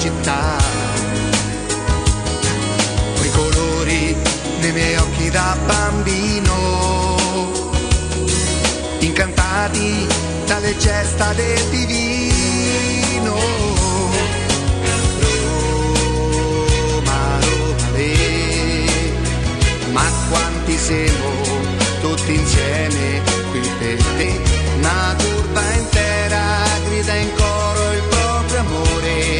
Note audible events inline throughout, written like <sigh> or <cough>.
città. Nei miei occhi da bambino, incantati dalle gesta del divino. Roma, Roma, le, ma quanti siamo tutti insieme qui per te, una curva intera grida in coro il proprio amore,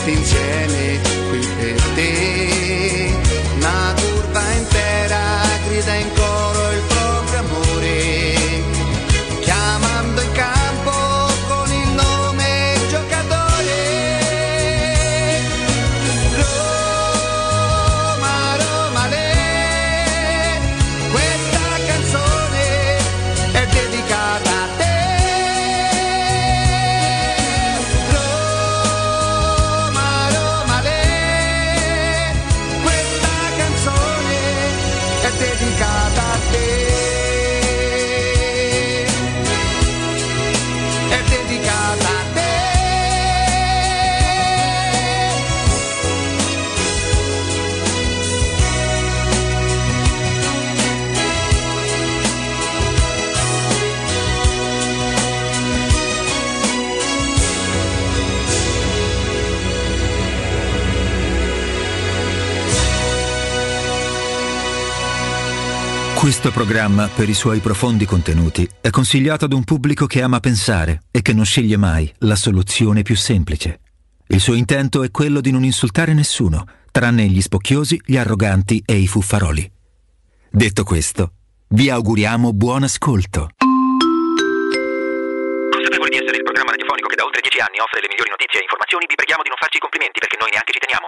tutti insieme qui per te. Una curva intera grida in coro Questo programma, per i suoi profondi contenuti, è consigliato ad un pubblico che ama pensare e che non sceglie mai la soluzione più semplice. Il suo intento è quello di non insultare nessuno, tranne gli spocchiosi, gli arroganti e i fuffaroli. Detto questo, vi auguriamo buon ascolto. Consapevoli di essere il programma radiofonico che da oltre dieci anni offre le migliori notizie e informazioni, vi preghiamo di non farci i complimenti perché noi neanche ci teniamo.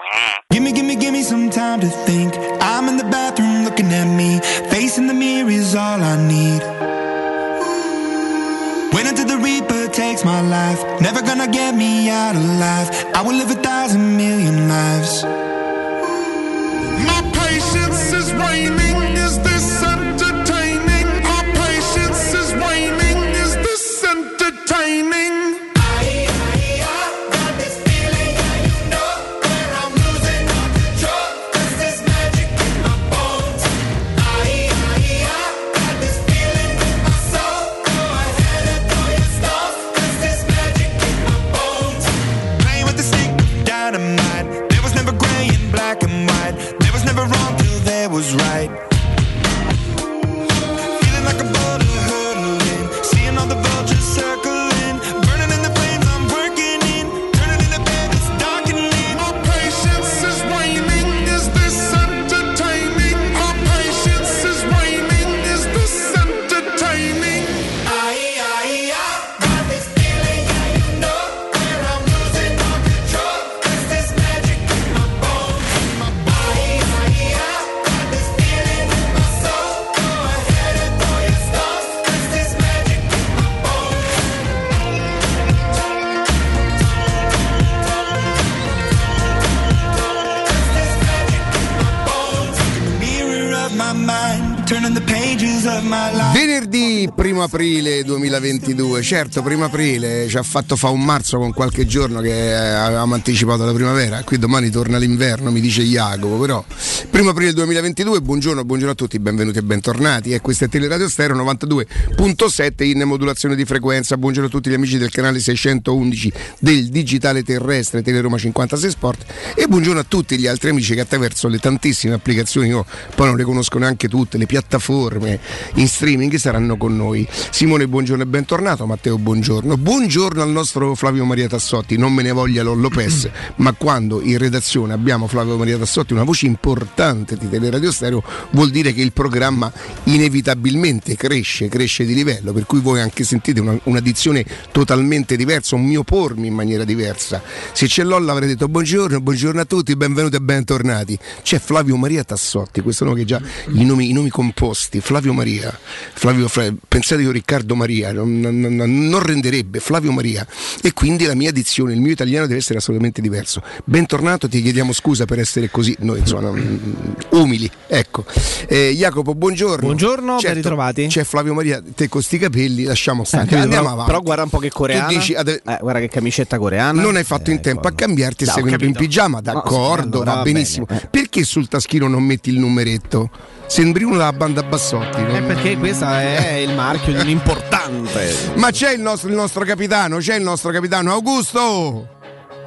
Gimme, gimme, gimme some time to think. I'm in the bathroom looking at me. Facing the mirror is all I need. Wait until the Reaper takes my life. Never gonna get me out alive. I will live a thousand million lives. My patience is waning. Is this entertaining? Was right. Venerdì 1 aprile 2022, certo, 1 aprile ci ha fatto fa un marzo con qualche giorno che eh, avevamo anticipato la primavera, qui domani torna l'inverno, mi dice Jacopo, però 1 aprile 2022, buongiorno, buongiorno a tutti, benvenuti e bentornati, e questo è Teleradio Stereo 92.7 in modulazione di frequenza, buongiorno a tutti gli amici del canale 611 del digitale terrestre Teleroma 56 Sport. E buongiorno a tutti gli altri amici che attraverso le tantissime applicazioni, io poi non le conosco neanche tutte, le piattaforme in streaming saranno con noi. Simone, buongiorno e bentornato. Matteo, buongiorno. Buongiorno al nostro Flavio Maria Tassotti. Non me ne voglia Lollo Lopez, <clears throat> ma quando in redazione abbiamo Flavio Maria Tassotti, una voce importante di Teleradio Stereo, vuol dire che il programma inevitabilmente cresce, cresce di livello, per cui voi anche sentite una, una dizione totalmente diversa, un mio pormi in maniera diversa. Se c'è Lolla avrei detto buongiorno, buongiorno a tutti, benvenuti e bentornati. C'è Flavio Maria Tassotti, questo nome che già i nomi, i nomi composti, Flavio Maria, Flavio, Flavio pensate io Riccardo Maria, non, non- non- renderebbe Flavio Maria e quindi la mia dizione, il mio italiano deve essere assolutamente diverso. Bentornato, ti chiediamo scusa per essere così, noi insomma, mm, umili. Ecco. Eh, Jacopo, buongiorno. Buongiorno, ben ritrovati. C'è Flavio Maria, te con sti capelli, lasciamo stare. Eh, Andiamo però, avanti. però guarda un po' che coreana. Tu dici, ade- Eh, guarda che camicetta coreana. non hai fatto in Eh, tempo a cambiarti Dai, sei venuto in pigiama, No, d'accordo, va va benissimo. bene, eh. Perché sul taschino non metti il numeretto? Sembri uno della banda Bassotti. Eh, non- perché questo è il marchio di un importante. Ma c'è il nostro, il nostro capitano, c'è il nostro capitano Augusto.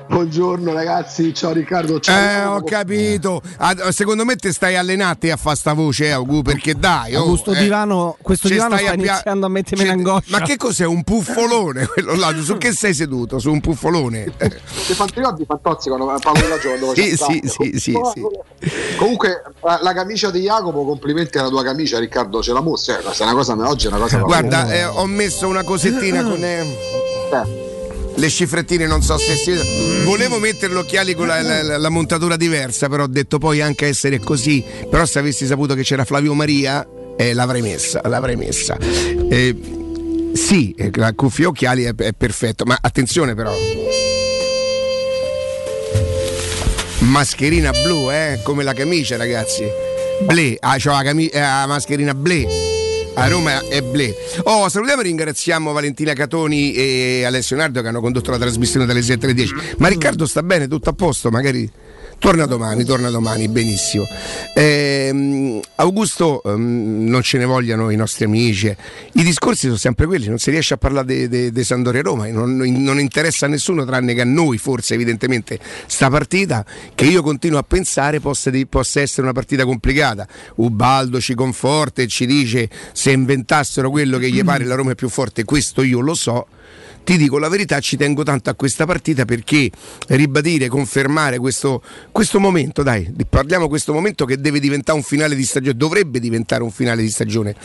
Buongiorno ragazzi, ciao Riccardo. Ciao. Eh, ho capito. Secondo me te stai allenati a fare sta voce, eh, Augu, perché dai. oh, Augusto eh. divano, questo divano stai sta a iniziando a mettermi in Ci- angoscia. Ma che cos'è? Un puffolone <laughs> quello là? Su che sei seduto? Su un puffolone? Ti fanno ricordi i Fantozzi quando Paolo di Ragione dove Sì, sì, sì, sì, sì. Comunque la, camicia di Jacopo, complimenti alla tua camicia Riccardo, ce la mostra, eh, questa è una cosa oggi è una cosa Guarda, eh, ho messo una cosettina con eh, Eh, le cifrettine, non so se si. Volevo mettere gli occhiali con la, la- la- montatura diversa, però ho detto poi anche essere così. Però se avessi saputo che c'era Flavio Maria, eh, l'avrei messa, l'avrei messa. Eh, sì, eh, la cuffia occhiali è, è perfetto, ma attenzione però. Mascherina blu, eh, come la camicia, ragazzi. Ble, ah, c'ho la, cami- eh, la mascherina ble. A Roma è ble. Oh, salutiamo e ringraziamo Valentina Catoni e Alessio Nardo che hanno condotto la trasmissione dalle 7 alle 10. Ma Riccardo sta bene, tutto a posto, magari. Torna domani, torna domani, benissimo. Ehm, Augusto, ehm, non ce ne vogliano i nostri amici. eh. I discorsi sono sempre quelli, non si riesce a parlare di Sandoria Roma, non, non interessa a nessuno tranne che a noi, forse evidentemente, sta partita che io continuo a pensare possa, di- possa essere una partita complicata. Ubaldo ci conforta e ci dice se inventassero quello che gli pare la Roma è più forte, questo io lo so. Ti dico la verità, ci tengo tanto a questa partita perché ribadire, confermare questo, questo momento, dai, parliamo di questo momento che deve diventare un finale di stagione, dovrebbe diventare un finale di stagione.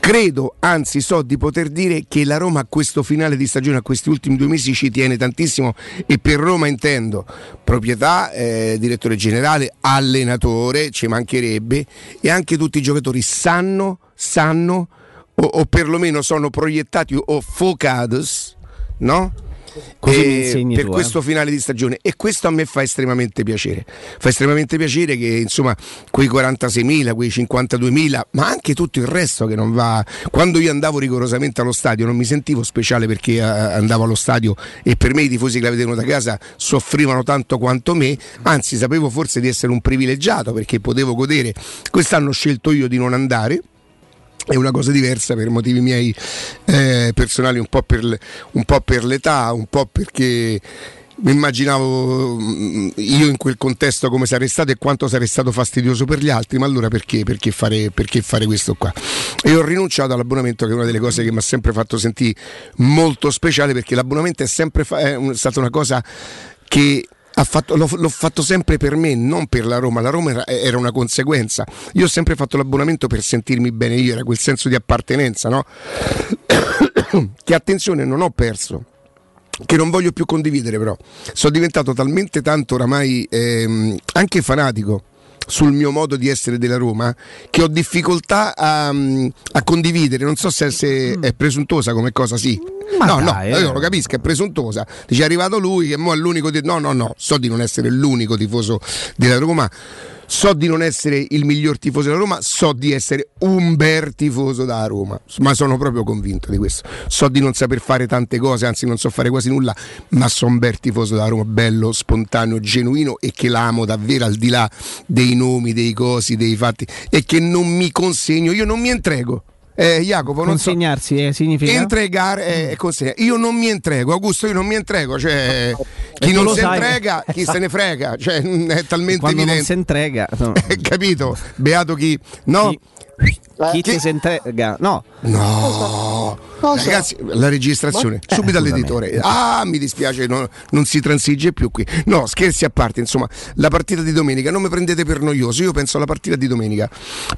Credo, anzi so di poter dire che la Roma a questo finale di stagione, a questi ultimi due mesi ci tiene tantissimo e per Roma intendo proprietà, eh, direttore generale, allenatore, ci mancherebbe e anche tutti i giocatori sanno, sanno o, o perlomeno sono proiettati o focados, no? Eh, per tu, eh. questo finale di stagione e questo a me fa estremamente piacere. Fa estremamente piacere che insomma quei 46.000 quei 52.000 ma anche tutto il resto che non va. Quando io andavo rigorosamente allo stadio non mi sentivo speciale perché eh, andavo allo stadio e per me i tifosi che la vedevano da casa soffrivano tanto quanto me. Anzi sapevo forse di essere un privilegiato perché potevo godere. Quest'anno ho scelto io di non andare è una cosa diversa per motivi miei eh, personali, un po, per, un po' per l'età, un po' perché mi immaginavo mm, io in quel contesto come sarei stato e quanto sarei stato fastidioso per gli altri, ma allora perché, perché, fare, perché fare questo qua? E ho rinunciato all'abbonamento che è una delle cose che mi ha sempre fatto sentire molto speciale perché l'abbonamento è sempre fa- è stata una cosa che fatto- l'ho, l'ho fatto sempre per me, non per la Roma. La Roma era, era una conseguenza. Io ho sempre fatto l'abbonamento per sentirmi bene io, era quel senso di appartenenza, no? <coughs> che attenzione non ho perso. Che non voglio più condividere, però. Sono diventato talmente tanto oramai ehm, anche fanatico sul mio modo di essere della Roma che ho difficoltà a, a condividere. Non so se, se è presuntuosa come cosa, sì. Ma no, dai, no, eh. io lo capisco, è presuntuosa. Dice è arrivato lui che mo è l'unico di... No, no, no, so di non essere l'unico tifoso della Roma. So di non essere il miglior tifoso della Roma, so di essere un bel tifoso da Roma, ma sono proprio convinto di questo. So di non saper fare tante cose, anzi non so fare quasi nulla, ma sono un bel tifoso da Roma, bello, spontaneo, genuino e che l'amo davvero al di là dei nomi, dei cosi, dei fatti e che non mi consegno, io non mi entrego. Eh, Jacopo, non so, Consegnarsi eh, significa? entregare è, è consegna. Io non mi entrego, Augusto, io non mi entrego. Cioè, chi non si sai. entrega, chi se ne frega. Cioè, <laughs> è talmente Quando non evidente. si entrega, <laughs> no. Eh, capito? Beato chi. No, Chi- chi chi- ti si entrega? No, no. Ragazzi, la registrazione Eh, subito scusami. all'editore. Ah, mi dispiace, no, non si transige più qui. No, scherzi a parte, insomma, la partita di domenica non mi prendete per noioso. Io penso alla partita di domenica.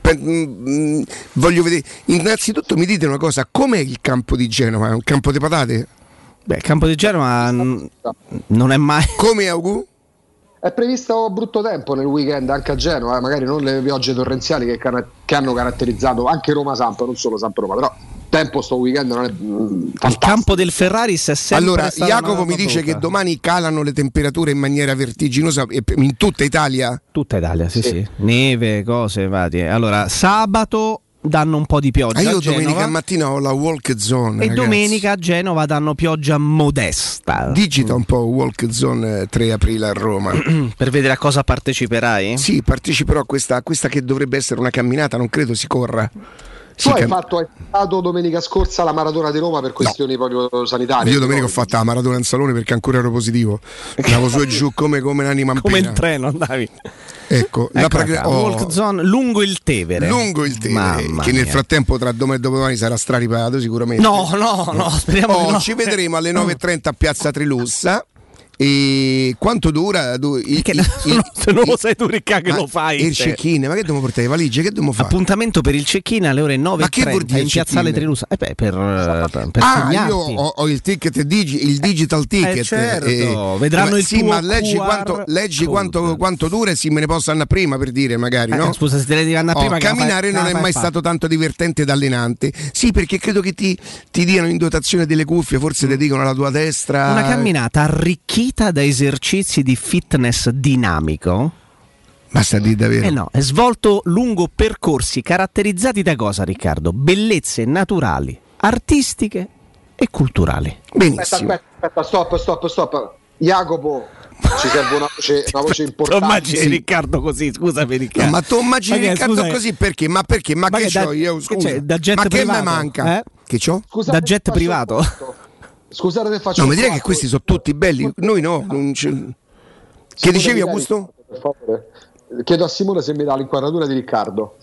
Pe- mm, voglio vedere. Innanzitutto mi dite una cosa: com'è il campo di Genova? È un campo di patate? beh, il campo di Genova mm, non è mai. Come Augu? È previsto brutto tempo nel weekend anche a Genova, eh, magari non le piogge torrenziali che, cara- che hanno caratterizzato anche Roma Samp, non solo Samp Roma, però tempo sto weekend non è mm, Il fantastico. campo del Ferraris è sempre Allora, Jacopo mi dice che domani calano le temperature in maniera vertiginosa in tutta Italia. Tutta Italia, sì, Sì. sì. Neve, cose varie. Allora, sabato danno un po' di pioggia Ah, io domenica mattina ho la walk zone. e ragazzi. domenica a Genova danno pioggia modesta. Digita un po' walk zone eh, 3 aprile a Roma. <clears throat> per vedere a cosa parteciperai? sì, parteciperò a questa, a questa che dovrebbe essere una camminata, non credo si corra. Tu hai fatto, hai fatto domenica scorsa la maratona di Roma per questioni proprio sanitarie. Io domenica ho fatto la maratona in salone perché ancora ero positivo. Andavo su e giù come, come un'anima in Come pena. in treno andavi. Ecco, la pragra- qua, oh, Walk zone lungo il Tevere. lungo il Tevere, Mamma che nel frattempo tra domani e dopodomani sarà straripato sicuramente. No, no, no, speriamo Oh, di no. Ci vedremo alle 9.30 a Piazza Trilussa. E quanto dura? Du- il- Che il- se non- se non lo sai tu, Ricca, che ma lo fai, Il check-in, ma che dobbiamo portare? Le valigie? Che dobbiamo fare? Appuntamento per il check-in alle ore 9.30 Ma che vuol dire in piazzale? Trilusa. Eh beh, per, per, per Ah, segnarti. io ho, ho il ticket digi- il digital ticket. Eh, certo, vedranno ma il sì, ma leggi, QR quanto, leggi quanto, quanto dura e sì, me ne posso andare prima per dire, magari, Eh, no? scusa, se te ne devi andare Oh, prima la camminare fai- non la è mai fa. stato tanto divertente ed allenante. Sì, perché credo che ti, ti diano in dotazione delle cuffie, forse ti dicono alla tua destra. Una camminata arricchita da esercizi di fitness dinamico. Basta dire davvero. Eh no, è svolto lungo percorsi caratterizzati da cosa, Riccardo? Bellezze naturali, artistiche e culturali. Aspetta, Benissimo. aspetta, aspetta, stop, stop, stop. Jacopo, ci serve una voce, una voce importante. Sì. Riccardo così, scusami Riccardo. No, ma tu immagini Ma che, Riccardo scusa, così perché? Ma perché? Ma, Ma che, che da- c'ho io? che Scusa. c'è, da jet ma che privato? mi manca? Eh? Che c'ho? Scusate Da jet privato. Scusate se faccio No, mi direi che questi sono tutti belli. Noi no. Che dicevi, Augusto? Per favore. Chiedo a Simone se mi dà l'inquadratura di Riccardo.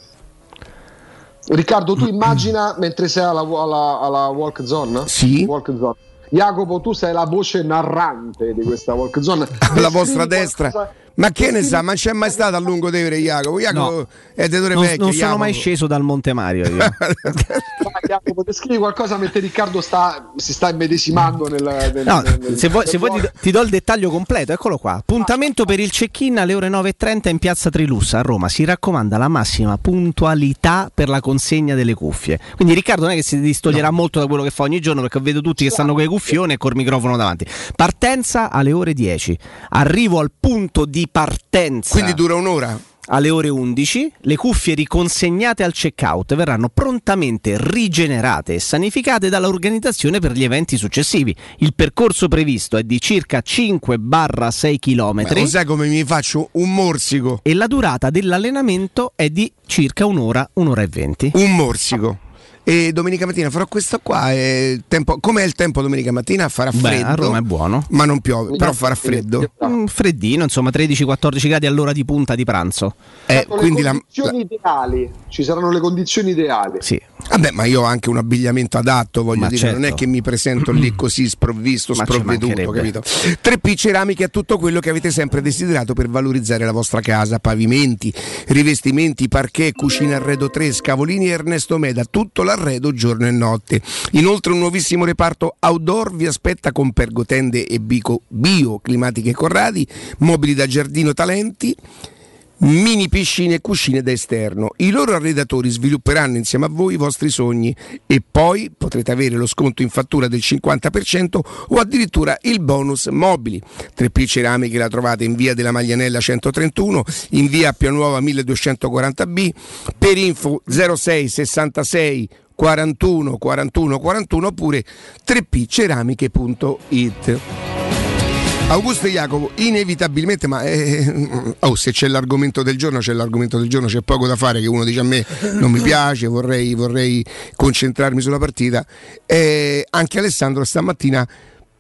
Riccardo, tu immagina mentre sei alla, alla- alla walk zone? Sì. Walk zone. Jacopo, tu sei la voce narrante di questa walk zone. <laughs> alla Descrivi vostra destra. qualcosa- Ma che ne sa? Ma c'è mai stato a lungo Tevere Jacopo? Jacopo No. è Torre Non, Vecchia. non sono Jacopo. mai sceso dal Monte Mario io. <laughs> Vai, Jacopo, descrivi qualcosa mentre Riccardo sta, si sta immedesimando nel, nel- No, nel- se vuoi, se vuoi ti, ti do il dettaglio completo, eccolo qua. Appuntamento per il check-in alle ore 9.30 in piazza Trilussa a Roma. Si raccomanda la massima puntualità per la consegna delle cuffie. Quindi Riccardo non è che si distoglierà molto da quello che fa ogni giorno perché vedo tutti che stanno con i cuffioni e col microfono davanti. Partenza alle ore 10. Arrivo al punto di partenza Quindi dura un'ora. alle ore 11 le cuffie riconsegnate al checkout verranno prontamente rigenerate e sanificate dall'organizzazione per gli eventi successivi. Il percorso previsto è di circa 5-6 km lo sai come mi faccio un morsico? e la durata dell'allenamento è di circa un'ora, un'ora e venti. Un morsico. E domenica mattina farò questo qua. È tempo... Com'è il tempo domenica mattina? Farà Beh, freddo. a Roma è buono. Ma non piove, però farà freddo. Mm, freddino, insomma 13-14 gradi all'ora di punta di pranzo. Eh, quindi le la, condizioni ideali. Ci saranno le condizioni ideali. Sì. Vabbè, ma io ho anche un abbigliamento adatto, voglio Ma dire, certo. non è che mi presento lì <clears throat> così sprovvisto, Ma sprovveduto, capito? 3P Ceramiche è tutto quello che avete sempre desiderato per valorizzare la vostra casa, pavimenti, rivestimenti, parquet, cucina arredo 3, scavolini e Ernesto Meda, tutto l'arredo giorno e notte. Inoltre un nuovissimo reparto outdoor vi aspetta con pergotende e bico bio, climatiche corradi, mobili da giardino talenti mini piscine e cucine da esterno. I loro arredatori svilupperanno insieme a voi i vostri sogni e poi potrete avere lo sconto in fattura del 50% o addirittura il bonus mobili. 3P Ceramiche la trovate in via della Maglianella 131, in via Appia Nuova 1240B, per info 06 66 41 41 41 oppure 3pceramiche.it. Augusto e Jacopo, inevitabilmente, ma eh, oh, se c'è l'argomento del giorno, c'è l'argomento del giorno, c'è poco da fare che uno dice a me non mi piace, vorrei, vorrei concentrarmi sulla partita. Eh, anche Alessandro stamattina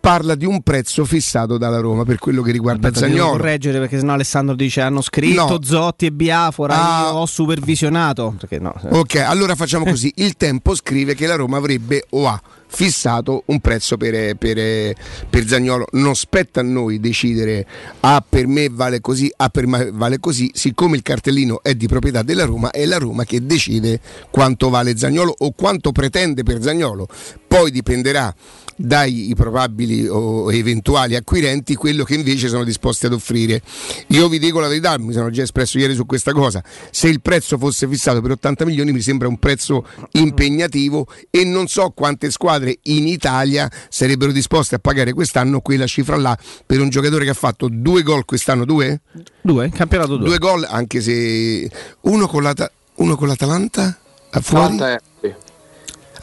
parla di un prezzo fissato dalla Roma per quello che riguarda Aspetta, devo Zagnolo. correggere perché sennò Alessandro dice hanno scritto No. Zotti e Biafora, Ah. io ho supervisionato. No? Ok, allora facciamo così. Il tempo scrive che la Roma avrebbe o ha fissato un prezzo per, per, per Zagnolo. Non spetta a noi decidere ah per me vale così, ah per me vale così. Siccome il cartellino è di proprietà della Roma, è la Roma che decide quanto vale Zagnolo o quanto pretende per Zagnolo. Poi dipenderà dai probabili o eventuali acquirenti quello che invece sono disposti ad offrire. Io vi dico la verità, mi sono già espresso ieri su questa cosa. Se il prezzo fosse fissato per 80 milioni mi sembra un prezzo impegnativo e non so quante squadre in Italia sarebbero disposte a pagare quest'anno quella cifra là per un giocatore che ha fatto due gol quest'anno, due? Due, campionato due. Due gol, anche se uno con, l'Ata- uno con l'Atalanta a fuori. Atalanta è-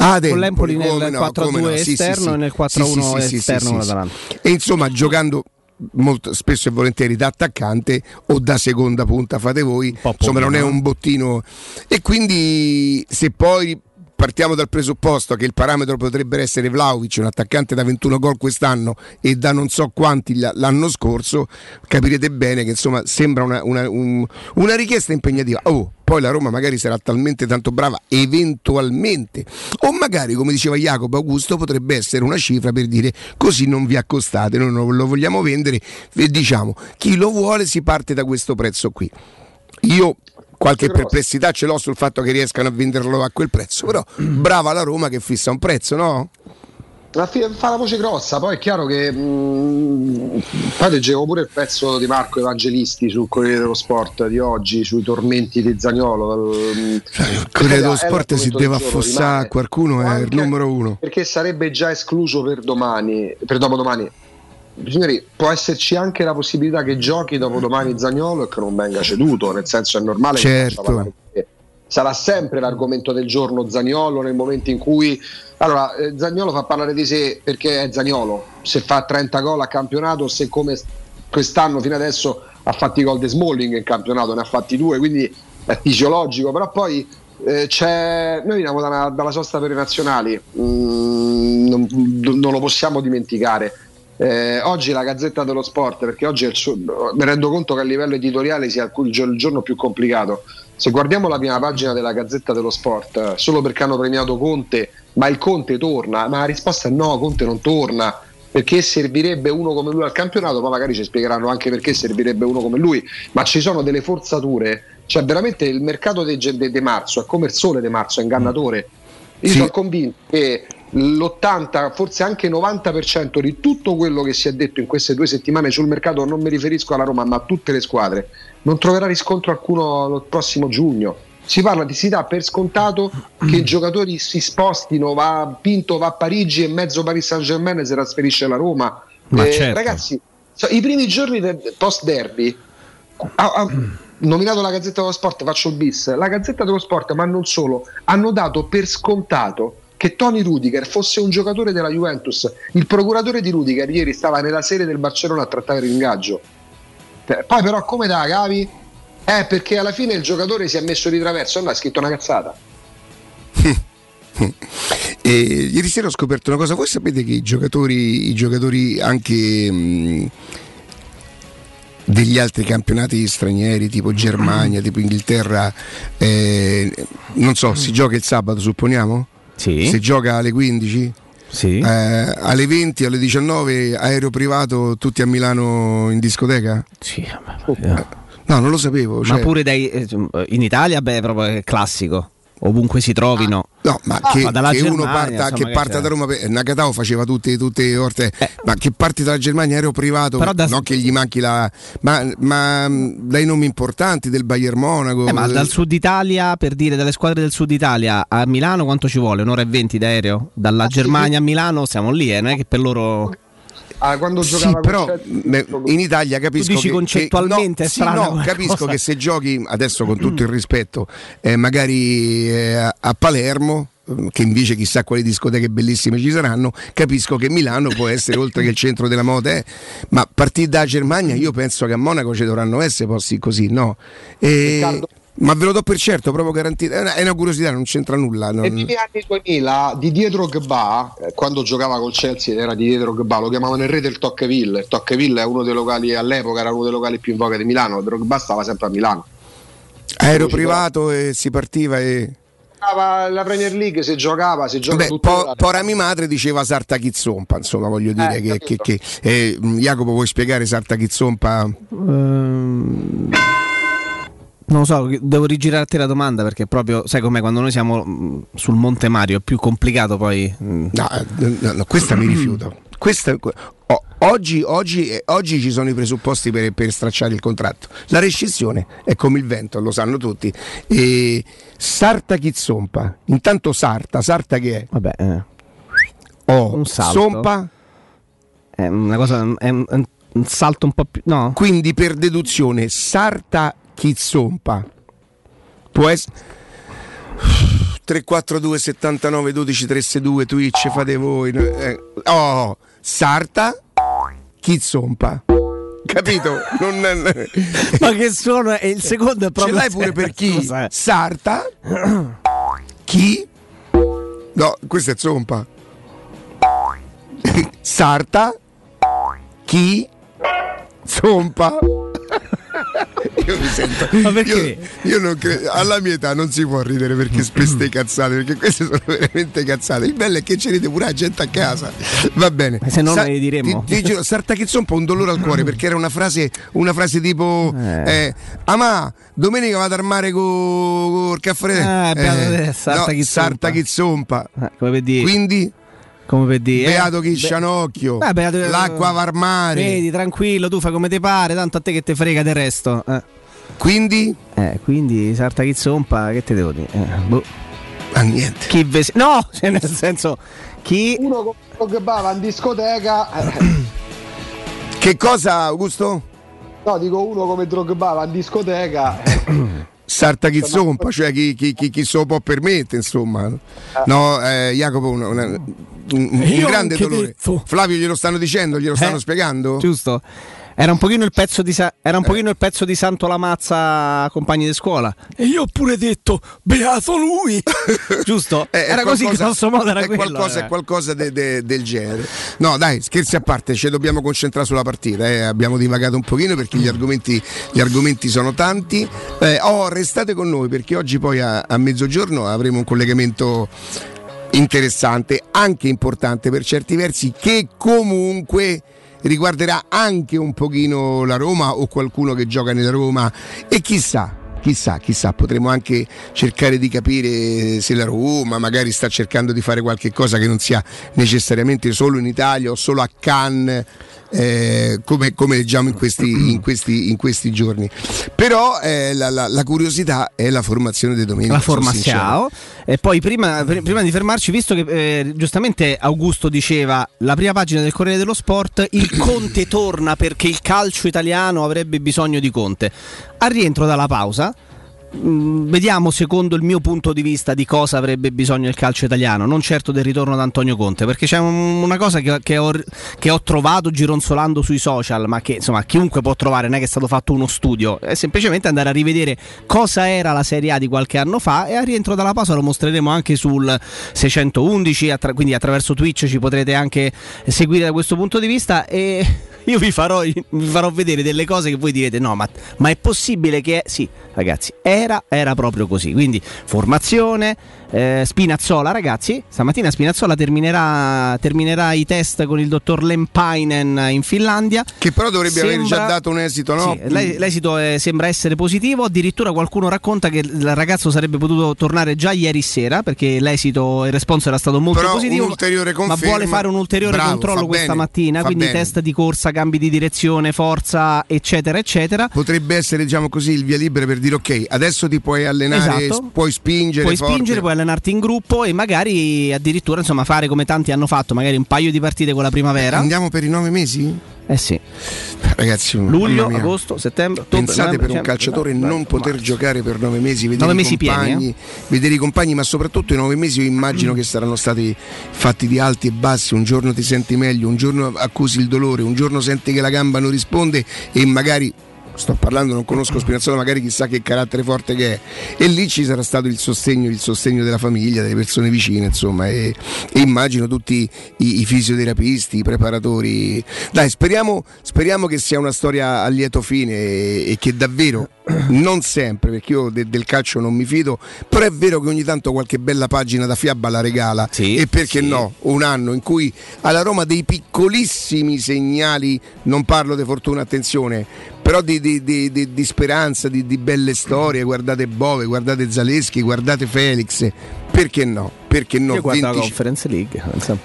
Ah, Con l'Empoli Empoli, nel come no, 4-2 come no, sì, sì, esterno sì. e nel 4-1 Sì, sì, sì, sì, esterno sì, con sì. l'Atalanta. E insomma, giocando molto spesso e volentieri da attaccante o da seconda punta, fate voi, insomma non è un bottino. E quindi se poi partiamo dal presupposto che il parametro potrebbe essere Vlaovic, un attaccante da 21 gol quest'anno e da non so quanti l'anno scorso, capirete bene che insomma sembra una, una- un- una richiesta impegnativa. Oh, poi la Roma magari sarà talmente tanto brava eventualmente. O magari come diceva Jacopo Augusto potrebbe essere una cifra per dire così non vi accostate noi non lo vogliamo vendere e diciamo chi lo vuole si parte da questo prezzo qui io qualche Grosso. perplessità ce l'ho sul fatto che riescano a venderlo a quel prezzo però brava la Roma che fissa un prezzo no? La fi- fa la voce grossa, poi è chiaro che mh, poi leggevo pure il pezzo di Marco Evangelisti sul Corriere dello Sport di oggi sui tormenti di Zagnolo. Il Corriere dello Sport si deve affossare qualcuno è il numero uno Perché sarebbe già escluso per domani, per dopodomani. Signori, può esserci anche la possibilità che giochi dopodomani Zagnolo e che non venga ceduto, nel senso è normale che Certo. te. Sarà sempre l'argomento del giorno Zagnolo nel momento in cui allora, eh, Zagnolo fa parlare di sé perché è Zagnolo. Se fa 30 gol a campionato, se come quest'anno fino adesso ha fatto i gol di Smalling in campionato, ne ha fatti due, quindi è fisiologico. Però poi eh, c'è... noi veniamo da una- dalla sosta per i nazionali, Mm, non, non lo possiamo dimenticare. Eh, oggi la Gazzetta dello Sport, perché oggi suo- mi rendo conto che a livello editoriale sia il, il gio- il giorno più complicato. Se guardiamo la prima pagina della Gazzetta dello Sport, solo perché hanno premiato Conte, ma il Conte torna? Ma la risposta è no, Conte non torna. Perché servirebbe uno come lui al campionato, poi magari ci spiegheranno anche perché servirebbe uno come lui, ma ci sono delle forzature, cioè veramente il mercato di marzo è come il sole di marzo, è ingannatore. Io Sì. sono convinto che l'80, forse anche il 90% di tutto quello che si è detto in queste due settimane sul mercato, non mi riferisco alla Roma, ma a tutte le squadre, non troverà riscontro alcuno il prossimo giugno. Si parla di si dà per scontato che i giocatori si spostino, va Pinto va a Parigi e mezzo Paris Saint Germain si trasferisce alla Roma. Ma Eh, certo. Ragazzi, i primi giorni del post derby nominato la Gazzetta dello Sport, faccio il bis. La Gazzetta dello Sport, ma non solo, hanno dato per scontato che Tony Rudiger fosse un giocatore della Juventus. Il procuratore di Rudiger ieri stava nella sede del Barcellona a trattare l'ingaggio. Poi però come da cavi? Eh, perché alla fine il giocatore si è messo di traverso non ha scritto una cazzata. <laughs> E ieri sera ho scoperto una cosa, voi sapete che i giocatori, i giocatori anche mh, degli altri campionati stranieri, tipo Germania, tipo Inghilterra, eh, non so, si gioca il sabato, supponiamo? Sì. Si gioca alle 15? Sì. Eh, alle 20, alle 19, aereo privato, tutti a Milano in discoteca? Sì, vabbè, No, non lo sapevo. Ma cioè- pure dai, eh, in Italia, beh, proprio è classico. Ovunque si trovino. No, ma Ah, che, ma che uno parta, insomma, che parta da Roma, Nakatao faceva tutte, tutte le orte, ma che parti dalla Germania aereo privato, Eh. Però da- non che gli manchi la... ma, ma mh, dai nomi importanti del Bayern Monaco. Eh, ma dal sud Italia, per dire dalle squadre del sud Italia a Milano quanto ci vuole? Un'ora e venti d'aereo? Dalla Germania a Milano siamo lì, eh, non è che per loro... Ah, quando Sì, giocava però in Italia capisco dici che, concettualmente che- è no, sì, no, capisco cosa. che se giochi adesso con tutto il rispetto, eh, magari eh, a- Palermo eh, che invece chissà quali discoteche bellissime ci saranno, capisco che Milano può essere <laughs> oltre che il centro della moda, è, ma partire da Germania io penso che a Monaco ci dovranno essere posti così, no? E- Riccardo- ma ve lo do per certo, proprio garantito. È una, è una curiosità, non c'entra nulla. non- Nei primi anni 2000 Didier Drogba, eh, quando giocava col Chelsea era Didier Drogba, lo chiamavano il re del Tocqueville. Il Tocqueville è uno dei locali all'epoca, era uno dei locali più in voga di Milano. Drogba stava sempre a Milano. Aereo privato e si partiva e... Giocava La Premier League si giocava, si gioca Beh, po- Porami madre diceva Sarta Chizzompa, insomma, voglio dire Eh, che, che, che- eh, Jacopo vuoi spiegare Sarta Chizzompa? Ehm, Non lo so, devo te la domanda perché proprio, sai com'è, quando noi siamo mh, sul Monte Mario è più complicato poi... mh. No, eh, no, no, questa mi <clears throat> rifiuto. Questa- oh, oggi, oggi, eh, oggi ci sono i presupposti per, per stracciare il contratto. La rescissione è come il vento, lo sanno tutti. E Sarta Chizzompa, intanto Sarta, Sarta che è? Vabbè, eh, Oh, Un salto. Sompa, è una cosa, è un, un salto un po' più... No? quindi per deduzione Sarta Chizzompa può essere 342 79 12 362 Twitch fate voi eh, oh Sarta Chizzompa capito? Non, Ma che suono è? Il secondo è ce proprio... l'hai pure per <laughs> chi? Scusa, eh. Sarta chi? No questo è Zompa. <laughs> Sarta chi? Zompa <laughs> io mi sento Ma perché? io, io non credo alla mia età non si può ridere perché speste cazzate perché queste sono veramente cazzate il bello è che ci ride pure la gente a casa va bene Ma se no non le diremmo. ti, ti giuro Sarta Chizzompa un dolore al cuore perché era una frase una frase tipo Eh. eh, Amà domenica vado al mare con col caffè Ah, te, Sarta no. Sarta Chizzompa Eh, come per dire... quindi come per dire... beato eh, chi be- scianocchio Eh, beato- l'acqua va al mare Vedi, tranquillo, tu fai come ti pare, tanto a te che te frega del resto. Eh, quindi Eh, quindi Sarta Chizzompa, che te devo dire? Eh, boh. ah, niente Chi ves- No, <laughs> cioè nel senso... Chi... Uno con Drogba va in discoteca. eh, <clears throat> che cosa Augusto? no, dico uno come Drogba va in discoteca. eh, <clears throat> Sarta chi zompa, cioè chi, chi, chi, chi se lo può permettere, insomma. No, eh, Jacopo, una- una- un, un grande dolore. detto. Flavio glielo stanno dicendo, glielo stanno Eh, spiegando? Giusto? Era un pochino il pezzo di, Sa- era un pochino il pezzo di Santo Lamazza compagni di scuola. E io ho pure detto beato lui. <laughs> Giusto? Eh, era così qualcosa- grosso modo era è quello. qualcosa, eh. è qualcosa de- de- del genere. No, dai, scherzi a parte, ci dobbiamo concentrare sulla partita. eh. Abbiamo divagato un pochino perché gli argomenti, gli argomenti sono tanti. Eh, oh, restate con noi perché oggi poi a, a mezzogiorno avremo un collegamento interessante, anche importante per certi versi, che comunque riguarderà anche un pochino la Roma o qualcuno che gioca nella Roma e chissà. Chissà, chissà, potremo anche cercare di capire se la Roma magari sta cercando di fare qualche cosa che non sia necessariamente solo in Italia o solo a Cannes, eh, come, come leggiamo in questi, in questi- in questi giorni. Però eh, la, la- la curiosità è la formazione di domenica. la formazione. E poi prima, pr- prima di fermarci, visto che eh, giustamente Augusto diceva la prima pagina del Corriere dello Sport, il <coughs> Conte torna perché il calcio italiano avrebbe bisogno di Conte. Al rientro dalla pausa. Mm, Vediamo secondo il mio punto di vista di cosa avrebbe bisogno il calcio italiano, non certo del ritorno da Antonio Conte, perché c'è un- una cosa che, che ho, che ho trovato gironzolando sui social, ma che insomma chiunque può trovare, non è che è stato fatto uno studio, è semplicemente andare a rivedere cosa era la Serie A di qualche anno fa e a rientro dalla pausa lo mostreremo anche sul 611, attra- quindi attraverso Twitch ci potrete anche seguire da questo punto di vista e io vi farò, vi farò vedere delle cose che voi direte: no, ma, ma è possibile che. Sì, ragazzi, era, era proprio così. Quindi, formazione, eh, Spinazzola, ragazzi. Stamattina Spinazzola terminerà, terminerà i test con il dottor Lempainen in Finlandia. Che però dovrebbe aver Sembra- già dato un esito, no? Sì, l'es- l'esito eh, sembra essere positivo. Addirittura qualcuno racconta che il ragazzo sarebbe potuto tornare già ieri sera perché l'esito, il responso era stato molto Però positivo. un'ulteriore ma conferma. vuole fare un ulteriore Bravo, controllo questa bene, mattina. Quindi bene. test di corsa, cambi di direzione, forza, eccetera, eccetera. Potrebbe essere, diciamo così, il via libera per dire ok, adesso ti puoi allenare, Esatto. puoi spingere. Puoi forte. spingere, puoi allenarti in gruppo e magari addirittura insomma, fare come tanti hanno fatto, magari un paio di partite con la primavera. Andiamo per i nove mesi? Eh sì. Ragazzi, Luglio, agosto, settembre, ottobre. Pensate per un calciatore no, non no, poter marzo. giocare per nove mesi, vedere Nove i mesi pieni, compagni, eh? vedere i compagni, ma soprattutto i nove mesi io immagino che saranno stati fatti di alti e bassi, un giorno ti senti meglio, un giorno accusi il dolore, un giorno senti che la gamba non risponde e magari sto parlando, non conosco Spinazzola, magari chissà che carattere forte che è. E lì ci sarà stato il sostegno, il sostegno della famiglia, delle persone vicine, insomma, e, e immagino tutti i, i fisioterapisti, i preparatori. Dai, speriamo, speriamo che sia una storia a lieto fine e, e che davvero, <clears throat> non sempre, perché io de- del calcio non mi fido, però è vero che ogni tanto qualche bella pagina da fiaba la regala. Sì, e perché sì. no? Un anno in cui alla Roma dei piccolissimi segnali, non parlo di fortuna, attenzione, però di, di- di- di- speranza, di, di belle storie, guardate Bove, guardate Zaleschi, guardate Felix, perché no? Perché no? Io guardo la 25 Conference League.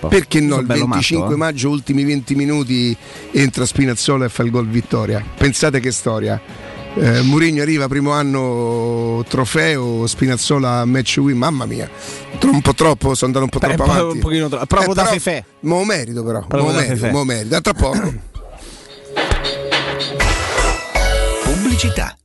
perché no? Il bello 25 matto, eh. maggio, ultimi 20 minuti, entra Spinazzola e fa il gol vittoria. Pensate che storia. Eh, Mourinho arriva primo anno trofeo, Spinazzola match win, mamma mia, un po' troppo, sono andato un po' Beh, troppo avanti. un pochino troppo, proprio da però- Fefè. Mo merito però, mo merito, mo merito. A tra poco. <clears throat> Pubblicità.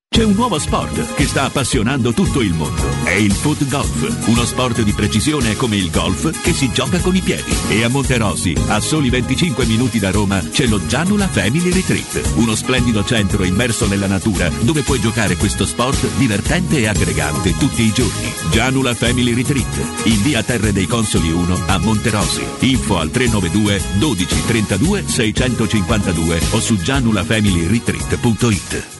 C'è un nuovo sport che sta appassionando tutto il mondo. È il foot golf, uno sport di precisione come il golf che si gioca con i piedi. E a Monterosi, a soli 25 minuti da Roma, c'è lo Gianula Family Retreat, uno splendido centro immerso nella natura dove puoi giocare questo sport divertente e aggregante tutti i giorni. Gianula Family Retreat, in via Terre dei Consoli 1 a Monterosi. Info al 392 12 32 652 o su gianulafamilyretreat.it.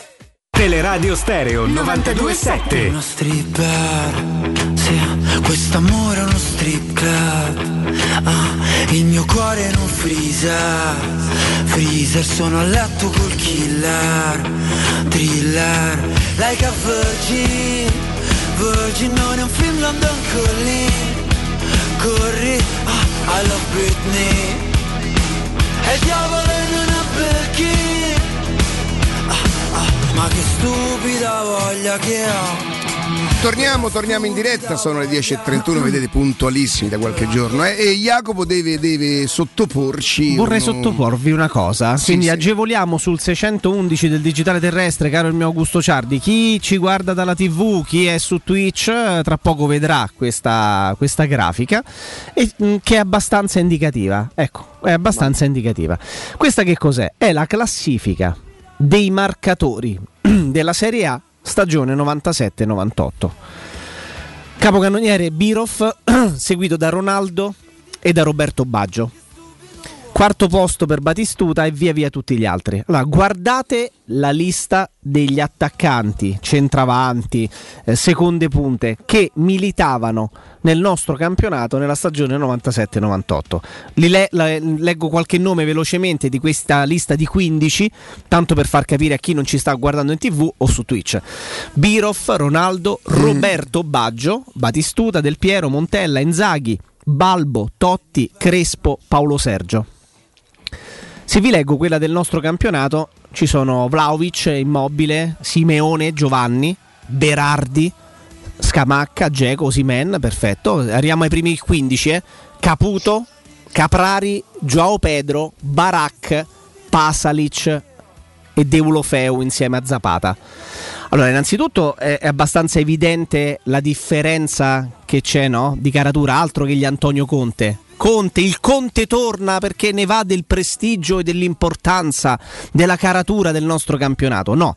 Teleradio Stereo 927. Uno stripper, sì, quest'amore è uno strip club. Ah, il mio cuore un freezer, freezer, sono a letto col killer, thriller, like a virgin, virgin non è un film London Calling, corri, ah, I love Britney, e diavolo ma che stupida voglia che ho Torniamo, torniamo in diretta, sono le 10.31, vedete puntualissimi da qualche giorno eh, e Jacopo deve, deve sottoporci... Vorrei uno- sottoporvi una cosa, Sì, quindi sì. agevoliamo sul 611 del digitale terrestre, caro il mio Augusto Ciardi, chi ci guarda dalla TV, chi è su Twitch, eh, tra poco vedrà questa, questa grafica e, mh, che è abbastanza indicativa. Ecco, è abbastanza indicativa. Questa che cos'è? È la classifica dei marcatori <clears throat> della Serie A stagione 97-98. Capocannoniere Birov, <clears throat> seguito da Ronaldo e da Roberto Baggio. Quarto posto per Batistuta e via via tutti gli altri. Allora, guardate la lista degli attaccanti, centravanti, eh, seconde punte che militavano nel nostro campionato nella stagione 97-98. Li le- la- leggo qualche nome velocemente di questa lista di 15, tanto per far capire a chi non ci sta guardando in tv o su Twitch. Birov, Ronaldo, Roberto Baggio, Batistuta, Del Piero, Montella, Inzaghi, Balbo, Totti, Crespo, Paolo Sergio. Se vi leggo quella del nostro campionato, ci sono Vlaovic, Immobile, Simeone, Giovanni, Berardi, Scamacca, Geco, Simen, perfetto. Arriviamo ai primi 15, eh. Caputo, Caprari, Joao Pedro, Barak, Pasalic e Deulofeu insieme a Zapata. Allora, innanzitutto è, abbastanza evidente la differenza che c'è no? di caratura, altro che gli Antonio Conte. Conte, il Conte torna perché ne va del prestigio e dell'importanza della caratura del nostro campionato. No.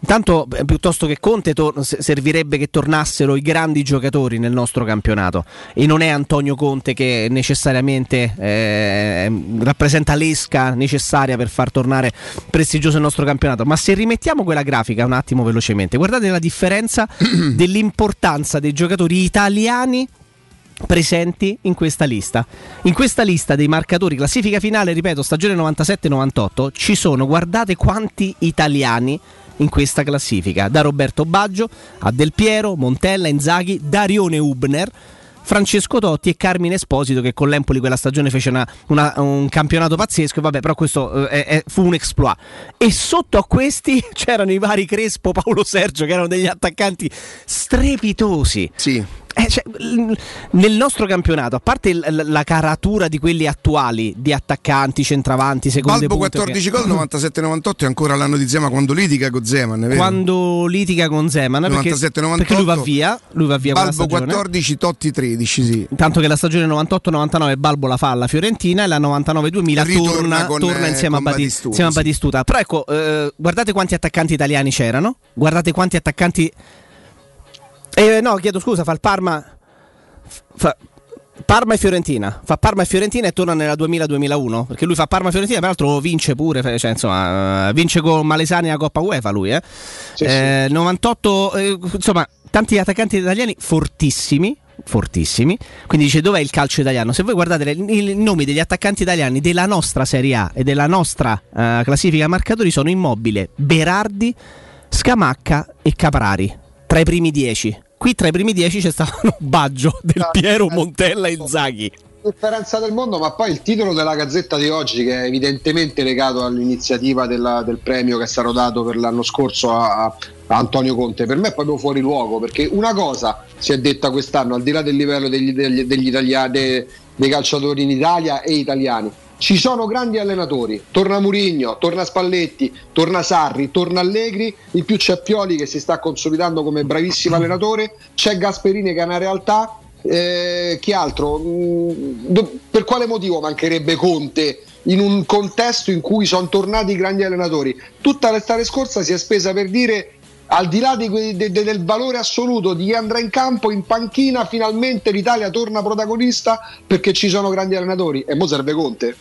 Intanto, eh, piuttosto che Conte, tor- servirebbe che tornassero i grandi giocatori nel nostro campionato. E non è Antonio Conte che necessariamente eh, rappresenta l'esca necessaria per far tornare prestigioso il nostro campionato. Ma se rimettiamo quella grafica un attimo velocemente, guardate la differenza <clears throat> dell'importanza dei giocatori italiani presenti in questa lista. In questa lista dei marcatori classifica finale, ripeto, stagione 97-98, ci sono, guardate quanti italiani in questa classifica, da Roberto Baggio a Del Piero, Montella, Inzaghi, Darione Ubner. Francesco Totti e Carmine Esposito che con l'Empoli quella stagione fece una- una- un campionato pazzesco, vabbè però questo eh, è- fu un exploit. E sotto a questi <laughs> c'erano i vari Crespo, Paolo Sergio che erano degli attaccanti strepitosi. Sì. Eh, cioè, nel nostro campionato, a parte l- la caratura di quelli attuali, di attaccanti, centravanti, seconde Balbo punte, 14 che- gol, 97-98 è ancora l'anno di Zema quando litiga con Zeman? Quando litiga con Zeman, perché, 97-98, perché lui va via, lui va via Balbo stagione. 14, Totti 13, sì. Tanto che la stagione 98-99 Balbo la fa alla Fiorentina e la 99-2000 Ritorna torna, con, torna eh, insieme, a, Batistuta, insieme a sì. Batistuta. Però ecco, eh, guardate quanti attaccanti italiani c'erano, guardate quanti attaccanti... Eh, no, chiedo scusa, fa il Parma... Fa... Parma e Fiorentina, fa Parma e Fiorentina e torna nella 2000-2001 perché lui fa Parma e Fiorentina, peraltro vince pure, cioè, insomma, eh, vince con Malesani la Coppa UEFA lui, eh. Eh, 98, eh, insomma, tanti attaccanti italiani fortissimi, fortissimi. Quindi dice dov'è il calcio italiano? Se voi guardate i nomi degli attaccanti italiani della nostra Serie A e della nostra eh, classifica marcatori sono Immobile, Berardi, Scamacca e Caprari, tra i primi dieci. Qui tra i primi dieci c'è stato Baggio, Del Piero, Montella e Zaghi. differenza del mondo, ma poi il titolo della Gazzetta di oggi, che è evidentemente legato all'iniziativa della- del premio che è stato dato per l'anno scorso a, a Antonio Conte, per me è proprio fuori luogo, perché una cosa si è detta quest'anno, al di là del livello degli, degli, degli italiani, dei, dei calciatori in Italia e italiani. Ci sono grandi allenatori, torna Murigno, torna Spalletti, torna Sarri, torna Allegri, in più c'è Pioli che si sta consolidando come bravissimo allenatore, c'è Gasperini che è una realtà, eh, chi altro? Mm, per quale motivo mancherebbe Conte in un contesto in cui sono tornati i grandi allenatori? Tutta l'estate scorsa si è spesa per dire al di là di que- de- de- del valore assoluto di chi andrà in campo, in panchina finalmente l'Italia torna protagonista perché ci sono grandi allenatori e mo serve Conte.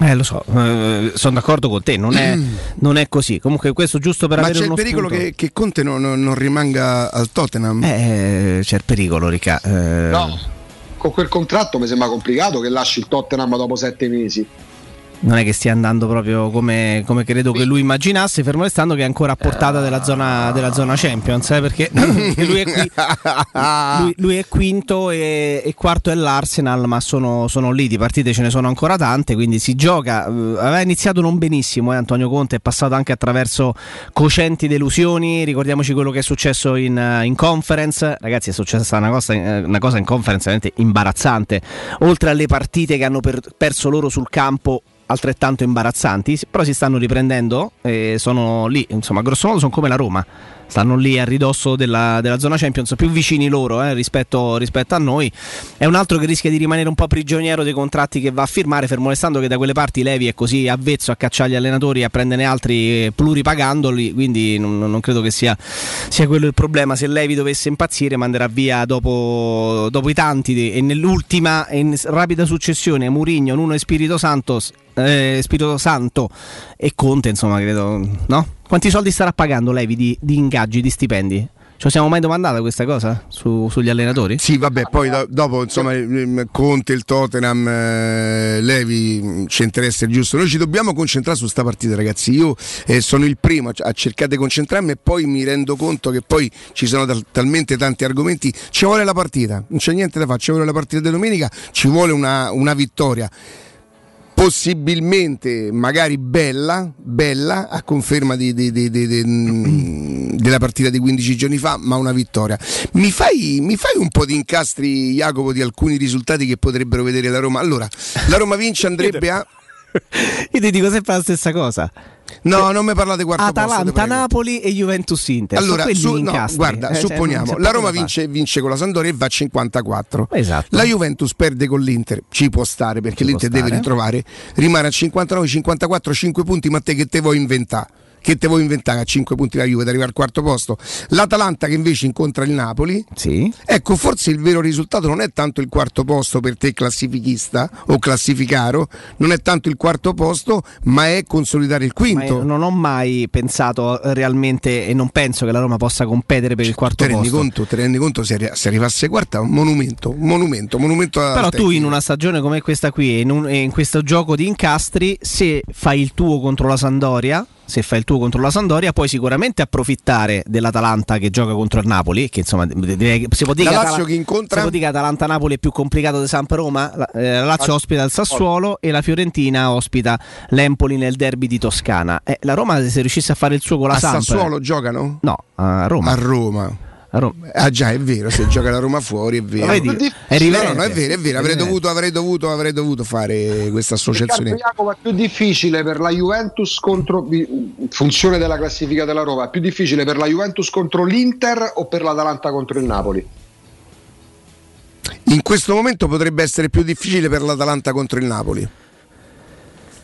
Eh, lo so, eh, sono d'accordo con te, non è, <clears throat> non è così. Comunque questo giusto per Ma avere c'è il pericolo che, che Conte non, non- non rimanga al Tottenham? Eh, c'è il pericolo, Ricca. eh. No, con quel contratto mi sembra complicato che lasci il Tottenham dopo sette mesi. Non è che stia andando proprio come, come credo che lui immaginasse, fermo restando che è ancora a portata della zona, della zona Champions, eh, perché <laughs> <laughs> lui, è qui- lui- lui è quinto e, e quarto è l'Arsenal, ma sono, sono lì, di partite ce ne sono ancora tante, quindi si gioca. eh, aveva iniziato non benissimo, eh, Antonio Conte è passato anche attraverso cocenti delusioni, ricordiamoci quello che è successo in, eh, in conference, ragazzi è successa una cosa, eh, una cosa in conference veramente imbarazzante, oltre alle partite che hanno per- perso loro sul campo altrettanto imbarazzanti, però si stanno riprendendo e sono lì, insomma, grosso modo sono come la Roma. Stanno lì a ridosso della, della zona Champions, più vicini loro eh, rispetto, rispetto a noi. È un altro che rischia di rimanere un po' prigioniero dei contratti che va a firmare, fermo restando che da quelle parti Levi è così avvezzo a cacciare gli allenatori e a prenderne altri pluripagandoli. Quindi non, non credo che sia, sia quello il problema. Se Levi dovesse impazzire, manderà via dopo, dopo i tanti. E nell'ultima in rapida successione, Murigno, Nuno e Spirito Santo eh, Spirito Santo e Conte, insomma, credo, no? Quanti soldi starà pagando Levi di, di ingaggi, di stipendi? Ci siamo mai domandata questa cosa su- sugli allenatori? Sì, vabbè, poi do- dopo insomma Conte, il Tottenham, eh, Levi ci interessa il giusto. Noi ci dobbiamo concentrare su sta partita, ragazzi. Io eh, sono il primo a, a cercare di concentrarmi e poi mi rendo conto che poi ci sono tal- talmente tanti argomenti. Ci vuole la partita, non c'è niente da fare, ci vuole la partita di domenica, ci vuole una, una vittoria possibilmente magari bella, bella a conferma di- di- di- mm, della partita di 15 giorni fa, ma una vittoria. Mi fai, mi fai un po' di incastri, Jacopo, di alcuni risultati che potrebbero vedere la Roma? Allora, la Roma vince, andrebbe a... Io ti dico sempre la stessa cosa. No, non mi parlate quarto Atalanta. Napoli e Juventus Inter. Allora, su- no, guarda, Eh, cioè, supponiamo, c'è la Roma vince, vince con la Sandoria e va a 54. Esatto. La Juventus perde con l'Inter, ci può stare perché Ci l'Inter deve ritrovare, rimane a 59, 54, 5 punti, ma te che te vuoi inventare? Che te vuoi inventare a 5 punti la Juve ad arrivare al quarto posto? L'Atalanta che invece incontra il Napoli. Sì. Ecco, forse il vero risultato non è tanto il quarto posto per te classifichista o classificaro, non è tanto il quarto posto, ma è consolidare il quinto. io non ho mai pensato eh, realmente e non penso che la Roma possa competere per il quarto Te rendi, posto. conto, te rendi conto se, arri- se arrivasse quarta? Un monumento, un monumento, un monumento Però tu in una stagione come questa qui e in, e in questo gioco di incastri, se fai il tuo contro la Sandoria, se fai il tuo contro la Sandoria, puoi sicuramente approfittare dell'Atalanta che gioca contro il Napoli, che insomma de- si può dire La Lazio Atala- che incontra? si può dire che Atalanta-Napoli è più complicato di Samp-Roma, la, eh, la Lazio ospita il Sassuolo e la Fiorentina ospita l'Empoli nel derby di Toscana. Eh, la Roma se riuscisse a fare il suo con la a Samp Sassuolo giocano? No, a Roma. A Roma. A Roma. Ah già, è vero, se gioca la Roma fuori è vero. Vedi, No, è no, no, è vero, è vero, avrei dovuto, avrei dovuto, avrei dovuto fare questa associazione. Jacopo è più difficile per la Juventus contro funzione della classifica della Roma, è più difficile per la Juventus contro l'Inter o per l'Atalanta contro il Napoli? In questo momento potrebbe essere più difficile per l'Atalanta contro il Napoli.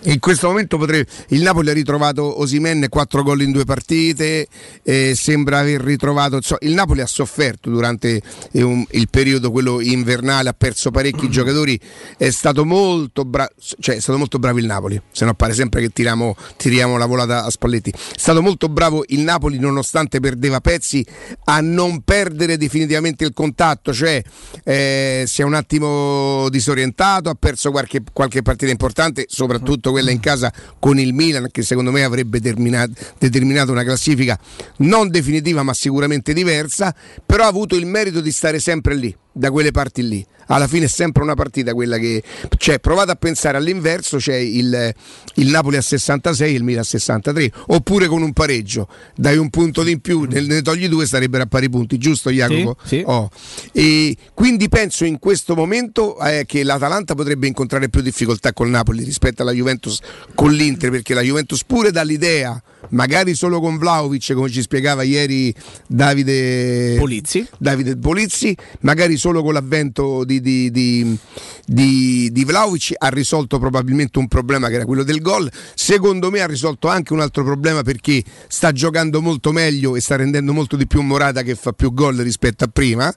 In questo momento potrebbe, il Napoli ha ritrovato Osimen 4 gol in due partite, eh, sembra aver ritrovato, il Napoli ha sofferto durante eh, un- il periodo quello invernale, ha perso parecchi <clears throat> giocatori, è stato molto bravo, cioè è stato molto bravo il Napoli, se no pare sempre che tiriamo, tiriamo la volata a Spalletti, è stato molto bravo il Napoli nonostante perdeva pezzi a non perdere definitivamente il contatto, cioè eh, si è un attimo disorientato, ha perso qualche, qualche partita importante, soprattutto quella in casa con il Milan, che secondo me avrebbe terminato- determinato una classifica non definitiva ma sicuramente diversa, però ha avuto il merito di stare sempre lì, da quelle parti lì. Alla fine è sempre una partita quella che... Cioè, provate a pensare all'inverso, c'è il, il Napoli a 66 e il Milan a 63, oppure con un pareggio, dai un punto di in più, ne, ne togli due sarebbero a pari punti, giusto Jacopo? Sì, sì. Oh. E quindi penso in questo momento eh, che l'Atalanta potrebbe incontrare più difficoltà col Napoli rispetto alla Juventus con l'Inter, perché la Juventus pure dall'idea, magari solo con Vlaovic, come ci spiegava ieri Davide Polizzi, Davide Polizzi magari solo con l'avvento di, di, di, di, di Vlaovic ha risolto probabilmente un problema che era quello del gol. Secondo me ha risolto anche un altro problema perché sta giocando molto meglio e sta rendendo molto di più Morata che fa più gol rispetto a prima,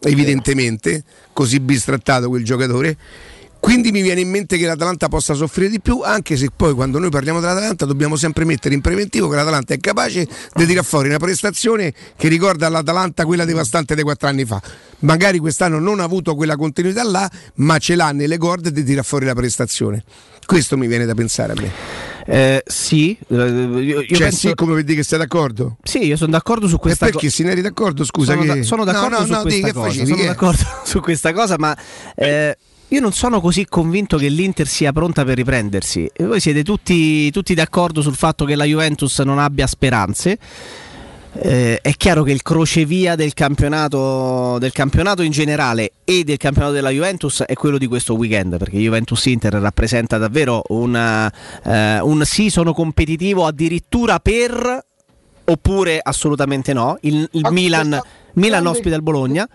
evidentemente, così bistrattato quel giocatore. Quindi mi viene in mente che l'Atalanta possa soffrire di più, anche se poi quando noi parliamo dell'Atalanta dobbiamo sempre mettere in preventivo che l'Atalanta è capace di tirare fuori una prestazione che ricorda all'Atalanta quella devastante dei quattro anni fa. Magari quest'anno non ha avuto quella continuità là, ma ce l'ha nelle corde di tirare fuori la prestazione. Questo mi viene da pensare a me. Eh, sì, eh, io, io cioè, penso- sì, come vedi che sei d'accordo? Sì, io sono d'accordo su questa e perché se ne eri d'accordo? Scusa, sono, che... da- sono d'accordo no, no, su no, questa cosa. facevi, sono che d'accordo <laughs> su questa cosa, ma eh, io non sono così convinto che l'Inter sia pronta per riprendersi. E voi siete tutti, tutti d'accordo sul fatto che la Juventus non abbia speranze. Eh, è chiaro che il crocevia del campionato, del campionato in generale e del campionato della Juventus è quello di questo weekend perché Juventus-Inter rappresenta davvero una, eh, un sì sono competitivo addirittura per oppure assolutamente no il, il Milan, Milan ospita il Bologna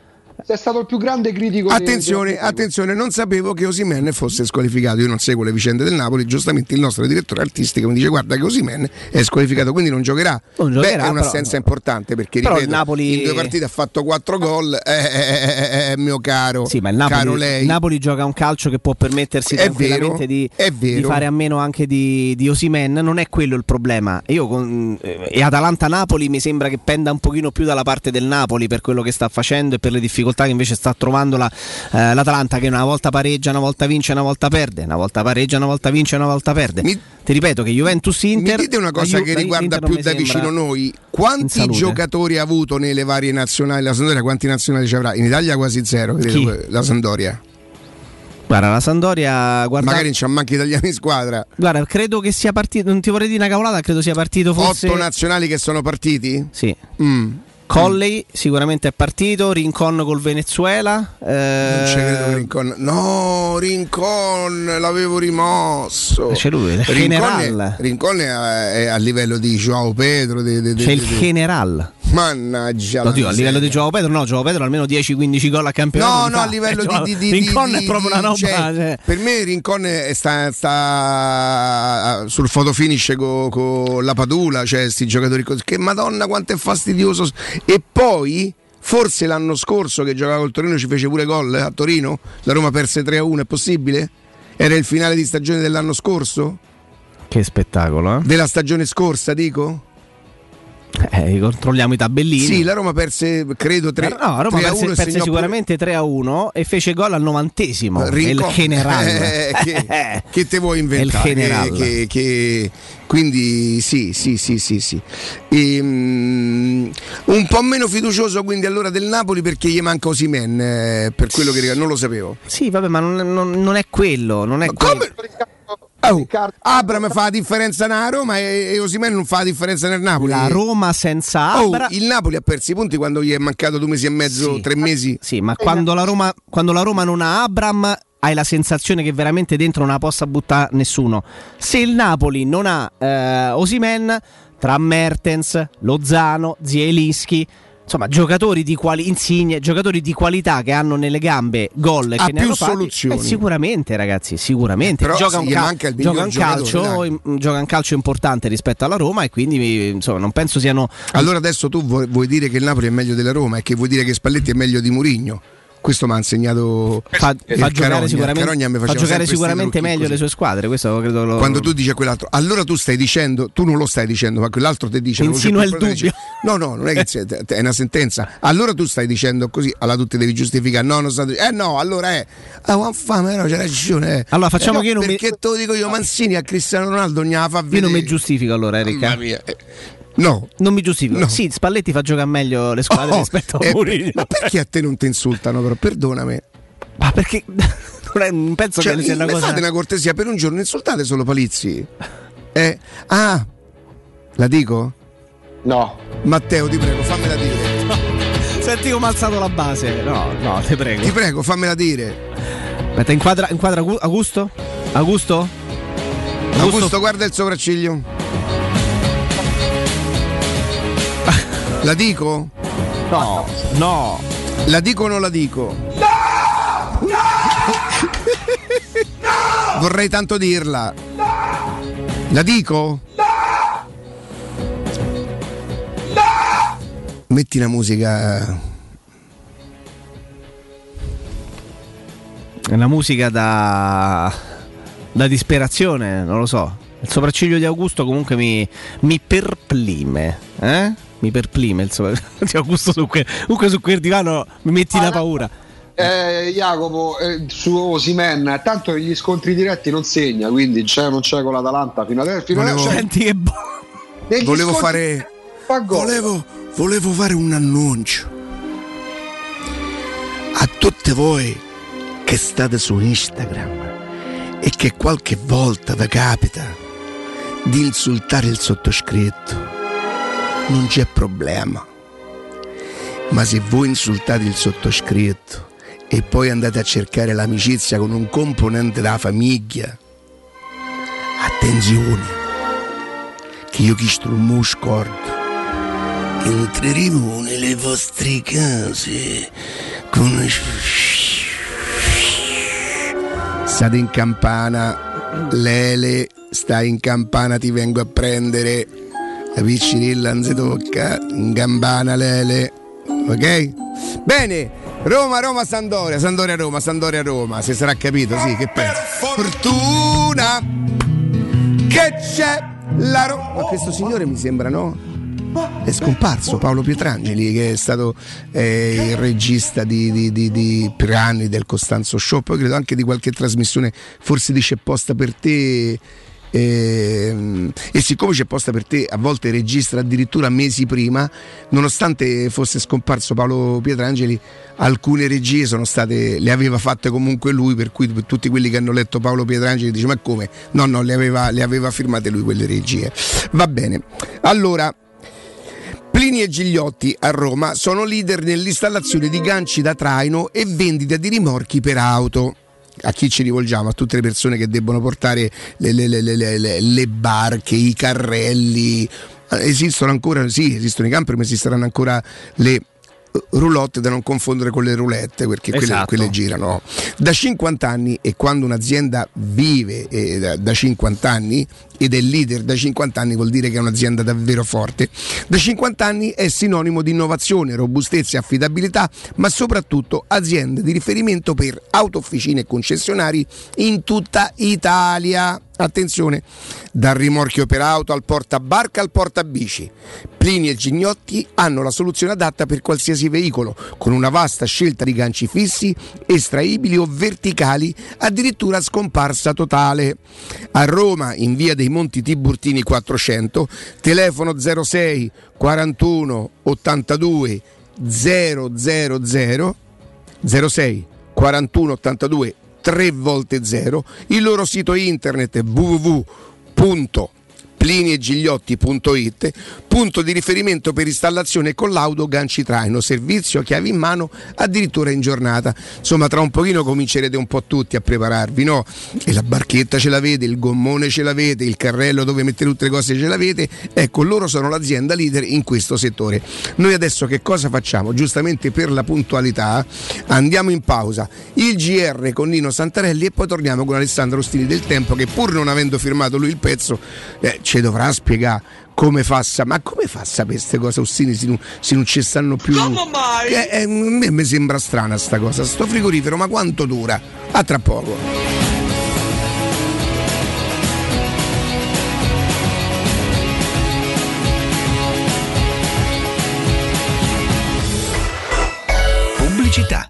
Sei stato il più grande critico Attenzione, di- attenzione, non sapevo che Osimen fosse squalificato. Io non seguo le vicende del Napoli. Giustamente il nostro direttore artistico mi dice: Guarda, che Osimen è squalificato, quindi non giocherà. Non Beh, giocherà, è però- un'assenza importante perché Però il ripeto, Napoli- in due partite ha fatto quattro gol. Eh, eh, eh, eh, mio caro, Sì, ma il caro Napoli, lei. il Napoli gioca un calcio che può permettersi È tranquillamente vero, di, è vero. di fare a meno anche di, di Osimen. Non è quello il problema. Io con, eh, e Atalanta-Napoli mi sembra che penda un pochino più dalla parte del Napoli per quello che sta facendo e per le difficoltà che invece sta trovando la- eh, l'Atalanta, che una volta pareggia, una volta vince, una volta perde, una volta pareggia, una volta vince, una volta perde. Ti ripeto che Juventus-Inter. Mi dite una cosa Ju- che riguarda più mi da vicino noi: quanti giocatori ha avuto nelle varie nazionali? La Sandoria quanti nazionali ci avrà? In Italia quasi zero, credo, la Sandoria. Guarda, la Sandoria. Guarda, Magari non c'ha manchi italiani in squadra. guarda, credo che sia partito. Non ti vorrei dire una cavolata, credo sia partito forse. Otto nazionali che sono partiti? Sì. Mm. Colley sicuramente è partito, Rincon col Venezuela. eh, Non ci credo Rincon. No, Rincon l'avevo rimosso. C'è lui, il Rincon Rincon è a, è a livello di Joao Pedro. di- di- di- C'è il di- general. Mannaggia. Oddio, a livello di. Giovo Pedro, no, Giovo Pedro almeno 10-15 gol a campionato. No, no, a livello Eh, di, di, Rincon è proprio una roba. cioè, cioè, Per me Rincon è- sta, sta sul fotofinish con la Padula, cioè sti giocatori così. Che madonna quanto è fastidioso. E poi, forse l'anno scorso che giocava col Torino ci fece pure gol eh, a Torino, la Roma perse 3-1, è possibile? Era il finale di stagione dell'anno scorso? Che spettacolo, eh? Della stagione scorsa, dico? Eh, controlliamo i tabellini. Sì, la Roma perse, credo, 3 No, Roma 3 a perse, 1 e perse segnò pure- sicuramente 3 a 1 e fece gol al novantesimo. Il general. <laughs> Eh, che, <laughs> che te vuoi inventare? Il general. Che- che- quindi sì, sì, sì, sì, sì. Ehm, un po' meno fiducioso quindi allora del Napoli perché gli manca Osimen, eh, per quello che non lo sapevo. Sì, vabbè, ma non, non- non è quello. Non è quello. Oh, Abram fa la differenza nella Roma e, e Osimhen non fa la differenza nel Napoli. La Roma senza Oh, Abram. il Napoli ha perso i punti quando gli è mancato due mesi e mezzo, Sì. tre mesi. Sì, ma quando la, Roma, quando la Roma non ha Abram hai la sensazione che veramente dentro non la possa buttare nessuno. Se il Napoli non ha eh, Osimen, tra Mertens, Lozano, Zielinski, insomma giocatori di quali, Insigne, giocatori di qualità che hanno nelle gambe gol e Ha che ne più hanno fatti, soluzioni. eh, sicuramente ragazzi, sicuramente. Però gioca un, cal- gioca un calcio, im- gioca un calcio importante rispetto alla Roma e quindi insomma non penso siano... Allora adesso tu vuoi, vuoi dire che il Napoli è meglio della Roma e che vuoi dire che Spalletti è meglio di Murigno. Questo mi ha insegnato Fa, fa giocare Carogna. sicuramente, mi fa giocare sicuramente meglio così. le sue squadre. Questo credo lo... Quando tu dici a quell'altro, allora tu stai dicendo, tu non lo stai dicendo, ma quell'altro ti dice. Insinua una il dubbio. dice- No, no, non è che è una sentenza. Allora tu stai dicendo così, allora tu ti devi giustificare. No, non dicendo. Eh no, allora è. Ah, fame, no, c'è ragione. eh. Allora, facciamo Eh, no, che io non mi- Perché te lo dico io, Mancini a Cristiano Ronaldo non gliela fa vedere. Io non mi giustifico allora, Erika. No. Non mi giustifico. No. Sì, Spalletti fa giocare meglio le squadre Oh, rispetto a eh, Mourinho. ma perché a te non ti insultano, però? Perdonami. Ma perché <laughs> non, penso Cioè, che sia una mi cosa. fate una cortesia per un giorno, insultate solo Palizzi. <laughs> Eh, ah, la dico? No. Matteo, ti prego, fammela dire. <laughs> Senti come ha alzato la base. No, no, ti prego. Ti prego, fammela dire. Aspetta, inquadra, inquadra Agu- Augusto? Augusto? Augusto, guarda il sopracciglio. La dico? No, no. La dico o non la dico? Vorrei tanto dirla. La dico? Metti la musica. È una musica da. da disperazione, non lo so. Il sopracciglio di Augusto comunque mi, mi perplime. Eh? Mi perplime di <laughs> Augusto su que- comunque su quel divano mi metti la paura. Eh, Jacopo, eh, su Osimen, tanto negli scontri diretti non segna, quindi c'è, non c'è con l'Atalanta fino adesso. Fino Volevo- adesso Senti che bo- Volevo scontri fare. fa. Volevo, volevo fare un annuncio a tutte voi che state su Instagram e che qualche volta vi capita di insultare il sottoscritto. Non c'è problema. Ma se voi insultate il sottoscritto e poi andate a cercare l'amicizia con un componente della famiglia, attenzione, che io chi non scordo entreremo nelle vostre case con state in campana Lele sta in campana ti vengo a prendere la piccirilla non si tocca in campana Lele ok? bene Roma Roma Sandoria Sandoria Roma Sandoria Roma se sarà capito sì che pensi fortuna che c'è la Roma ma questo signore mi sembra no? è scomparso Paolo Pietrangeli che è stato eh, il regista di, di- di- di- per anni del Costanzo Show poi credo anche di qualche trasmissione forse di C'è posta per te ehm, e siccome c'è posta per te a volte registra addirittura mesi prima nonostante fosse scomparso Paolo Pietrangeli alcune regie sono state le aveva fatte comunque lui per cui per tutti quelli che hanno letto Paolo Pietrangeli dice ma come? No no le aveva, le aveva firmate lui quelle regie. Va bene. Allora Plini e Gigliotti a Roma sono leader nell'installazione di ganci da traino e vendita di rimorchi per auto. A chi ci rivolgiamo? A tutte le persone che debbono portare le, le- le- le- barche, i carrelli. Esistono ancora, sì, esistono i camper, ma esisteranno ancora le roulotte da non confondere con le roulette perché quelle, Esatto. quelle girano. Da 50 anni e quando un'azienda vive eh, da, da 50 anni ed è leader da 50 anni vuol dire che è un'azienda davvero forte. Da 50 anni è sinonimo di innovazione, robustezza e affidabilità ma soprattutto azienda di riferimento per autofficine e concessionari in tutta Italia attenzione dal rimorchio per auto al portabarca al portabici Plini e Gignotti hanno la soluzione adatta per qualsiasi veicolo, con una vasta scelta di ganci fissi, estraibili o verticali, addirittura scomparsa totale. A Roma, in via dei Monti Tiburtini 400, telefono 06 41 82 000 06 41 82 3 volte 0, il loro sito internet è www.pliniegigliotti.it, punto di riferimento per installazione e collaudo ganci traino, servizio chiavi in mano addirittura in giornata. Insomma, tra un pochino comincerete un po' tutti a prepararvi, no? E la barchetta ce l'avete, il gommone ce l'avete, il carrello dove mettere tutte le cose ce l'avete. Ecco, loro sono l'azienda leader in questo settore. Noi adesso che cosa facciamo? Giustamente per la puntualità andiamo in pausa. Il GR con Nino Santarelli e poi torniamo con Alessandro Ostini del Tempo che pur non avendo firmato lui il pezzo eh, ci dovrà spiegare come fa a sa- ma come fa a sapere queste cose Ostini se non, se non ci stanno più Come mai? Eh, eh, a me mi sembra strana sta cosa sto frigorifero ma quanto dura? a tra poco Pubblicità.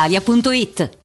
brispalitalia.it.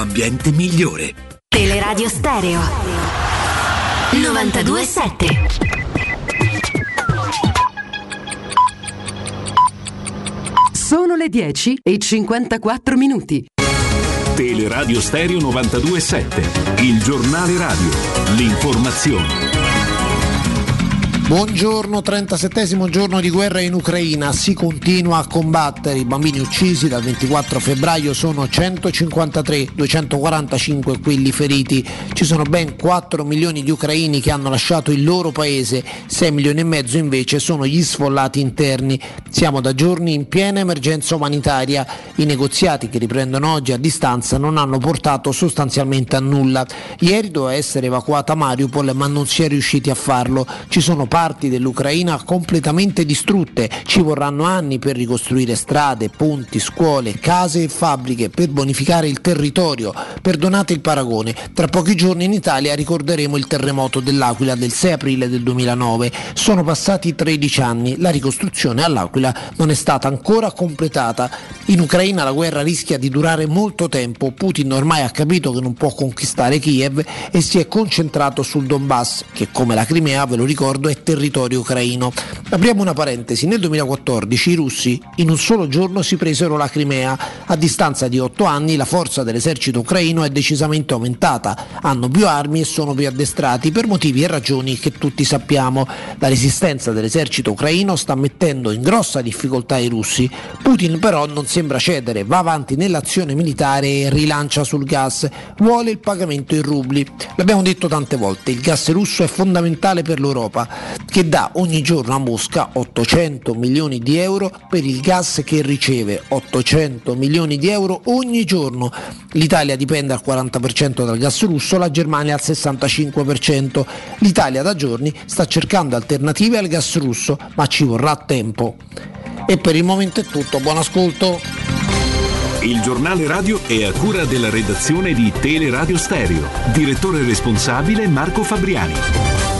ambiente migliore. Teleradio Stereo 927 Sono le 10 e 54 minuti. Teleradio Stereo 927, il giornale radio, l'informazione. Buongiorno, 37 giorno di guerra in Ucraina, si continua a combattere, i bambini uccisi dal 24 febbraio sono 153, 245 quelli feriti, ci sono ben 4 milioni di ucraini che hanno lasciato il loro paese, 6 milioni e mezzo invece sono gli sfollati interni, siamo da giorni in piena emergenza umanitaria, i negoziati che riprendono oggi a distanza non hanno portato sostanzialmente a nulla, ieri doveva essere evacuata Mariupol ma non si è riusciti a farlo, ci sono parti dell'Ucraina completamente distrutte, ci vorranno anni per ricostruire strade, ponti, scuole, case e fabbriche, per bonificare il territorio. Perdonate il paragone, tra pochi giorni in Italia ricorderemo il terremoto dell'Aquila del 6 aprile del 2009. Sono passati 13 anni, la ricostruzione all'Aquila non è stata ancora completata. In Ucraina la guerra rischia di durare molto tempo, Putin ormai ha capito che non può conquistare Kiev e si è concentrato sul Donbass, che come la Crimea, ve lo ricordo, è territorio ucraino. Apriamo una parentesi, nel 2014 i russi in un solo giorno si presero la Crimea, a distanza di otto anni la forza dell'esercito ucraino è decisamente aumentata, hanno più armi e sono più addestrati per motivi e ragioni che tutti sappiamo. La resistenza dell'esercito ucraino sta mettendo in grossa difficoltà i russi, Putin però non sembra cedere, va avanti nell'azione militare e rilancia sul gas, vuole il pagamento in rubli. L'abbiamo detto tante volte, il gas russo è fondamentale per l'Europa, che dà ogni giorno a Mosca 800 milioni di euro per il gas che riceve, 800 milioni di euro ogni giorno. L'Italia dipende al 40% dal gas russo, la Germania al 65%. L'Italia da giorni sta cercando alternative al gas russo, ma ci vorrà tempo. E per il momento è tutto, buon ascolto. Il giornale radio è a cura della redazione di Teleradio Stereo. Direttore responsabile Marco Fabriani.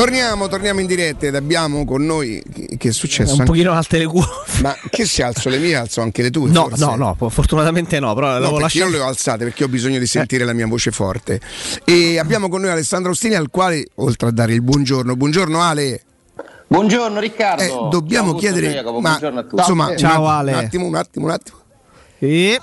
Torniamo, torniamo in diretta ed abbiamo con noi. Che, che è successo? Un Anche- pochino alte le cuffie. Ma che se alzo le mie, alzo anche le tue? No, forse? no, no, fortunatamente no, però No, lasciato- io le ho alzate perché ho bisogno di sentire la mia voce forte. E abbiamo con noi Alessandro Ostini, al quale, oltre a dare il buongiorno, buongiorno Ale. Buongiorno Riccardo. Eh, dobbiamo Ciao, Augusto, chiedere, Jacopo, ma buongiorno a tutti. insomma, un Ciao, attimo, Ale. Un attimo, un attimo, un attimo. E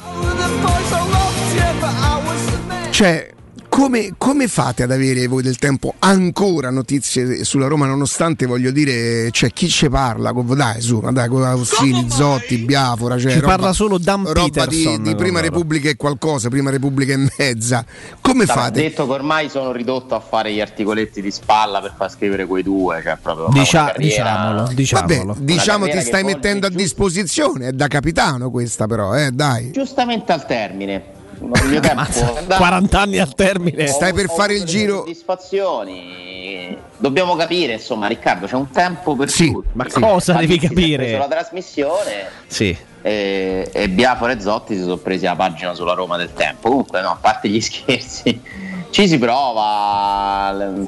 Cioè, come, come fate ad avere voi del tempo ancora notizie sulla Roma nonostante voglio dire c'è chi ci parla con- dai su ma dai con Agostini, Zotti, Biafora cioè, Ci roba- parla solo Dan roba di, Peterson di con Prima. Repubblica e qualcosa Prima Repubblica e mezza come T'avrà fate? detto che ormai sono ridotto a fare gli articoletti di spalla per far scrivere quei due, cioè proprio Dicia- carriera- diciamolo, diciamolo. Vabbè, diciamo ti che stai mettendo a disposizione è da capitano questa però eh dai Giustamente al termine. Il mio tempo è andato. 40 anni al termine. Stai per Ho fare il giro soddisfazioni. Dobbiamo capire, insomma, Riccardo, c'è un tempo per Sì, tutti. ma cosa Infatti devi capire? preso la trasmissione Sì. e, e Biafora e Zotti si sono presi la pagina sulla Roma del tempo. Comunque, no, a parte gli <laughs> scherzi, ci si prova. l-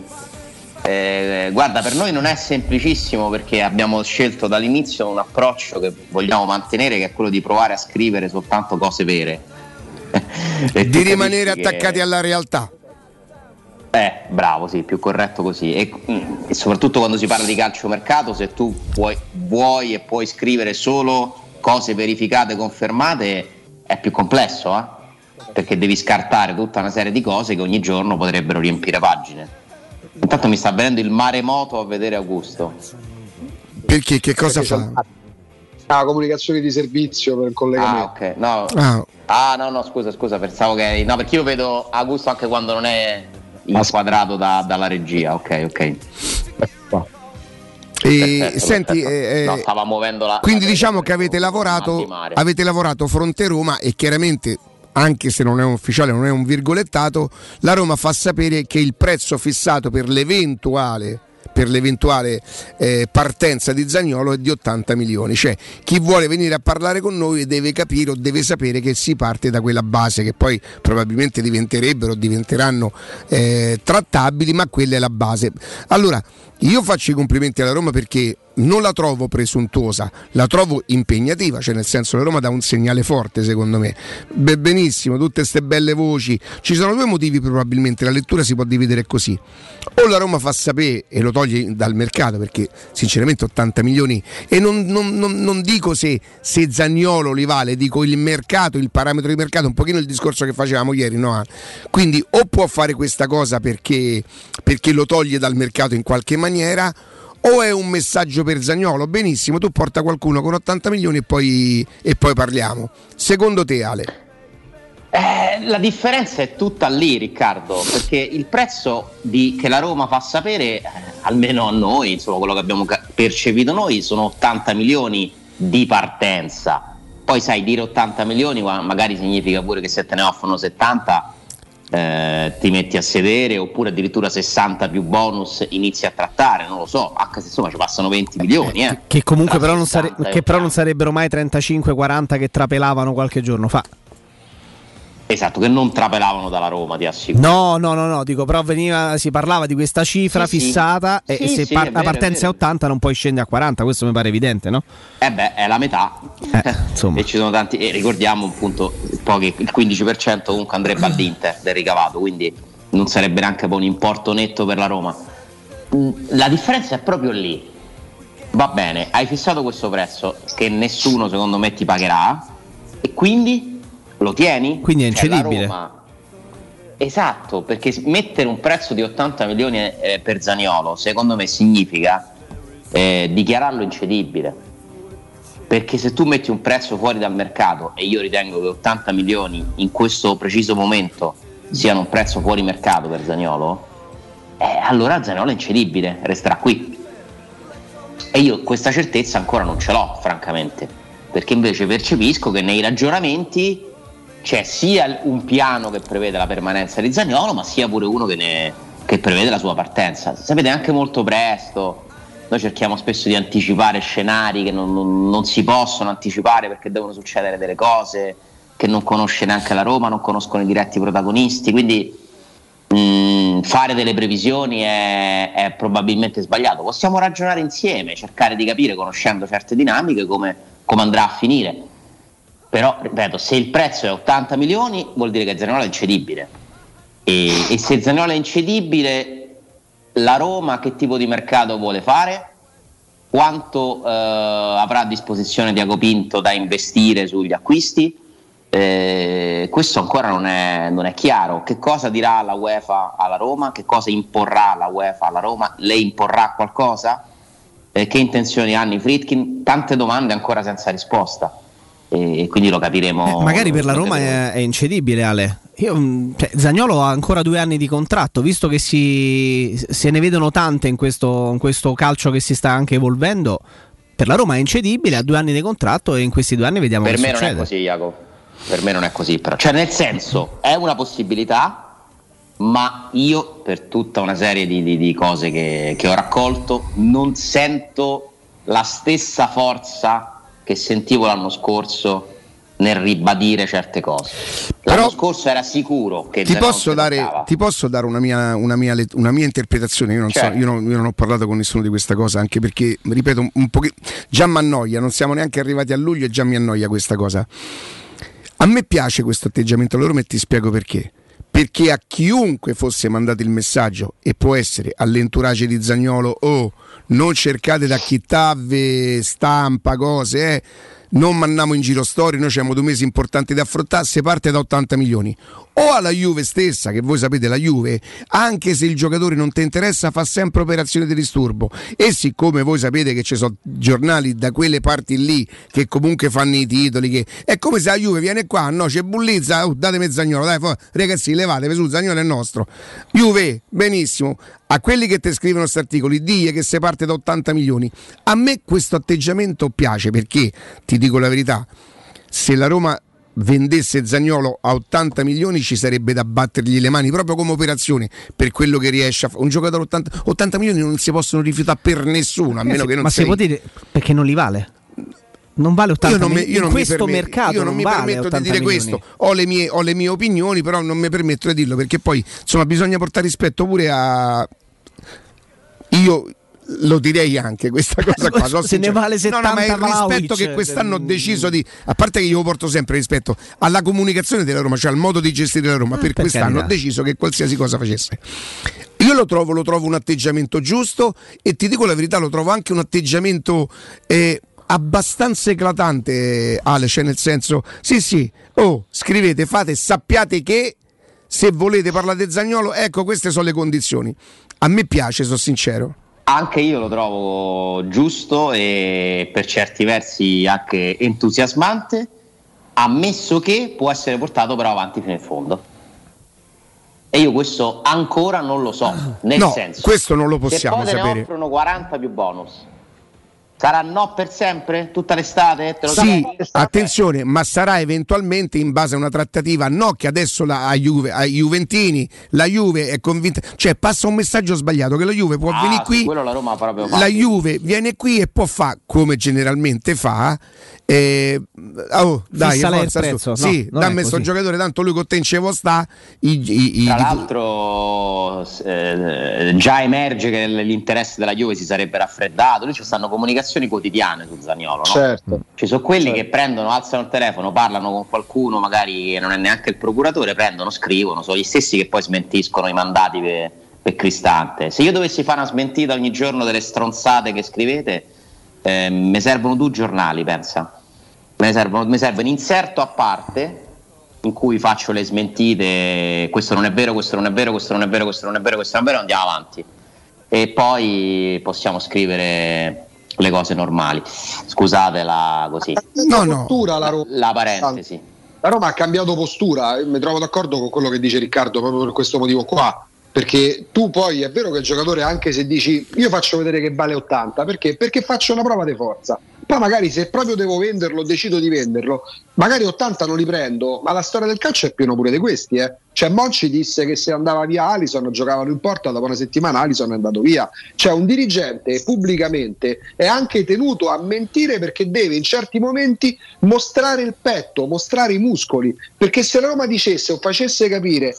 eh, guarda, per noi non è semplicissimo perché abbiamo scelto dall'inizio un approccio che vogliamo mantenere, che è quello di provare a scrivere soltanto cose vere. <laughs> Di rimanere capisci che- attaccati alla realtà eh, bravo, sì, più corretto così. E, mm, e soprattutto quando si parla di calciomercato, se tu puoi, vuoi e puoi scrivere solo cose verificate, confermate, è più complesso, eh? perché devi scartare tutta una serie di cose che ogni giorno potrebbero riempire pagine. Intanto mi sta venendo il maremoto a vedere Augusto. perché che cosa Perché fa? Ah, comunicazione di servizio per il collegamento. Ah, ok. No. Ah. Ah, no, no, scusa, scusa, pensavo che. No, perché io vedo Augusto anche quando non è inquadrato da- dalla regia. Ok, ok. E, Perfetto, senti, perfetto. eh, eh, No, stava muovendo la. quindi la- diciamo che avete lavorato, avete lavorato fronte Roma e chiaramente, anche se non è un ufficiale, non è un virgolettato, la Roma fa sapere che il prezzo fissato per l'eventuale per l'eventuale eh, partenza di Zagnolo è di 80 milioni. Cioè, chi vuole venire a parlare con noi deve capire o deve sapere che si parte da quella base che poi probabilmente diventerebbero, diventeranno eh, trattabili, ma quella è la base. Allora, io faccio i complimenti alla Roma perché non la trovo presuntuosa, la trovo impegnativa, cioè nel senso la Roma dà un segnale forte secondo me. Be- benissimo, tutte queste belle voci. Ci sono due motivi probabilmente, la lettura si può dividere così. O la Roma fa sapere e lo toglie dal mercato perché sinceramente 80 milioni e non, non- non- non dico se, se Zagnolo li vale, dico il mercato, il parametro di mercato, un pochino il discorso che facevamo ieri. No? Quindi o può fare questa cosa perché, perché lo toglie dal mercato in qualche maniera o è un messaggio per Zagnolo? Benissimo, tu porta qualcuno con 80 milioni e poi, e poi parliamo. Secondo te, Ale? Eh, la differenza è tutta lì, Riccardo, perché il prezzo di- che la Roma fa sapere, eh, almeno a noi, insomma, quello che abbiamo percepito noi, sono 80 milioni di partenza. Poi sai, dire 80 milioni ma- magari significa pure che se te ne offrono 70 eh, ti metti a sedere oppure addirittura 60 più bonus inizi a trattare, non lo so, anche se insomma ci passano 20 milioni. Eh. Che comunque però non, sare- 60 che però non sarebbero mai 35-40 che trapelavano qualche giorno fa. Esatto, che non trapelavano dalla Roma, ti assicuro. No, no, no, no, dico, però veniva, si parlava di questa cifra Sì, sì. fissata e Sì, e se sì, par- è la partenza è è 80 non puoi scendere a 40, questo mi pare evidente, no? Eh beh, è la metà. insomma. <laughs> e ci sono tanti. E ricordiamo appunto poi che il 15% comunque andrebbe all'Inter del ricavato, quindi non sarebbe neanche un importo netto per la Roma. Mm, La differenza è proprio lì. Va bene, hai fissato questo prezzo che nessuno secondo me ti pagherà e quindi lo tieni? Quindi è Cioè, incedibile. Roma- Esatto, perché mettere un prezzo di 80 milioni eh, per Zaniolo secondo me significa eh, dichiararlo incedibile. Perché se tu metti un prezzo fuori dal mercato e io ritengo che 80 milioni in questo preciso momento siano un prezzo fuori mercato per Zaniolo, eh, allora Zaniolo è incedibile, resterà qui. E io questa certezza ancora non ce l'ho, francamente, perché invece percepisco che nei ragionamenti c'è sia un piano che prevede la permanenza di Zagnolo, ma sia pure uno che, ne- che prevede la sua partenza. Sapete, anche molto presto. Noi cerchiamo spesso di anticipare scenari che non, non- non si possono anticipare perché devono succedere delle cose che non conosce neanche la Roma, non conoscono i diretti protagonisti. Quindi mh, fare delle previsioni è, è probabilmente sbagliato. Possiamo ragionare insieme, cercare di capire, conoscendo certe dinamiche, come, come andrà a finire. Però, ripeto, se il prezzo è 80 milioni vuol dire che Zaniolo è incedibile. E, e se Zaniolo è incedibile, la Roma che tipo di mercato vuole fare? Quanto eh, avrà a disposizione Diaco Pinto da investire sugli acquisti? Eh, questo ancora non è, non è chiaro. Che cosa dirà la UEFA alla Roma? Che cosa imporrà la UEFA alla Roma? Le imporrà qualcosa? Eh, che intenzioni hanno i Fritkin? Tante domande ancora senza risposta. E quindi lo capiremo. Eh, magari per la Roma è, è incedibile, Ale. Io, mm, cioè, Zagnolo ha ancora due anni di contratto, visto che si, se ne vedono tante in questo, in questo calcio che si sta anche evolvendo. Per la Roma è incedibile, ha due anni di contratto e in questi due anni vediamo per che me succede. non è così, Jacopo. Per me non è così, però. Cioè, nel senso, è una possibilità, ma io, per tutta una serie di, di- di cose che, che ho raccolto, non sento la stessa forza che sentivo l'anno scorso nel ribadire certe cose. L'anno scorso era sicuro che Ti posso, dare, ti posso dare una mia, una mia una mia interpretazione? Io non, so- Certo. io, non, io non ho parlato con nessuno di questa cosa, anche perché, ripeto, un, un poche- già mi annoia, non siamo neanche arrivati a luglio e già mi annoia questa cosa. A me piace questo atteggiamento alla Roma e ti spiego perché. Perché a chiunque fosse mandato il messaggio, e può essere all'entourage di Zagnolo, oh, non cercate da chittave, stampa, cose, eh, non mandiamo in giro storie, noi abbiamo due mesi importanti da affrontare, se parte da 80 milioni. O alla Juve stessa, che voi sapete la Juve, anche se il giocatore non ti interessa, fa sempre operazioni di disturbo. E siccome voi sapete che ci sono giornali da quelle parti lì che comunque fanno i titoli, che è come se la Juve viene qua, no, c'è bullizza, oh, datemi Zagnolo, dai, fa- ragazzi, levatevi su, Zagnolo è nostro. Juve, benissimo, a quelli che ti scrivono questi articoli, digli che se parte da 80 milioni. A me questo atteggiamento piace perché, ti dico la verità, se la Roma vendesse Zagnolo a 80 milioni ci sarebbe da battergli le mani proprio come operazione per quello che riesce a fare. Un giocatore a 80, 80 milioni non si possono rifiutare per nessuno, a meno che non Ma sei... si può dire perché non li vale? Non vale 80 Io non, mi, milioni. io in non mi questo perme- mercato io non mi vale permetto di 80 dire milioni. questo. Ho le, mie, ho le mie opinioni, però non mi permetto di dirlo perché poi insomma bisogna portare rispetto pure a. Io lo direi anche questa <laughs> cosa qua. sono Se ne vale no, no, ma il 70 rispetto che Vlahovic, quest'anno ho deciso di. A parte che io porto sempre rispetto alla comunicazione della Roma, cioè al modo di gestire la Roma, per per quest'anno carità. ho deciso che qualsiasi cosa facesse. Io lo trovo, lo trovo un atteggiamento giusto e ti dico la verità, lo trovo anche un atteggiamento eh, abbastanza eclatante, Ale, cioè nel senso, sì sì, oh, scrivete, fate, sappiate che se volete parlare di Zagnolo, ecco queste sono le condizioni. A me piace, sono sincero. Anche io lo trovo giusto e per certi versi anche entusiasmante, ammesso che può essere portato però avanti fino in fondo. E io questo ancora non lo so, nel No, senso questo non lo se possiamo poi te ne sapere. offrono 40 più bonus, sarà no per sempre? Tutta l'estate? Te lo Sì, attenzione, ma sarà eventualmente in base a una trattativa, no che adesso la, a Juve, ai Juventini, la Juve è convinta, cioè passa un messaggio sbagliato che la Juve può Ah, venire qui, quello la Roma proprio la Juve viene qui e può fare come generalmente fa. eh, oh, dai, forza, prezzo. sto- No, sì, dammi sto così. giocatore, tanto lui con te in cevo sta. I, i- i- Tra i- l'altro eh, già emerge che l'interesse della Juve si sarebbe raffreddato, lì ci stanno comunicazioni quotidiane su Zagnolo, no? Certo. Ci sono quelli che prendono, alzano il telefono, parlano con qualcuno, magari che non è neanche il procuratore, prendono, scrivono, sono gli stessi che poi smentiscono i mandati per, per Cristante. Se io dovessi fare una smentita ogni giorno delle stronzate che scrivete, eh, mi servono due giornali, pensa. Me ne servono- mi serve un inserto a parte in cui faccio le smentite, questo non è vero, questo non è vero, questo non è vero, questo non è vero, questo non è vero, andiamo avanti. E poi possiamo scrivere le cose normali. Scusatela così. No, no. Postura la Roma. La parentesi. La Roma ha cambiato postura, e mi trovo d'accordo con quello che dice Riccardo proprio per questo motivo qua. Perché tu poi è vero che il giocatore, anche se dici io faccio vedere che vale 80, perché? Perché faccio una prova di forza. Poi magari se proprio devo venderlo, decido di venderlo, magari 80 non li prendo, ma la storia del calcio è pieno pure di questi. Eh. Cioè Monci disse che se andava via Alison giocavano in porta, dopo una settimana Alison è andato via. Cioè un dirigente pubblicamente è anche tenuto a mentire perché deve in certi momenti mostrare il petto, mostrare i muscoli. Perché se la Roma dicesse o facesse capire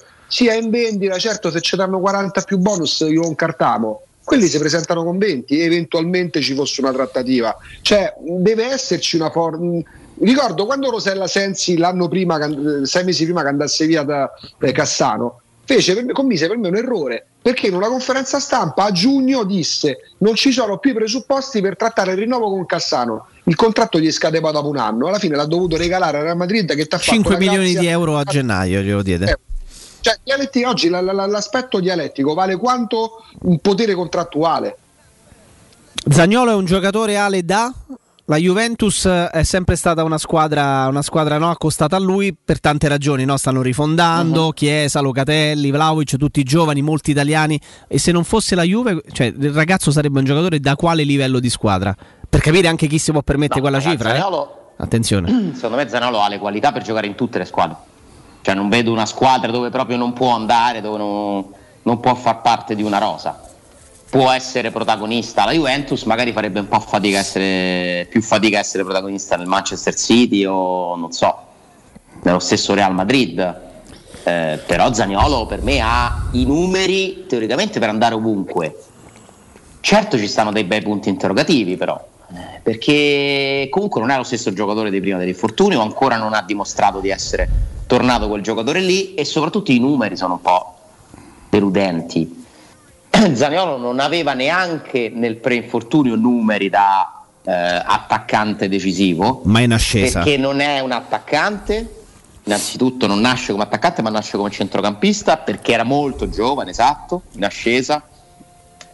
è in vendita, certo se ci danno 40 più bonus io un cartamo. Quelli si presentano con 20 e eventualmente ci fosse una trattativa. Cioè deve esserci una forma... Ricordo quando Rosella Sensi l'anno prima, sei mesi prima che andasse via da eh, Cassano, fece per me, commise per me un errore perché in una conferenza stampa a giugno disse non ci sono più i presupposti per trattare il rinnovo con Cassano il contratto gli scadeva dopo un anno, alla fine l'ha dovuto regalare al Real Madrid che ti ha fatto 5 la milioni di euro a gennaio glielo diede. Eh, Cioè, dialetti- oggi la- la- l'aspetto dialettico vale quanto un potere contrattuale. Zagnolo è un giocatore Ale da la Juventus eh, è sempre stata una squadra, una squadra no, accostata a lui per tante ragioni. No? Stanno rifondando Chiesa, Locatelli, Vlaovic, tutti giovani, molti italiani. E se non fosse la Juve, cioè, il ragazzo sarebbe un giocatore da quale livello di squadra? Per capire anche chi si può permettere quella ragazzi, cifra. eh. Zaniolo- Attenzione. <clears throat> Secondo me Zanolo ha le qualità per giocare in tutte le squadre. Cioè non vedo una squadra dove proprio non può andare, dove non, non può far parte di una rosa. Può essere protagonista la Juventus, magari farebbe un po' fatica a essere, più fatica a essere protagonista nel Manchester City o non so, nello stesso Real Madrid. Eh, però Zaniolo per me ha i numeri teoricamente per andare ovunque. Certo ci stanno dei bei punti interrogativi però, perché comunque non è lo stesso giocatore di prima dell'infortunio, ancora non ha dimostrato di essere tornato quel giocatore lì e soprattutto i numeri sono un po' deludenti. <clears throat> Zaniolo non aveva neanche nel pre-infortunio numeri da eh, attaccante decisivo, Ma in ascesa. perché non è un attaccante, innanzitutto non nasce come attaccante ma nasce come centrocampista perché era molto giovane, esatto, in ascesa.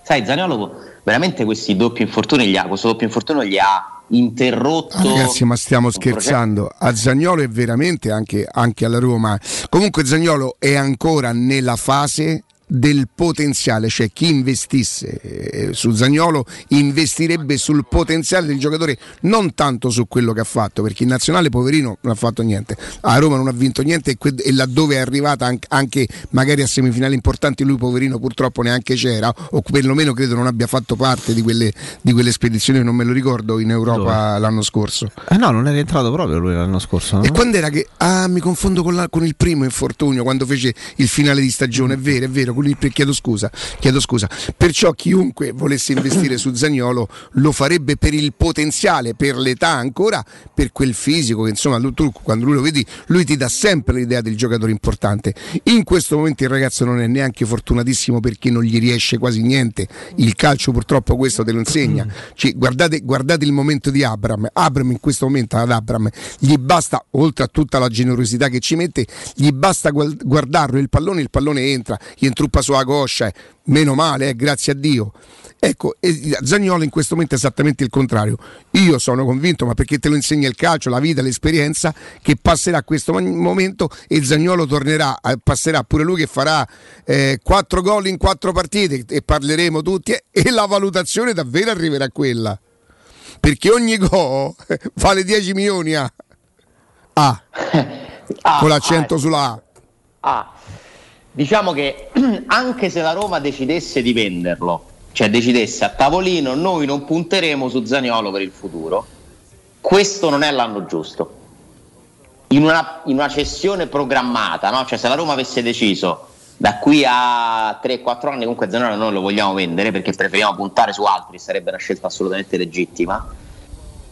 Sai, Zaniolo veramente questi doppi infortuni, gli ha, questo doppio infortunio gli ha interrotto... Ah, ragazzi, ma stiamo scherzando. A Zagnolo è veramente anche, anche alla Roma. Comunque, Zagnolo è ancora nella fase del potenziale, cioè chi investisse eh, su Zagnolo investirebbe sul potenziale del giocatore, non tanto su quello che ha fatto, perché in nazionale poverino non ha fatto niente, a Roma non ha vinto niente e, que- e laddove è arrivata anche, anche magari a semifinali importanti lui poverino purtroppo neanche c'era o perlomeno credo non abbia fatto parte di quelle, di quelle spedizioni, non me lo ricordo in Europa Dove? l'anno scorso. Eh no, non è rientrato proprio lui l'anno scorso. no? E quando era che. Ah, mi confondo con, la- con il primo infortunio, quando fece il finale di stagione, è vero, è vero, chiedo scusa, chiedo scusa. Perciò chiunque volesse investire su Zagnolo lo farebbe per il potenziale, per l'età ancora, per quel fisico che insomma tu quando lui lo vedi, lui ti dà sempre l'idea del giocatore importante. In questo momento il ragazzo non è neanche fortunatissimo perché non gli riesce quasi niente. Il calcio purtroppo questo te lo insegna. Cioè, guardate, guardate il momento di Abram. Abram in questo momento ad Abram gli basta, oltre a tutta la generosità che ci mette, gli basta guardarlo il pallone, il pallone entra, gli intruppa sulla coscia, eh. meno male, eh, grazie a Dio. Ecco, e Zagnolo in questo momento è esattamente il contrario. Io sono convinto, ma perché te lo insegna il calcio, la vita, l'esperienza, che passerà questo mo- momento e Zagnolo tornerà, eh, passerà pure lui che farà eh, quattro gol in quattro partite e parleremo tutti eh, e la valutazione davvero arriverà a quella. Perché ogni gol vale 10 milioni a, a <laughs> Ah, con l'accento ah, sulla A. Ah, diciamo che <clears throat> anche se la Roma decidesse di venderlo, cioè decidesse a tavolino noi non punteremo su Zaniolo per il futuro, questo non è l'anno giusto. In una, in una cessione programmata, no? cioè se la Roma avesse deciso da qui a 3-4 anni comunque Zaniolo non lo vogliamo vendere perché preferiamo puntare su altri, sarebbe una scelta assolutamente legittima.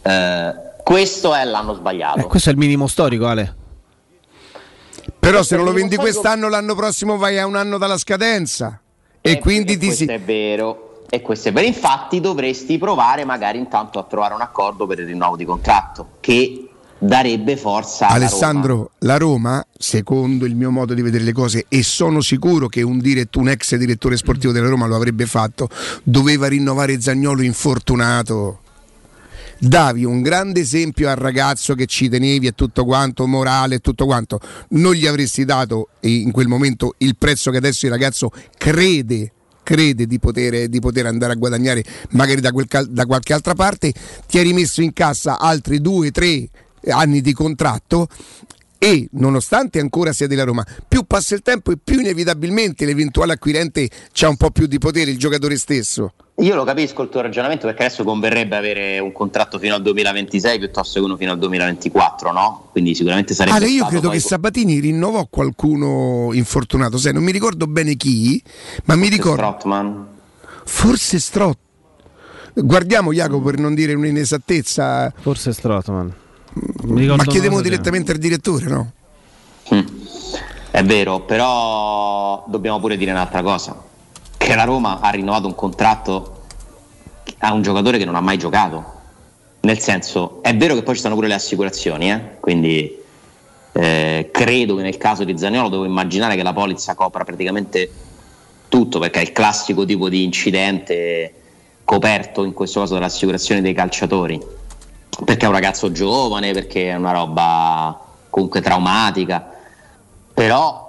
Eh, questo è l'anno sbagliato. Eh, questo è il minimo storico, Ale. Però se non lo vendi quest'anno, l'anno prossimo vai a un anno dalla scadenza. E quindi e ti questo si... è vero. E questo è vero. Infatti dovresti provare magari intanto a trovare un accordo per il rinnovo di contratto che darebbe forza Alessandro, la Roma, secondo il mio modo di vedere le cose, e sono sicuro che un, diretto- un ex direttore sportivo della Roma lo avrebbe fatto, doveva rinnovare Zagnolo infortunato. Davi un grande esempio al ragazzo che ci tenevi e tutto quanto, morale e tutto quanto. Non gli avresti dato eh, in quel momento il prezzo che adesso il ragazzo crede crede di poter, di poter andare a guadagnare magari da, quel da qualche altra parte, ti hai rimesso in cassa altri due, tre anni di contratto e nonostante ancora sia della Roma, più passa il tempo e più inevitabilmente l'eventuale acquirente ha un po' più di potere, il giocatore stesso. Io lo capisco il tuo ragionamento perché adesso converrebbe avere un contratto fino al 2026 piuttosto che uno fino al 2024, no? Quindi sicuramente sarebbe Ale, io stato credo poi- che Sabatini rinnovò qualcuno infortunato, sai, non mi ricordo bene chi, ma mi ricordo... Strootman. Forse Strott. Guardiamo Jacopo per non dire un'inesattezza. Forse Strotman. Ma chiediamo direttamente al direttore, no? È vero, però dobbiamo pure dire un'altra cosa, che la Roma ha rinnovato un contratto a un giocatore che non ha mai giocato Nel senso, è vero che poi ci stanno pure le assicurazioni, eh? quindi eh, credo che nel caso di Zaniolo devo immaginare che la polizza copra praticamente tutto, perché è il classico tipo di incidente coperto in questo caso dall'assicurazione dei calciatori, perché è un ragazzo giovane, perché è una roba comunque traumatica, però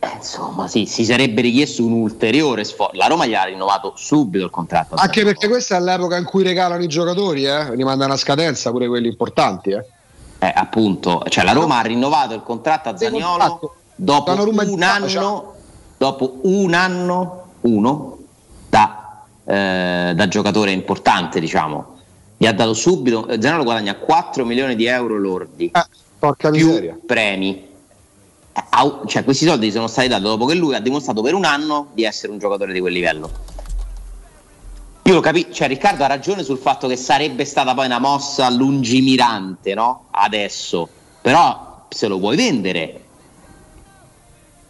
eh, insomma sì, si sarebbe richiesto un ulteriore sforzo. La Roma gli ha rinnovato subito il contratto. Anche perché questa è l'epoca in cui regalano i giocatori, eh? rimandano a scadenza pure quelli importanti. Eh? Eh, appunto, cioè la Roma ha rinnovato il contratto a Zaniolo dopo un anno, dopo un anno, uno, da, eh, da giocatore importante, diciamo. Gli ha dato subito, eh, Zaniolo guadagna 4 milioni di euro lordi, porca più miseria. premi. Eh, Cioè, questi soldi sono stati dati dopo che lui ha dimostrato per un anno di essere un giocatore di quel livello. Io lo capisco, cioè Riccardo ha ragione sul fatto che sarebbe stata poi una mossa lungimirante, no? Adesso, però se lo vuoi vendere,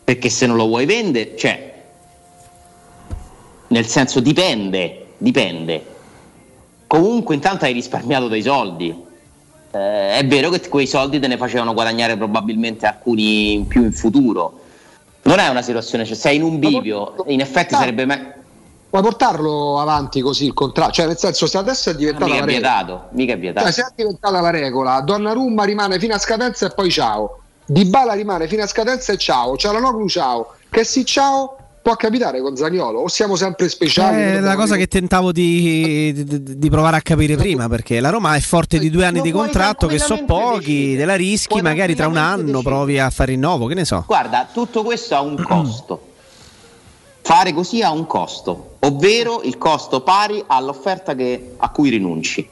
perché se non lo vuoi vendere, cioè, nel senso dipende, dipende. Comunque intanto hai risparmiato dei soldi. Eh, è vero che quei soldi te ne facevano guadagnare probabilmente alcuni in più in futuro. Non è una situazione, cioè sei in un bivio, in effetti sarebbe me- Puoi portarlo avanti così il contratto? Cioè, nel senso, se adesso è diventata mica la regola, vietato, mica è vietato. cioè, se è diventata la regola, Donnarumma rimane fino a scadenza e poi ciao. Dybala rimane fino a scadenza e ciao. Cialanoglu ciao. Che sì ciao può capitare con Zaniolo o siamo sempre speciali? È la cosa che tentavo di, di- di provare a capire prima, perché la Roma è forte di due anni di contratto, che so pochi, te la rischi, magari tra un anno provi a fare rinnovo, che ne so. Guarda, tutto questo ha un costo. Fare così ha un costo, ovvero il costo pari all'offerta che- a cui rinunci.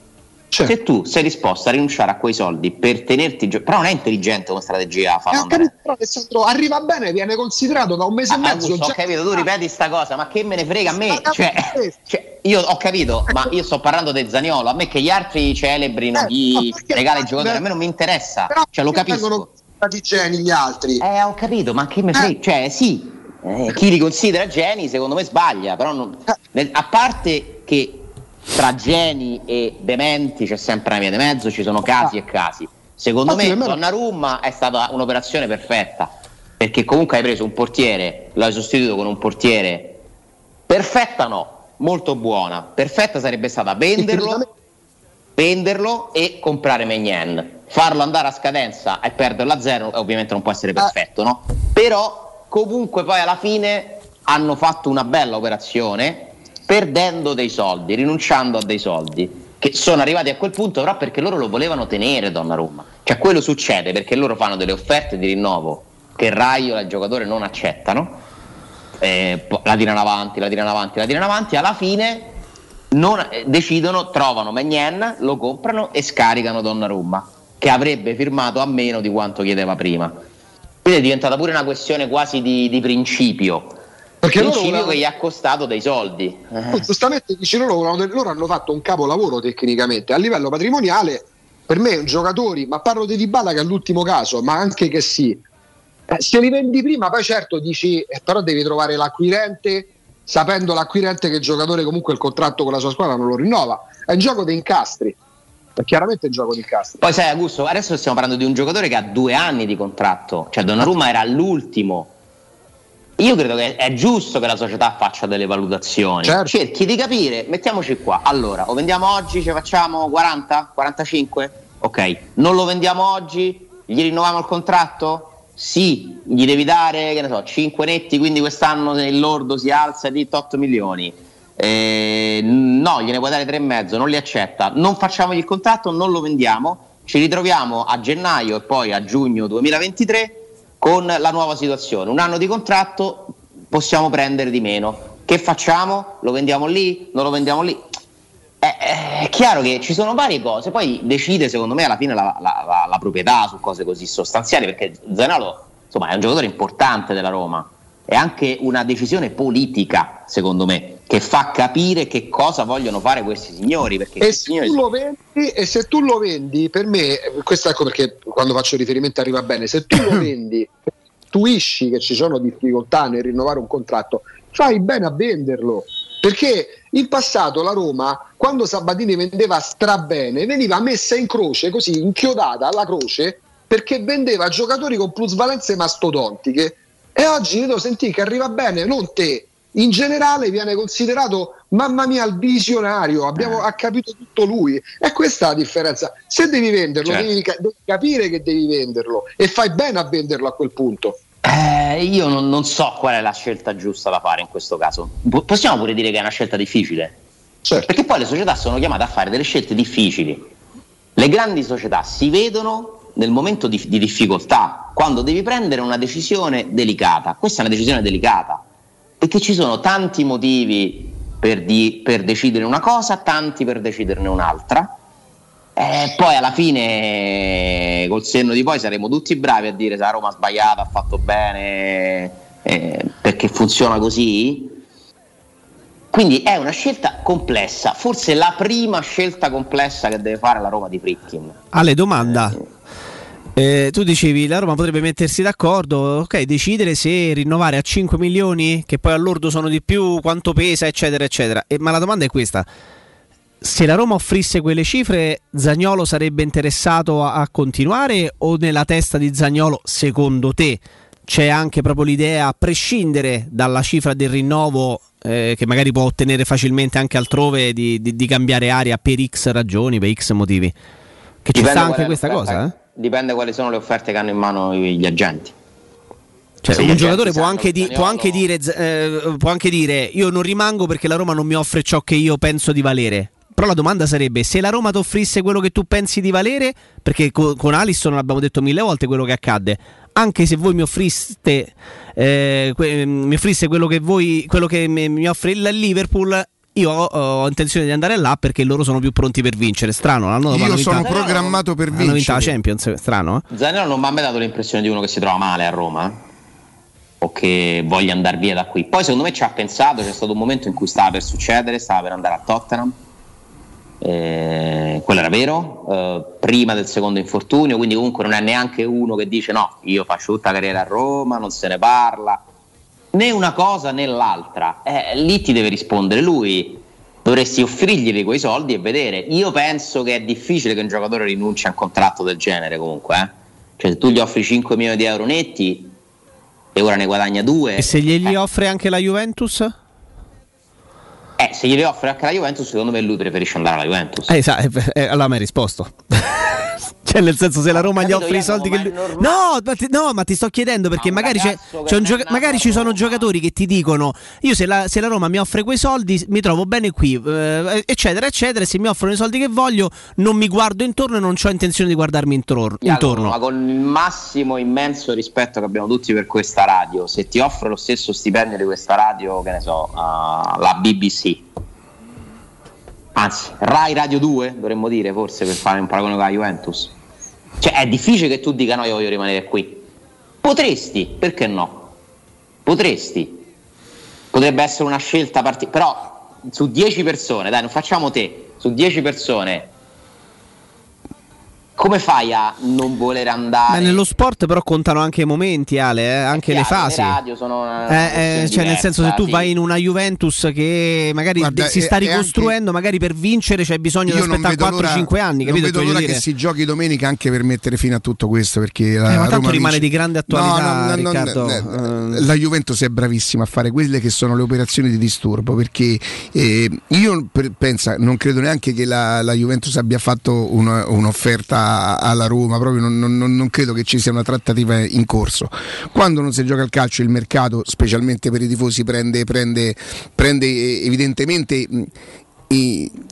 Se tu sei disposto a rinunciare a quei soldi per tenerti gio- però non è intelligente come strategia Eh, ho capito, però, Alessandro, arriva bene, viene considerato da un mese e Ah, mezzo. Augusto, ho capito, tu ripeti sta cosa, ma che me ne frega a me? Cioè, cioè, io ho capito, ma io sto parlando di Zaniolo, a me che gli altri celebrino chi regala i giocatori, a me non mi interessa, Però cioè lo capisco. vengono stati geni gli altri. Eh, ho capito, ma che me frega? Cioè, sì, eh, chi li considera geni secondo me sbaglia, però non- nel- a parte che tra geni e dementi c'è sempre una via di mezzo, ci sono casi e casi. Secondo Infatti, me nemmeno- Donnarumma è stata un'operazione perfetta, perché comunque hai preso un portiere, lo hai sostituito con un portiere perfetta no, molto buona. Perfetta sarebbe stata venderlo, venderlo e comprare Megnen. Farlo andare a scadenza e perderlo a zero, ovviamente non può essere perfetto, no? Però comunque poi alla fine hanno fatto una bella operazione perdendo dei soldi, rinunciando a dei soldi che sono arrivati a quel punto però perché loro lo volevano tenere Donnarumma. Cioè quello succede perché loro fanno delle offerte di rinnovo che Raio e il giocatore non accettano. eh, la tirano avanti, la tirano avanti, la tirano avanti, alla fine non- eh, decidono, trovano Magnen, lo comprano e scaricano Donnarumma, che avrebbe firmato a meno di quanto chiedeva prima. Quindi è diventata pure una questione quasi di, di principio. Perché loro principio volevano- che gli ha costato dei soldi. Tu giustamente dici loro, loro hanno fatto un capolavoro tecnicamente. A livello patrimoniale per me giocatori ma parlo di Dybala che è l'ultimo caso ma anche che sì. Eh, se li vendi prima poi certo dici eh, però devi trovare l'acquirente sapendo l'acquirente che il giocatore comunque il contratto con la sua squadra non lo rinnova. È un gioco di incastri. È chiaramente un gioco di incastri. Poi sai Augusto, adesso stiamo parlando di un giocatore che ha due anni di contratto, cioè Donnarumma era l'ultimo. Io credo che è giusto che la società faccia delle valutazioni. Cerchi di capire, mettiamoci qua. Allora, lo vendiamo oggi, ci facciamo 40, 45? Ok. Non lo vendiamo oggi, gli rinnoviamo il contratto? Sì, gli devi dare, che ne so, 5 netti, quindi quest'anno il lordo si alza di 8 milioni. Eh, no, gliene puoi dare 3,5, non li accetta. Non facciamogli il contratto, non lo vendiamo. Ci ritroviamo a gennaio e poi a giugno 2023 con la nuova situazione. Un anno di contratto possiamo prendere di meno. Che facciamo? Lo vendiamo lì? Non lo vendiamo lì? Eh, È chiaro che ci sono varie cose, poi decide secondo me alla fine la, la- la- la proprietà su cose così sostanziali, perché Zanalo insomma, è un giocatore importante della Roma, è anche una decisione politica secondo me, che fa capire che cosa vogliono fare questi signori, e se, signori tu lo vendi, e se tu lo vendi per me questo ecco perché quando faccio riferimento arriva bene se tu lo <coughs> vendi tuisci che ci sono difficoltà nel rinnovare un contratto fai bene a venderlo Perché in passato la Roma, quando Sabatini vendeva strabene, veniva messa in croce, così inchiodata alla croce, perché vendeva giocatori con plusvalenze mastodontiche. E oggi io devo sentire che arriva bene, non te. In generale viene considerato, mamma mia, il visionario, abbiamo, ha capito tutto lui. E questa è la differenza. Se devi venderlo, Certo. devi, devi capire che devi venderlo e fai bene a venderlo a quel punto. Eh, io non, non so qual è la scelta giusta da fare in questo caso. Po- possiamo pure dire che è una scelta difficile. Perché poi le società sono chiamate a fare delle scelte difficili. Le grandi società si vedono nel momento di, di difficoltà, quando devi prendere una decisione delicata. Questa è una decisione delicata, perché ci sono tanti motivi per, di- per decidere una cosa, tanti per deciderne un'altra. E poi alla fine, col senno di poi, saremo tutti bravi a dire se la Roma ha sbagliato, ha fatto bene, eh, perché funziona così. Quindi è una scelta complessa, forse la prima scelta complessa che deve fare la Roma di Frickin. Ale, domanda. Eh, tu dicevi la Roma potrebbe mettersi d'accordo, ok, decidere se rinnovare a 5 milioni, che poi all'ordo sono di più, quanto pesa, eccetera, eccetera. E- ma la domanda è questa: se la Roma offrisse quelle cifre, Zagnolo sarebbe interessato a, a continuare o nella testa di Zagnolo, secondo te, c'è anche proprio l'idea, a prescindere dalla cifra del rinnovo, eh, che magari può ottenere facilmente anche altrove, di, di- di cambiare aria per X ragioni, per X motivi? Che ci Dipende sta anche questa cosa, eh? Dipende quali sono le offerte che hanno in mano gli agenti. Cioè, un giocatore può anche, che di- può, anche dire, eh, può anche dire io non rimango perché la Roma non mi offre ciò che io penso di valere. Però la domanda sarebbe se la Roma ti offrisse quello che tu pensi di valere, perché co- con Alisson l'abbiamo detto mille volte quello che accadde, anche se voi mi offriste, eh, que- mi offrisse quello che, voi, quello che mi, mi offre il Liverpool, io ho, ho intenzione di andare là perché loro sono più pronti per vincere. Strano, l'anno dopo Io sono programmato per hanno vinto la vincere. Champions, strano, eh? Zanello non mi ha mai dato l'impressione di uno che si trova male a Roma eh? o che voglia andare via da qui. Poi secondo me ci ha pensato, c'è stato un momento in cui stava per succedere, stava per andare a Tottenham, eh, quello era vero, eh, prima del secondo infortunio, quindi comunque non è neanche uno che dice no, io faccio tutta la carriera a Roma, non se ne parla, né una cosa né l'altra. Eh, lì ti deve rispondere lui. Dovresti offrirgli quei soldi e vedere. Io penso che è difficile che un giocatore rinunci a un contratto del genere comunque. eh. Cioè, se tu gli offri 5 milioni di euro netti e ora ne guadagna 2, E se glieli offre anche la Juventus? eh, se glieli offre anche la Juventus, secondo me lui preferisce andare alla Juventus. Eh, sa- eh, eh, allora mi hai risposto. <laughs> cioè, nel senso, se la Roma gli offre i soldi che lui. No ma, ti, no, ma ti sto chiedendo perché un magari, c'è, c'è gioca- magari ci sono giocatori che ti dicono: Io se la, se la Roma mi offre quei soldi, mi trovo bene qui, eh, eccetera, eccetera. E se mi offrono i soldi che voglio, non mi guardo intorno e non ho intenzione di guardarmi intor- Jacopo, intorno. Ma con il massimo immenso rispetto che abbiamo tutti per questa radio, se ti offre lo stesso stipendio di questa radio, che ne so, uh, la BBC, anzi, Rai Radio 2, dovremmo dire forse per fare un paragone con la Juventus. Cioè, è difficile che tu dica no, io voglio rimanere qui. Potresti, perché no? Potresti. Potrebbe essere una scelta particolare, però su 10 persone, dai, non facciamo te, su 10 persone come fai a non voler andare? Ma nello sport, però, contano anche i momenti, Ale, eh, anche le Chiaro, fasi. Le radio sono una Eh, eh, cioè, nel senso, se diversa, tu sì. vai in una Juventus che magari Guarda, si sta ricostruendo, magari per vincere c'è bisogno di Io non aspettare vedo 4-5 l'ora- anni, non capito? vedo che voglio l'ora che si giochi domenica anche per mettere fine a tutto questo perché la Eh, ma tanto Roma rimane vince- di grande attualità, No, no, no, no, Riccardo. eh, la Juventus è bravissima a fare quelle che sono le operazioni di disturbo perché eh, io per- pensa, non credo neanche che la, la Juventus abbia fatto una- un'offerta alla Roma proprio non, non- non- credo che ci sia una trattativa in corso. Quando non si gioca al calcio il mercato specialmente per i tifosi prende, prende, prende eh, evidentemente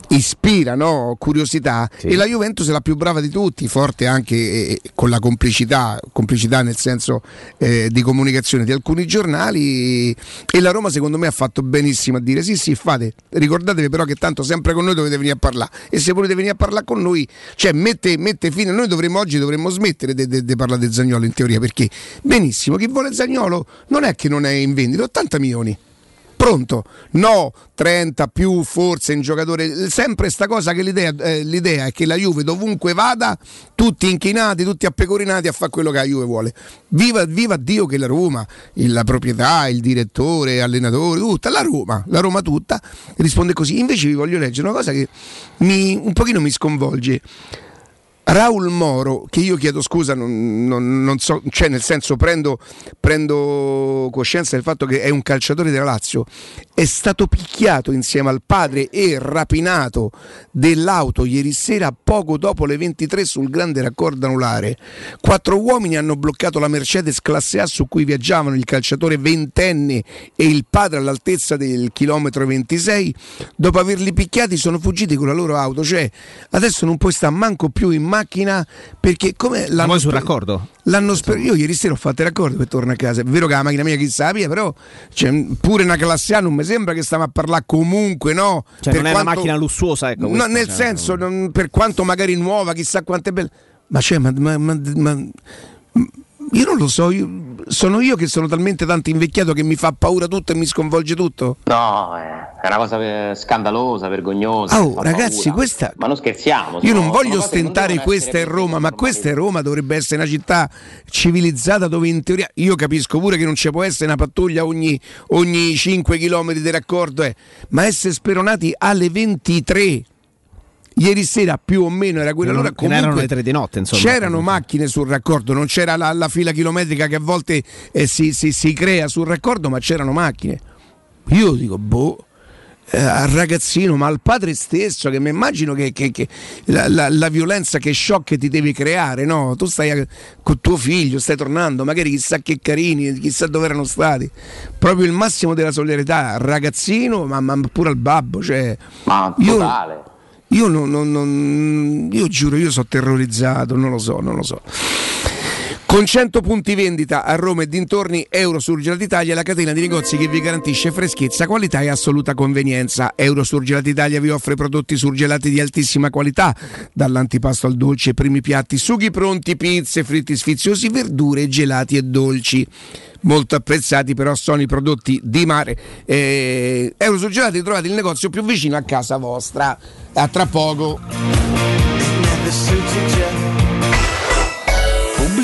ispira no? curiosità. E la Juventus è la più brava di tutti, forte anche eh, con la complicità, complicità nel senso eh, di comunicazione di alcuni giornali. E la Roma secondo me ha fatto benissimo a dire sì sì fate, ricordatevi però che tanto sempre con noi dovete venire a parlare. E se volete venire a parlare con noi, cioè mette, mette fine, noi dovremmo oggi dovremmo smettere di parlare di Zagnolo in teoria perché benissimo, chi vuole Zagnolo non è che non è in vendita, 80 milioni pronto. No, 30 più forse un giocatore. Sempre sta cosa che l'idea, eh, l'idea è che la Juve dovunque vada, tutti inchinati, tutti appecorinati a fare quello che la Juve vuole. Viva, viva Dio che la Roma, la proprietà, il direttore, allenatore, tutta, la Roma, la Roma tutta risponde così. Invece vi voglio leggere una cosa che mi, un pochino mi sconvolge. Raul Moro, che io chiedo scusa, non, non- non so, cioè nel senso prendo, prendo coscienza del fatto che è un calciatore della Lazio, è stato picchiato insieme al padre e rapinato dell'auto ieri sera poco dopo le 23 sul grande raccordo anulare. Quattro uomini hanno bloccato la Mercedes classe A su cui viaggiavano il calciatore ventenne e il padre all'altezza del chilometro 26. Dopo averli picchiati sono fuggiti con la loro auto, cioè adesso non puoi stare manco più in macchina perché come Ma l'hanno poi sul raccordo? L'hanno sper- io ieri sera ho fatto il raccordo per tornare a casa. È vero che la macchina mia chissà la via, però cioè, pure una classe A non mi sembra che stiamo a parlare comunque, no? Cioè, non è una macchina lussuosa, ecco. No, questo, nel cioè, senso, non- per quanto magari nuova, chissà quanto è bella. Ma cioè, ma, ma- ma- ma- io non lo so, io- sono io che sono talmente tanto invecchiato che mi fa paura tutto e mi sconvolge tutto. No, eh, è una cosa eh, scandalosa, vergognosa. Oh, ragazzi, paura. questa- Ma non scherziamo. Io non voglio che non questa è Roma, ma questa è Roma, dovrebbe essere una città civilizzata dove in teoria io capisco pure che non ci può essere una pattuglia ogni, ogni 5 km di raccordo, eh, ma essere speronati alle 23. Ieri sera più o meno era quella. Allora, non erano comunque, le tre di notte, insomma. C'erano macchine sul raccordo, non c'era la, la fila chilometrica che a volte eh, si, si- si crea sul raccordo, ma c'erano macchine. Io dico, boh, eh, al ragazzino, ma al padre stesso, che mi immagino che, che- che la, la- la violenza che shock che ti devi creare, no? Tu stai a- con tuo figlio, stai tornando, magari chissà che carini, chissà dove erano stati. Proprio il massimo della solidarietà, al ragazzino, ma, ma pure al babbo. Cioè, Ma totale. io, non- non- non- io giuro, io sono terrorizzato, non lo so, non lo so. Con 100 punti vendita a Roma e dintorni, Eurosurgelati Italia è la catena di negozi che vi garantisce freschezza, qualità e assoluta convenienza. Eurosurgelati Italia vi offre prodotti surgelati di altissima qualità, dall'antipasto al dolce, primi piatti, sughi pronti, pizze, fritti sfiziosi, verdure, gelati e dolci. Molto apprezzati però sono i prodotti di mare. Eh, Eurosurgelati trovate il negozio più vicino a casa vostra. A tra poco.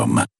www.radiomaria.com.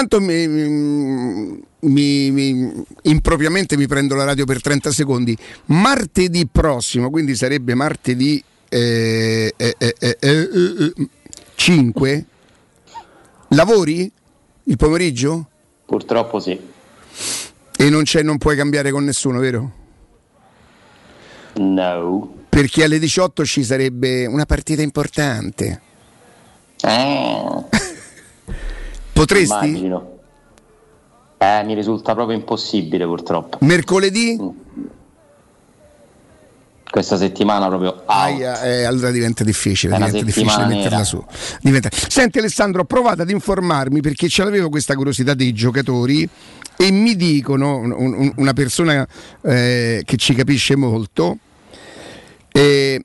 Intanto mi, mi- mi- impropriamente mi prendo la radio per 30 secondi. Martedì prossimo, quindi sarebbe martedì eh, eh, eh, eh, eh, eh, 5, lavori il pomeriggio? Purtroppo sì. E non, c'è, non puoi cambiare con nessuno, vero? No. Perché alle 18 ci sarebbe una partita importante. Eh, Potresti? immagino. Eh, mi risulta proprio impossibile purtroppo. Mercoledì? Questa settimana proprio. Aia, eh, allora diventa difficile, diventa difficile metterla su. Diventa- Senti Alessandro, ho provato ad informarmi perché ce l'avevo questa curiosità dei giocatori e mi dicono, un- un- una persona eh, che ci capisce molto, eh,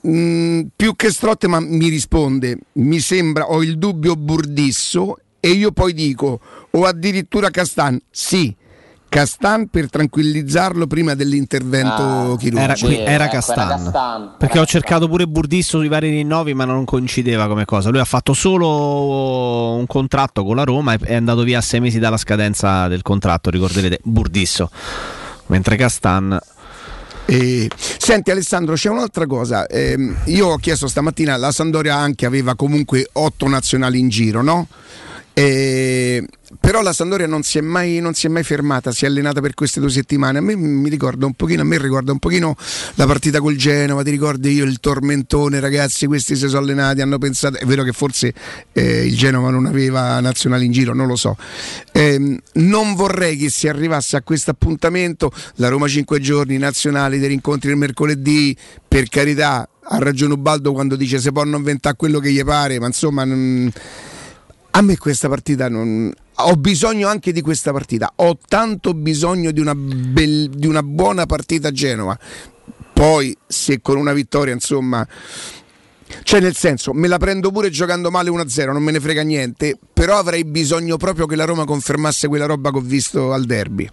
mh, più che Strotte ma mi risponde, mi sembra, ho il dubbio Burdisso e io poi dico, o addirittura Castan, sì. Castan per tranquillizzarlo prima dell'intervento Ah, chirurgico. Era, qui- Sì, era Castan. era Castan. Perché ho cercato pure Burdisso sui vari rinnovi, ma non coincideva come cosa. Lui ha fatto solo un contratto con la Roma e è andato via a sei mesi dalla scadenza del contratto, ricorderete, Burdisso. Mentre Castan E- Senti Alessandro, c'è un'altra cosa. Ehm, io ho chiesto stamattina, la Sandoria anche aveva comunque otto nazionali in giro, no? E- Però la Sandoria non si, è mai, non si è mai fermata, si è allenata per queste due settimane. A me mi ricorda un pochino, a me ricorda un pochino la partita col Genova, ti ricordi io il tormentone, ragazzi, questi si sono allenati, hanno pensato, è vero che forse eh, il Genova non aveva nazionali in giro, non lo so. Ehm, non vorrei che si arrivasse a questo appuntamento, la Roma 5 giorni, nazionali, dei rincontri il mercoledì, per carità, ha ragione Ubaldo quando dice se può non inventare quello che gli pare, ma insomma... non- a me questa partita non... Ho bisogno anche di questa partita. Ho tanto bisogno di una, bel- di una buona partita a Genova. Poi, se con una vittoria, insomma. Cioè, nel senso, me la prendo pure giocando male 1-0, non me ne frega niente. Però avrei bisogno proprio che la Roma confermasse quella roba che ho visto al derby.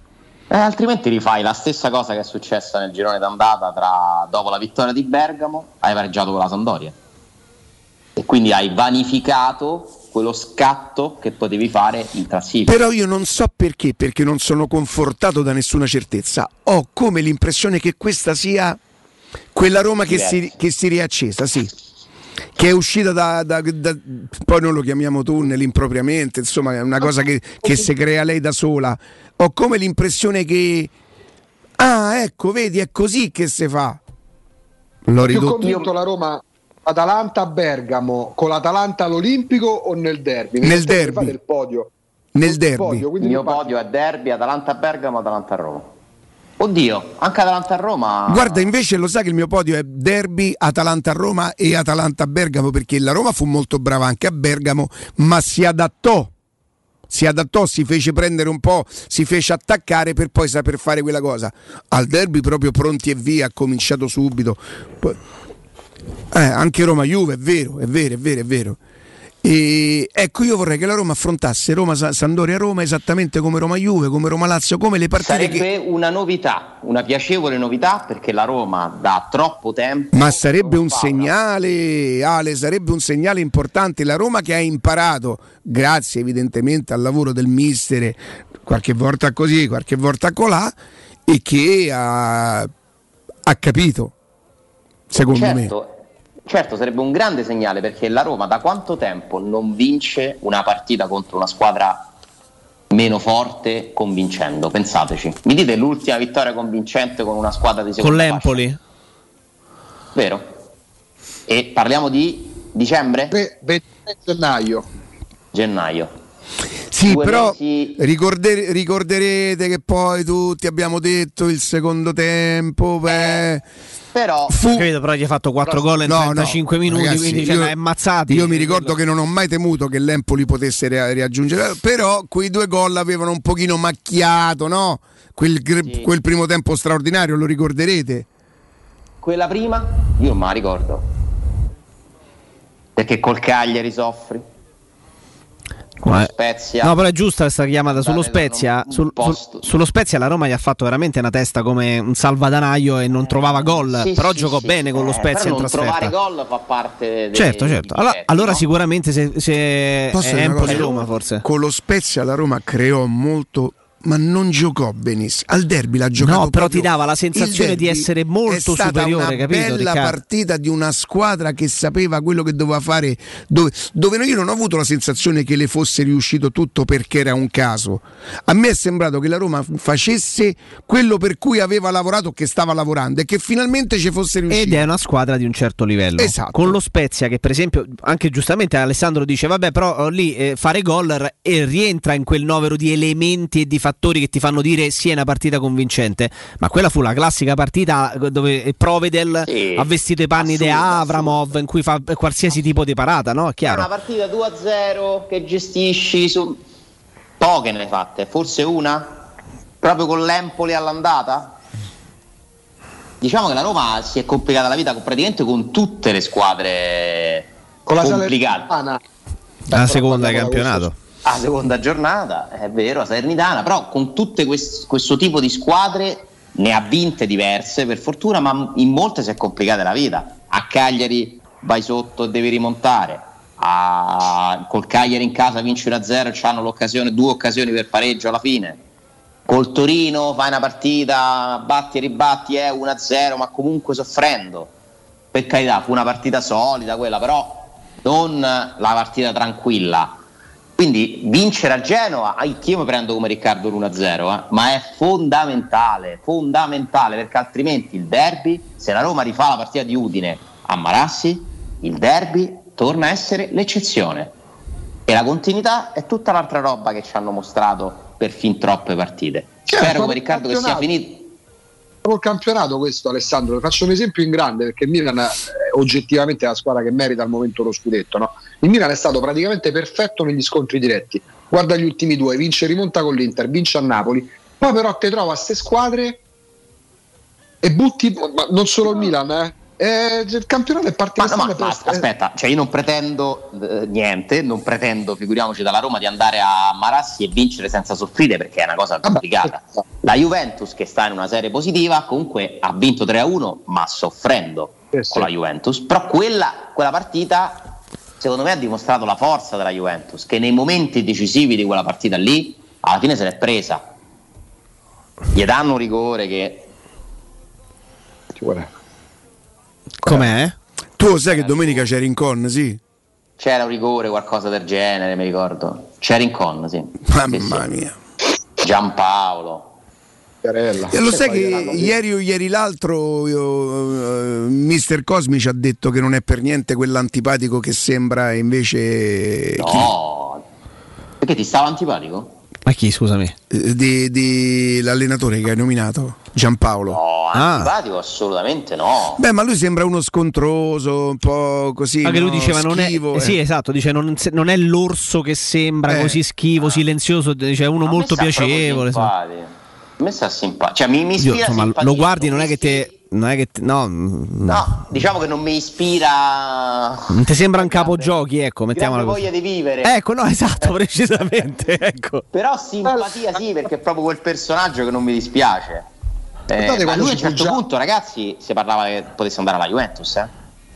Eh, altrimenti rifai la stessa cosa che è successa nel girone d'andata tra, dopo la vittoria di Bergamo, hai pareggiato con la Sandoria. E quindi hai vanificato quello scatto che potevi fare in classifica. Però io non so perché, perché non sono confortato da nessuna certezza. Ho come l'impressione che questa sia quella Roma che si, che si riaccesa, sì. Che è uscita da, da- da- Poi non lo chiamiamo tunnel impropriamente, insomma, è una cosa che, che si crea lei da sola. Ho come l'impressione che. Ah, ecco, vedi, è così che si fa. L'ho più ridotto. convinto la Roma Atalanta a Bergamo con l'Atalanta all'Olimpico o nel derby? Nel derby. il podio. Nel Il derby. podio, Il mio podio è derby, Atalanta a Bergamo, Atalanta a Roma. Oddio, anche Atalanta a Roma. Guarda, invece lo sai che il mio podio è derby Atalanta-Roma e Atalanta-Bergamo perché la Roma fu molto brava anche a Bergamo, ma si adattò. Si adattò, si fece prendere un po', si fece attaccare per poi saper fare quella cosa. Al derby proprio pronti e via, ha cominciato subito. Poi- eh, anche Roma-Juve, è vero, è vero, è vero, è vero. E ecco, io vorrei che la Roma affrontasse Roma-Sandoria-Roma esattamente come Roma-Juve, come Roma-Lazio, come le partite che... Sarebbe una novità, una piacevole novità perché la Roma da troppo tempo Ma sarebbe un segnale, Ale, sarebbe un segnale importante. La Roma che ha imparato, grazie evidentemente al lavoro del mister, qualche volta così, qualche volta colà, e che ha, ha capito, secondo me. certo, certo, sarebbe un grande segnale perché la Roma da quanto tempo non vince una partita contro una squadra meno forte convincendo? Pensateci. Mi dite l'ultima vittoria convincente con una squadra di con seconda l'Empoli. fascia? Vero? E parliamo di dicembre? 23 gennaio. Gennaio. Sì, Due però mesi- ricordere- ricorderete che poi tutti abbiamo detto il secondo tempo, beh, Però fu... Capito, però gli ha fatto 4 gol in No, no, 35 minuti, ragazzi, quindi cioè, io- è ammazzati. Io mi ricordo che non ho mai temuto che l'Empoli potesse ria- riaggiungere, però quei due gol avevano un pochino macchiato, no? Quel, gr- quel primo tempo straordinario, lo ricorderete? quella prima io non me la ricordo. Perché col Cagliari soffri. Ma- Spezia. No, però è giusta questa chiamata sullo Spezia. un sul- sul- sullo Spezia la Roma gli ha fatto veramente una testa come un salvadanaio e non trovava gol. Sì, però sì, giocò sì, bene con lo eh, Spezia però in non trasferta. trovare gol fa parte dei Certo, certo. Allora, difetti, allora no? sicuramente se, se è cosa? Empoli-Roma forse. Con lo Spezia la Roma creò molto ma non giocò benissimo. Al derby l'ha giocato No, però proprio- ti dava la sensazione di essere molto è stata superiore, una capito, bella Riccardo? partita di una squadra che sapeva quello che doveva fare, dove, dove io non ho avuto la sensazione che le fosse riuscito tutto perché era un caso. A me è sembrato che la Roma facesse quello per cui aveva lavorato, che stava lavorando e che finalmente ci fosse riuscito. Ed è una squadra di un certo livello. Esatto. Con lo Spezia, che per esempio, anche giustamente Alessandro dice: Vabbè, però eh, lì eh, fare gol r- e rientra in quel novero di elementi e di fattori che ti fanno dire sì, è una partita convincente. Ma quella fu la classica partita eh, dove Provedel Sì, ha vestito i panni di Avramov, in cui fa qualsiasi tipo di parata, no? È È chiaro. una partita 2-0 che gestisci su... Poche ne hai fatte, forse una? Proprio con l'Empoli all'andata? Diciamo che la Roma si è complicata la vita con- praticamente con tutte le squadre Con la complicate. La seconda campionato. A seconda giornata, è vero, la Salernitana, però con tutte quest- questo tipo di squadre ne ha vinte diverse per fortuna, ma in molte si è complicata la vita. A Cagliari vai sotto e devi rimontare. A- col Cagliari in casa vinci 1-0 e hanno l'occasione, due occasioni per pareggio alla fine. Col Torino fai una partita, batti e ribatti, è 1-0, ma comunque soffrendo. Per carità, fu una partita solida quella, però non la partita tranquilla. Quindi vincere a Genova, anch'io mi prendo come Riccardo l'1-0, eh, ma è fondamentale, fondamentale perché altrimenti il derby, se la Roma rifà la partita di Udine a Marassi, il derby torna a essere l'eccezione. E la continuità è tutta l'altra roba che ci hanno mostrato per fin troppe partite. Certo, Spero come Riccardo che sia finito. Col campionato questo Alessandro, faccio un esempio in grande perché il Milan è oggettivamente la squadra che merita al momento lo scudetto. no? Il Milan è stato praticamente perfetto negli scontri diretti. Guarda gli ultimi due, vince rimonta con l'Inter, vince a Napoli, poi però te trova queste squadre e butti, ma non solo il Milan, eh. Eh, il campionato è Ma, partito no, ma- ma aspetta, cioè io non pretendo eh, niente, non pretendo, figuriamoci dalla Roma, di andare a Marassi e vincere senza soffrire perché è una cosa complicata. La Juventus, che sta in una serie positiva, comunque ha vinto 3-1, ma soffrendo con la Juventus. Però quella, quella partita, secondo me, ha dimostrato la forza della Juventus, che nei momenti decisivi di quella partita lì, alla fine se l'è presa. Gli danno un rigore che Com'è? Tu lo sai che domenica c'eri in con, sì? c'era un rigore, qualcosa del genere, mi ricordo. C'era in con, sì. Mamma mia. Giampaolo. E lo sai che ieri o ieri l'altro io, eh, Mister Cosmi ci ha detto che non è per niente quell'antipatico che sembra invece No. Perché ti stava antipatico? Ma chi, scusami? chi? Di, di l'allenatore che hai nominato, Giampaolo. No, Ah. antipatico assolutamente no. Beh, ma lui sembra uno scontroso, un po' così. Anche lui no? diceva non è, Schivo, eh, eh. sì, esatto, dice non, non è l'orso che sembra Eh. così schivo, silenzioso, dice uno A me molto piacevole. simpatico. Me sta simpatico. Cioè, mi, mi Io, ispira insomma, simpatia, lo guardi, non è mi che te. Non è che te- no, mm, no. No, diciamo che non mi ispira Non ti sembra un capogiochi, ecco, mettiamola così. voglia di vivere. Ecco, no, <laughs> esatto, precisamente. <laughs> Ecco. Però simpatia sì, perché è proprio quel personaggio che non mi dispiace. Eh, Guardate ma quando lui a un certo già- punto, ragazzi, si parlava che potesse andare alla Juventus, eh?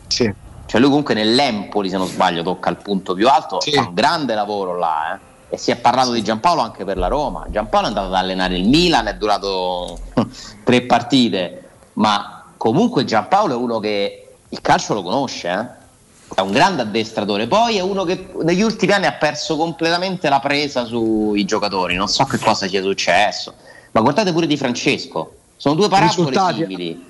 Sì. Cioè lui comunque nell'Empoli, se non sbaglio, tocca il punto più alto, fa un grande lavoro là, eh. E si è parlato di Giampaolo anche per la Roma. Giampaolo è andato ad allenare il Milan, è durato <laughs> tre partite, ma comunque Giampaolo è uno che il calcio lo conosce, eh. È un grande addestratore, poi è uno che negli ultimi anni ha perso completamente la presa sui giocatori, non so che cosa sia successo, ma guardate pure di Francesco, sono due parabole Risultati, simili.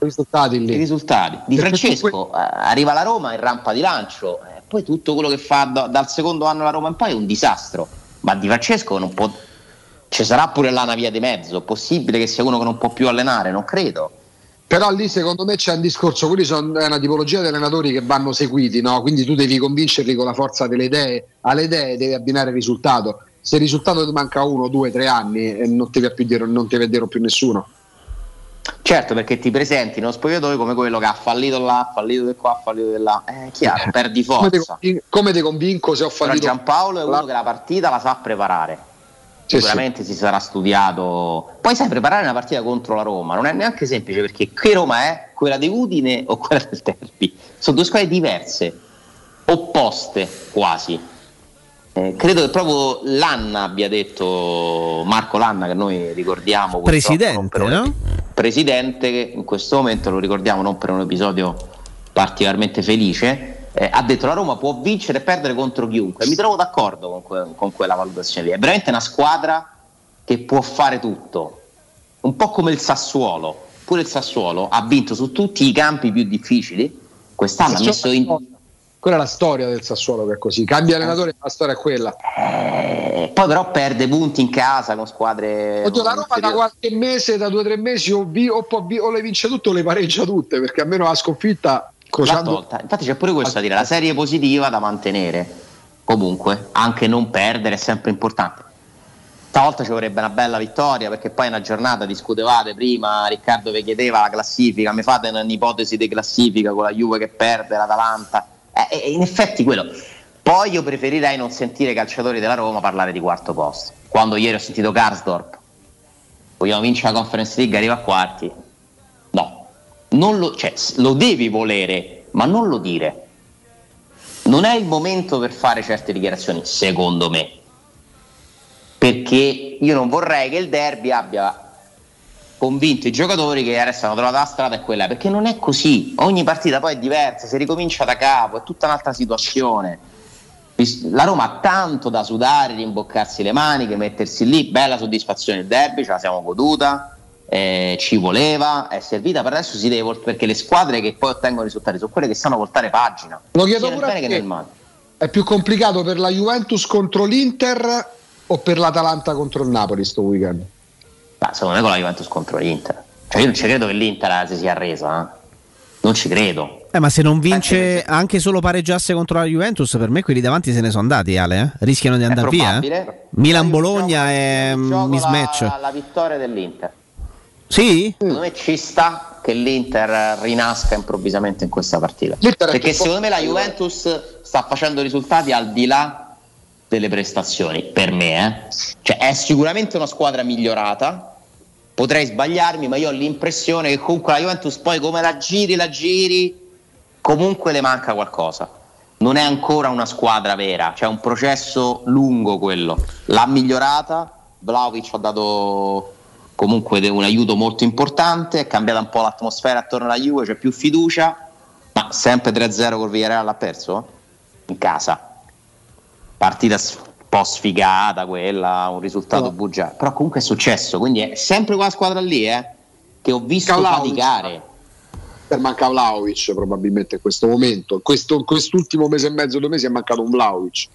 risultati. I risultati di Francesco eh, arriva alla Roma in rampa di lancio, eh, poi tutto quello che fa da- dal secondo anno alla Roma in poi è un disastro. Ma di Francesco non può. Ci sarà pure là una via di mezzo. Possibile che sia uno che non può più allenare? Non credo. Però lì secondo me c'è un discorso, quelli sono è una tipologia di allenatori che vanno seguiti, no? quindi tu devi convincerli con la forza delle idee, alle idee devi abbinare il risultato. Se il risultato ti manca uno, due, tre anni e non ti vedere più nessuno. Certo, perché ti presenti in uno spogliatoio come quello che ha fallito là, ha fallito di qua, ha fallito di là. È chiaro, perdi Come ti, forza. come ti convinco se ho Però fallito? Giampaolo è uno che la partita la sa preparare. Sì, Sicuramente si sarà studiato. Poi sai preparare una partita contro la Roma, non è neanche semplice perché che Roma è? Quella di Udine o quella del Derby? Sono due squadre diverse, opposte quasi. Eh, credo che proprio Lanna abbia detto Marco Lanna, che noi ricordiamo Presidente, un- no? presidente, che in questo momento lo ricordiamo non per un episodio particolarmente felice. eh, ha detto la Roma può vincere e perdere contro chiunque. Mi trovo d'accordo con, que- con quella valutazione lì. È veramente una squadra che può fare tutto, un po' come il Sassuolo. Pure il Sassuolo ha vinto su tutti i campi più difficili. Quest'anno ha messo in, Quella è la storia del Sassuolo che è così. Cambia allenatore, la storia è quella. Eh, poi però perde punti in casa con squadre. Oddio, la Roma da qualche mese, da due o tre mesi, o, vi- o vi- o le vince tutte o le pareggia tutte, perché almeno la sconfitta crociando. Infatti c'è pure questo da dire, la serie positiva da mantenere. Comunque, anche non perdere è sempre importante. Stavolta ci vorrebbe una bella vittoria perché poi è una giornata discutevate prima, Riccardo vi chiedeva la classifica, mi fate un'ipotesi di classifica con la Juve che perde, l'Atalanta. Eh, eh, in effetti quello. Poi io preferirei non sentire i calciatori della Roma parlare di quarto posto. Quando ieri ho sentito Karsdorp, vogliamo vincere la Conference League, arriva a quarti. No, lo, cioè, lo devi volere, ma non lo dire. Non è il momento per fare certe dichiarazioni, secondo me. Perché io non vorrei che il derby abbia convinto i giocatori che adesso hanno trovato la strada e quella, perché non è così. Ogni partita poi è diversa, si ricomincia da capo, è tutta un'altra situazione. La Roma ha tanto da sudare, rimboccarsi le maniche, mettersi lì, bella soddisfazione il derby, ce la siamo goduta, eh, ci voleva, è servita per adesso si deve volt- perché le squadre che poi ottengono risultati sono quelle che sanno voltare pagina. Lo chiedo pure bene che nel male. È più complicato per la Juventus contro l'Inter o per l'Atalanta contro il Napoli sto weekend? Ma secondo me con la Juventus contro l'Inter. Cioè io non ci credo che l'Inter si sia arresa, eh. non ci credo. Eh, ma se non vince anche solo pareggiasse contro la Juventus, per me quelli davanti se ne sono andati, Ale. eh? Rischiano di andare via. eh? Milan-Bologna è un mismatch. La, la vittoria dell'Inter. Sì? Secondo me ci sta che l'Inter rinasca improvvisamente in questa partita. L'Inter Perché secondo me la. Juventus sta facendo risultati al di là delle prestazioni, per me. eh. Cioè, è sicuramente una squadra migliorata. Potrei sbagliarmi, ma io ho l'impressione che comunque la Juventus poi come la giri, la giri, comunque le manca qualcosa. Non è ancora una squadra vera, c'è un processo lungo quello. L'ha migliorata, Vlaovic ha dato comunque un aiuto molto importante, è cambiata un po' l'atmosfera attorno alla Juve, c'è più fiducia, ma sempre 3-0 col Villarreal l'ha perso? In casa. Partita un po' sfigata quella, un risultato bugiato, però comunque è successo, quindi è sempre quella squadra lì eh, che ho visto Vlahovic. faticare. Per manca Vlaovic probabilmente in questo momento. Questo, quest'ultimo mese e mezzo, due mesi è mancato un Vlaovic.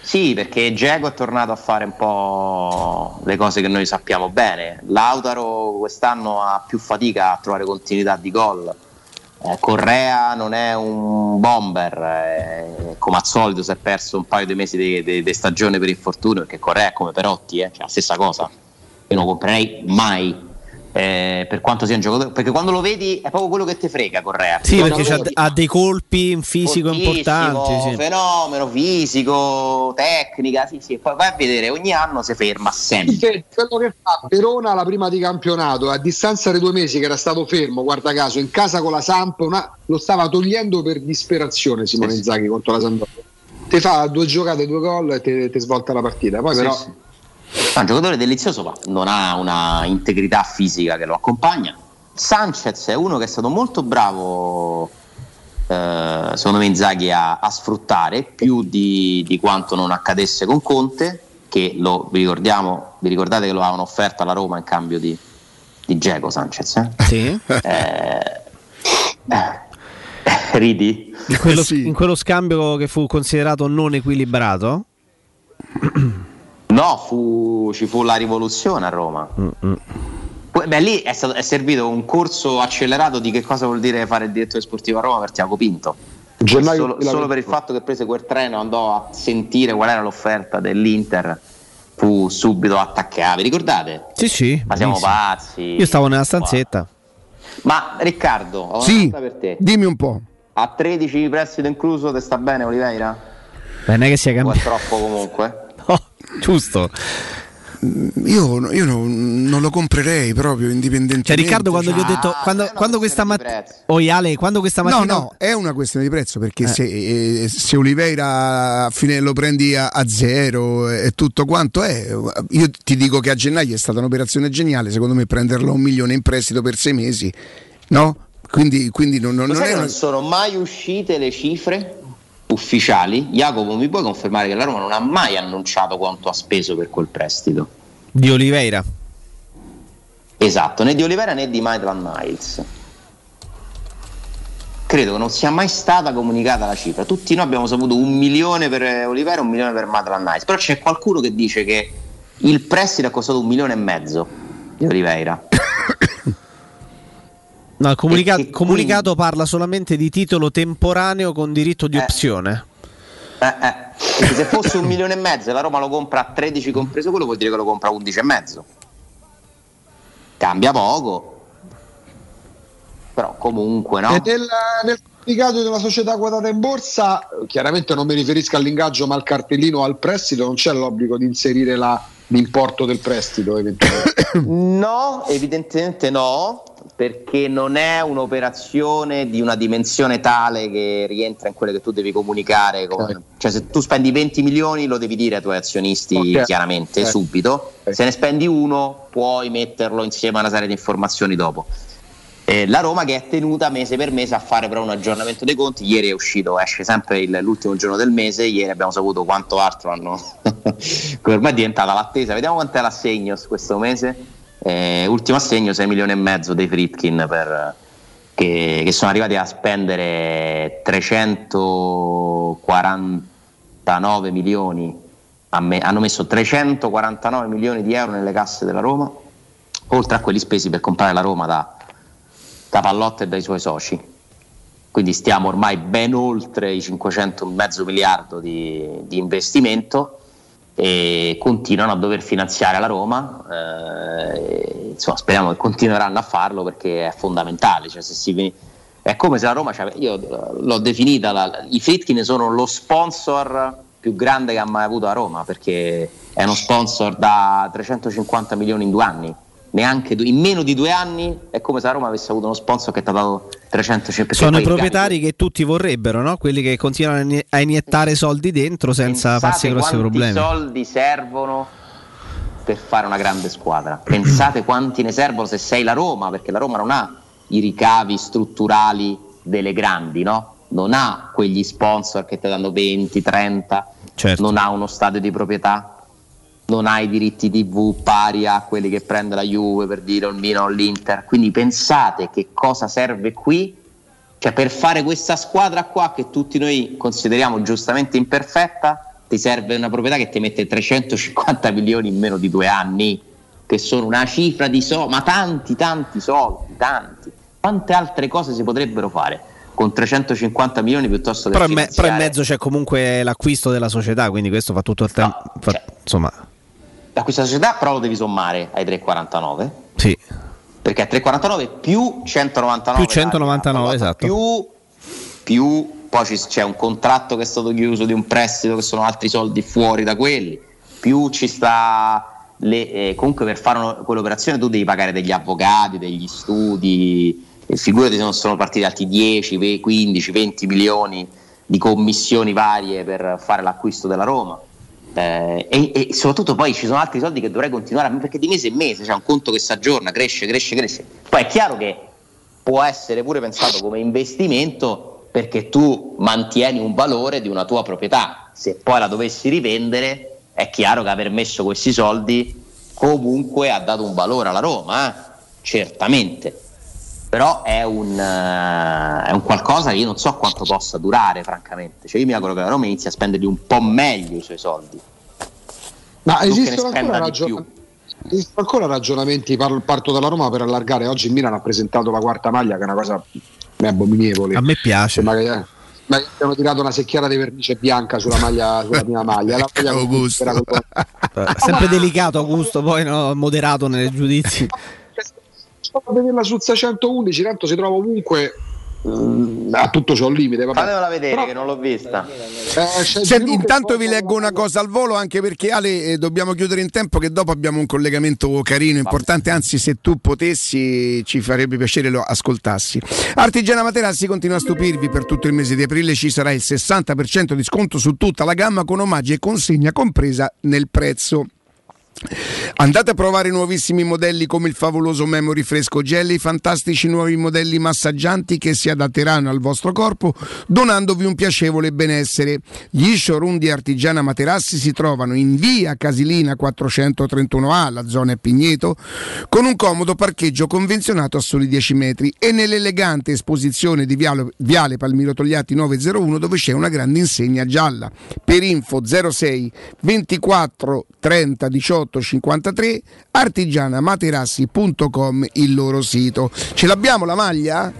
Sì, perché Diego è tornato a fare un po' le cose che noi sappiamo bene. Lautaro quest'anno ha più fatica a trovare continuità di gol. Eh, Correa non è un bomber, eh, come al solito si è perso un paio di mesi di, stagione per infortunio, perché Correa è come Perotti, eh, cioè la stessa cosa. Io non comprerei mai. Eh, per quanto sia un giocatore, perché quando lo vedi è proprio quello che ti frega Correa. Sì, Quando perché vedi- ha dei colpi in fisico importanti. Sì. fenomeno fisico, tecnica, sì, sì, poi vai a vedere ogni anno si ferma sempre. Sì, Quello che fa Verona la prima di campionato, a distanza di due mesi che era stato fermo, guarda caso, in casa con la Samp, una- lo stava togliendo per disperazione Simone Inzaghi contro la Sampdoria. Ti fa due giocate, due gol e ti, svolta la partita. Poi Sì, però sì. Ah, un giocatore delizioso, ma non ha una integrità fisica che lo accompagna. Sanchez è uno che è stato molto bravo, eh, secondo me, Inzaghi a, a sfruttare più di, di quanto non accadesse con Conte, che lo, vi, ricordiamo, vi ricordate che lo avevano offerto alla Roma in cambio di, di Geco Sanchez? eh? Sì. Eh, eh, ridi? In quello, in quello scambio che fu considerato non equilibrato? No, fu- ci fu la rivoluzione a Roma. Poi, beh, lì è, stato- è servito un corso accelerato di che cosa vuol dire fare il direttore sportivo a Roma per Tiago Pinto. Solo, 2021. solo per il fatto che prese quel treno andò a sentire qual era l'offerta dell'Inter, fu subito attaccato. Vi ricordate? Sì, sì. Ma siamo benissimo. pazzi. Io stavo nella stanzetta. Ma Riccardo, ho una Sì, domanda per te. dimmi un po'. A 13 di prestito incluso, ti sta bene Oliveira? Beh, non è che sia O è cambiato. troppo comunque? No, giusto. Io, io no- non lo comprerei proprio indipendentemente. Cioè, Riccardo, quando gli ho cioè- detto, quando, quando questa mattina. Oiale, quando questa No, mattina. no, è una questione di prezzo perché Eh. se, eh, se Oliveira a fine lo prendi a, a zero e tutto quanto è, io ti dico che a gennaio è stata un'operazione geniale, secondo me prenderlo a un milione in prestito per sei mesi, no? Quindi, quindi non, non- non una... non sono mai uscite le cifre ufficiali? Jacopo, mi puoi confermare che la Roma non ha mai annunciato quanto ha speso per quel prestito? Di Oliveira. Esatto, né di Olivera né di Maitland Niles. Credo che non sia mai stata comunicata la cifra. Tutti noi abbiamo saputo un milione per Olivera e un milione per Maitland Niles. Però c'è qualcuno che dice che il prestito è costato un milione e mezzo di Oliveira. <coughs> <coughs> No, il comunica- comunicato parla solamente di titolo temporaneo con diritto di opzione. Eh, eh. Se fosse un milione e mezzo e la Roma lo compra a 13 compreso quello, vuol dire che lo compra a 11 e mezzo. Cambia poco. Però comunque no. E nel, nel comunicato della società quotata in borsa, chiaramente non mi riferisco all'ingaggio ma al cartellino o al prestito, non c'è l'obbligo di inserire la- l'importo del prestito eventualmente. <coughs> No, evidentemente no, perché non è un'operazione di una dimensione tale che rientra in quelle che tu devi comunicare. con- Cioè, se tu spendi 20 milioni, lo devi dire ai tuoi azionisti Ok. chiaramente, Eh. subito. Se ne spendi uno, puoi metterlo insieme a una serie di informazioni dopo. Eh, la Roma che è tenuta mese per mese a fare però un aggiornamento dei conti, ieri è uscito, esce sempre il- l'ultimo giorno del mese, ieri abbiamo saputo quanto altro hanno, <laughs> ormai è diventata l'attesa, vediamo quant'è l'assegno questo mese, Eh, ultimo assegno 6 milioni e mezzo dei Fritkin per, che, che sono arrivati a spendere 349 milioni, me- hanno messo 349 milioni di euro nelle casse della Roma, oltre a quelli spesi per comprare la Roma da da Pallotta e dai suoi soci. Quindi stiamo ormai ben oltre i 500 mezzo miliardo di, di investimento e continuano a dover finanziare la Roma. eh, insomma, speriamo che continueranno a farlo perché è fondamentale. Cioè, si è come se la Roma, c'ave- io l'ho definita, la- i Fritkin sono lo sponsor più grande che ha mai avuto la Roma perché è uno sponsor da 350 milioni in due anni neanche due- in meno di due anni è come se la Roma avesse avuto uno sponsor che ti ha dato 350 Sono i proprietari che tutti vorrebbero, no? Quelli che continuano a inie- a iniettare soldi dentro senza Pensate farsi grossi quanti problemi. soldi servono per fare una grande squadra pensate quanti ne servono se sei la Roma perché la Roma non ha i ricavi strutturali delle grandi no? non ha quegli sponsor che ti danno 20, 30 Certo. non ha uno stadio di proprietà non ha i diritti TV pari a quelli che prende la Juve per dire o il Milan o l'Inter. Quindi pensate che cosa serve qui, cioè per fare questa squadra qua che tutti noi consideriamo giustamente imperfetta, ti serve una proprietà che ti mette 350 milioni in meno di due anni, che sono una cifra di soldi, ma tanti, tanti soldi, tanti. Quante altre cose si potrebbero fare con 350 milioni piuttosto che Però in, me- però in mezzo c'è comunque l'acquisto della società, quindi questo fa tutto il tempo. cioè, insomma, da questa società però lo devi sommare ai 3,49 sì. perché a 3,49 più 199 Più 199, esatto. più, più poi c'è un contratto che è stato chiuso di un prestito che sono altri soldi fuori da quelli più ci sta le- eh, comunque per fare uno- quell'operazione tu devi pagare degli avvocati degli studi figurati se non sono partiti altri 10 ve- 15 20 milioni di commissioni varie per fare l'acquisto della Roma eh, e, e soprattutto poi ci sono altri soldi che dovrei continuare a perché di mese in mese c'è un conto che si aggiorna, cresce, cresce, cresce. Poi è chiaro che può essere pure pensato come investimento perché tu mantieni un valore di una tua proprietà. Se poi la dovessi rivendere, è chiaro che aver messo questi soldi comunque ha dato un valore alla Roma, eh? certamente. Però è un, eh, è un qualcosa che io non so quanto possa durare, francamente. Cioè, io mi auguro che la Roma inizi a spenderli un po' meglio i suoi soldi. Ma esistono spenda ancora, di più. ragion- esistono ancora ragionamenti, parlo- parto dalla Roma per allargare, oggi il Milan ha presentato la quarta maglia che è una cosa abominevole. A me piace. Ma che, ma che hanno tirato una secchiera di vernice bianca sulla, maglia, sulla mia maglia. La maglia <laughs> Augusto. sempre delicato Augusto, poi no, moderato nei giudizi. <laughs> Sto a vederla sul 611, tanto si trova ovunque mm, a tutto c'è un limite. Vabbè. Fatemela vedere Però- che non l'ho vista. Eh, Senti, intanto vi leggo una cosa al volo anche perché Ale eh, dobbiamo chiudere in tempo che dopo abbiamo un collegamento carino, importante, anzi se tu potessi ci farebbe piacere lo ascoltassi. Artigiana Materassi continua a stupirvi, per tutto il mese di aprile ci sarà il 60% di sconto su tutta la gamma con omaggi e consegna compresa nel prezzo. Andate a provare nuovissimi modelli come il favoloso Memory Fresco Jelly, i fantastici nuovi modelli massaggianti che si adatteranno al vostro corpo donandovi un piacevole benessere. Gli showroom di Artigiana Materassi si trovano in via Casilina 431A, la zona è Pigneto, con un comodo parcheggio convenzionato a soli 10 metri e nell'elegante esposizione di Viale, Viale Palmiro Togliatti 901 dove c'è una grande insegna gialla. Per info 06 24 30 18 53 artigianamaterassi.com il loro sito. Ce l'abbiamo la maglia?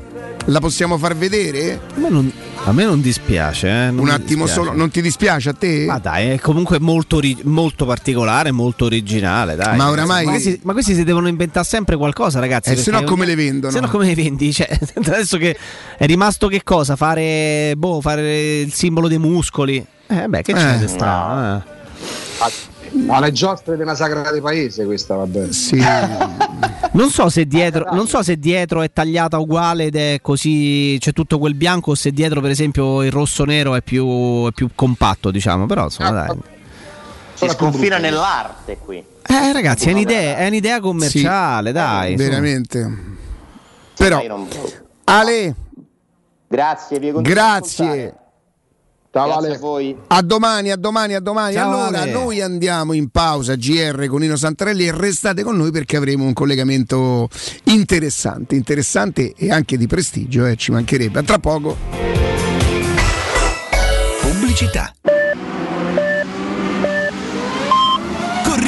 La possiamo far vedere? A me non, a me non dispiace. eh, non Un attimo dispiace. solo, non ti dispiace a te? Ma dai, è comunque molto, molto particolare, molto originale. Dai. Ma oramai- Ma questi, ma questi si devono inventare sempre qualcosa, ragazzi. Eh, se no come le vendono? Se no come le vendi? <laughs> Cioè, adesso che è rimasto che cosa? Fare, boh, fare il simbolo dei muscoli. Eh, beh, che c'è Eh, di strano? eh? Ma le giostre della sagra del paese questa vabbè. Sì. <laughs> Non so, se dietro, non so se dietro è tagliata uguale ed è così, c'è tutto quel bianco, o se dietro, per esempio, il rosso nero è più, è più compatto, diciamo. Però insomma, dai. Si sconfina nell'arte qui. Eh, ragazzi, è un'idea, è un'idea commerciale, dai. insomma. Veramente. Però, Ale, Grazie, vi grazie. Ascoltare. Grazie a voi. A domani, a domani, a domani. Ciao, allora, Ale. noi andiamo in pausa GR con Nino Santarelli e restate con noi perché avremo un collegamento interessante, interessante e anche di prestigio, eh, ci mancherebbe. A tra poco. Pubblicità. Corri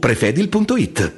prefedil.it.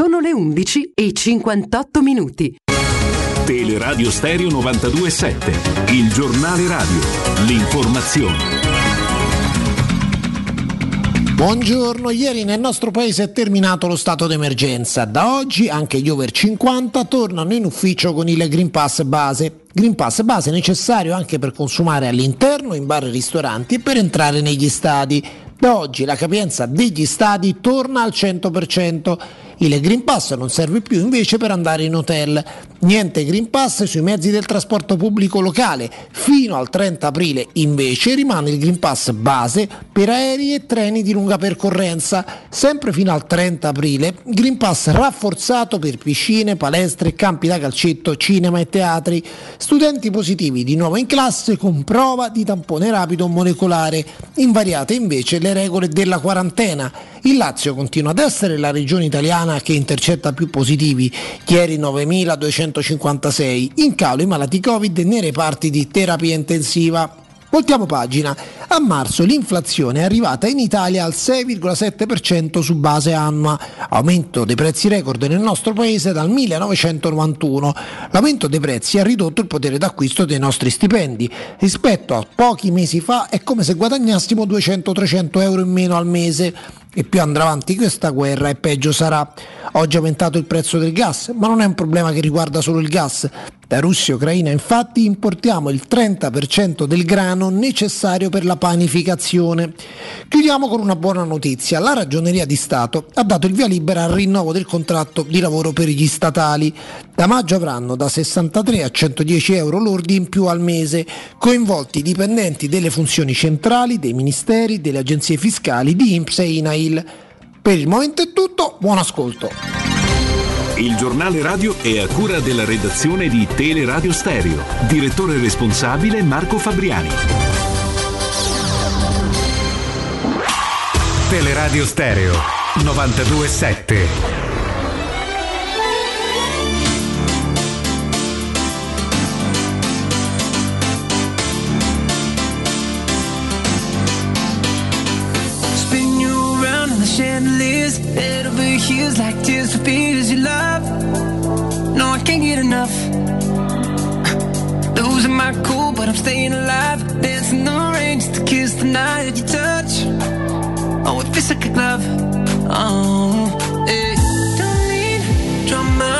Sono le 11 e 58 minuti. Teleradio Stereo 927, il giornale radio, l'informazione. Buongiorno, ieri nel nostro paese è terminato lo stato d'emergenza. Da oggi anche gli over 50 tornano in ufficio con il Green Pass base. Green Pass base necessario anche per consumare all'interno, in bar e ristoranti e per entrare negli stadi. Da oggi la capienza degli stadi torna al 100%. Il Green Pass non serve più invece per andare in hotel. Niente Green Pass sui mezzi del trasporto pubblico locale. Fino al 30 aprile invece rimane il Green Pass base per aerei e treni di lunga percorrenza. Sempre fino al 30 aprile Green Pass rafforzato per piscine, palestre, campi da calcetto, cinema e teatri. Studenti positivi di nuovo in classe con prova di tampone rapido molecolare. Invariate invece le regole della quarantena. Il Lazio continua ad essere la regione italiana che intercetta più positivi, ieri 9.256, in calo i malati Covid nei reparti di terapia intensiva. Voltiamo pagina. A marzo l'inflazione è arrivata in Italia al 6,7% su base annua, aumento dei prezzi record nel nostro paese dal 1991. L'aumento dei prezzi ha ridotto il potere d'acquisto dei nostri stipendi. Rispetto a pochi mesi fa è come se guadagnassimo 200-300 euro in meno al mese. E più andrà avanti questa guerra e peggio sarà. Oggi è aumentato il prezzo del gas, ma non è un problema che riguarda solo il gas. Da Russia e Ucraina infatti importiamo il 30% del grano necessario per la panificazione. Chiudiamo con una buona notizia. La Ragioneria di Stato ha dato il via libera al rinnovo del contratto di lavoro per gli statali. Da maggio avranno da 63 a 110 euro lordi in più al mese, coinvolti i dipendenti delle funzioni centrali, dei ministeri, delle agenzie fiscali, di INPS e INAIL. Per il momento è tutto, buon ascolto. Il giornale radio è a cura della redazione di Teleradio Stereo. Direttore responsabile Marco Fabriani. Teleradio Stereo 927. Spin you around in the chandeliers, head over heels like tears for enough. <laughs> Losing my cool, but I'm staying alive. Dancing the rain just to kiss the night you touch. Oh, it feels like a glove. Oh, hey. Don't need drama.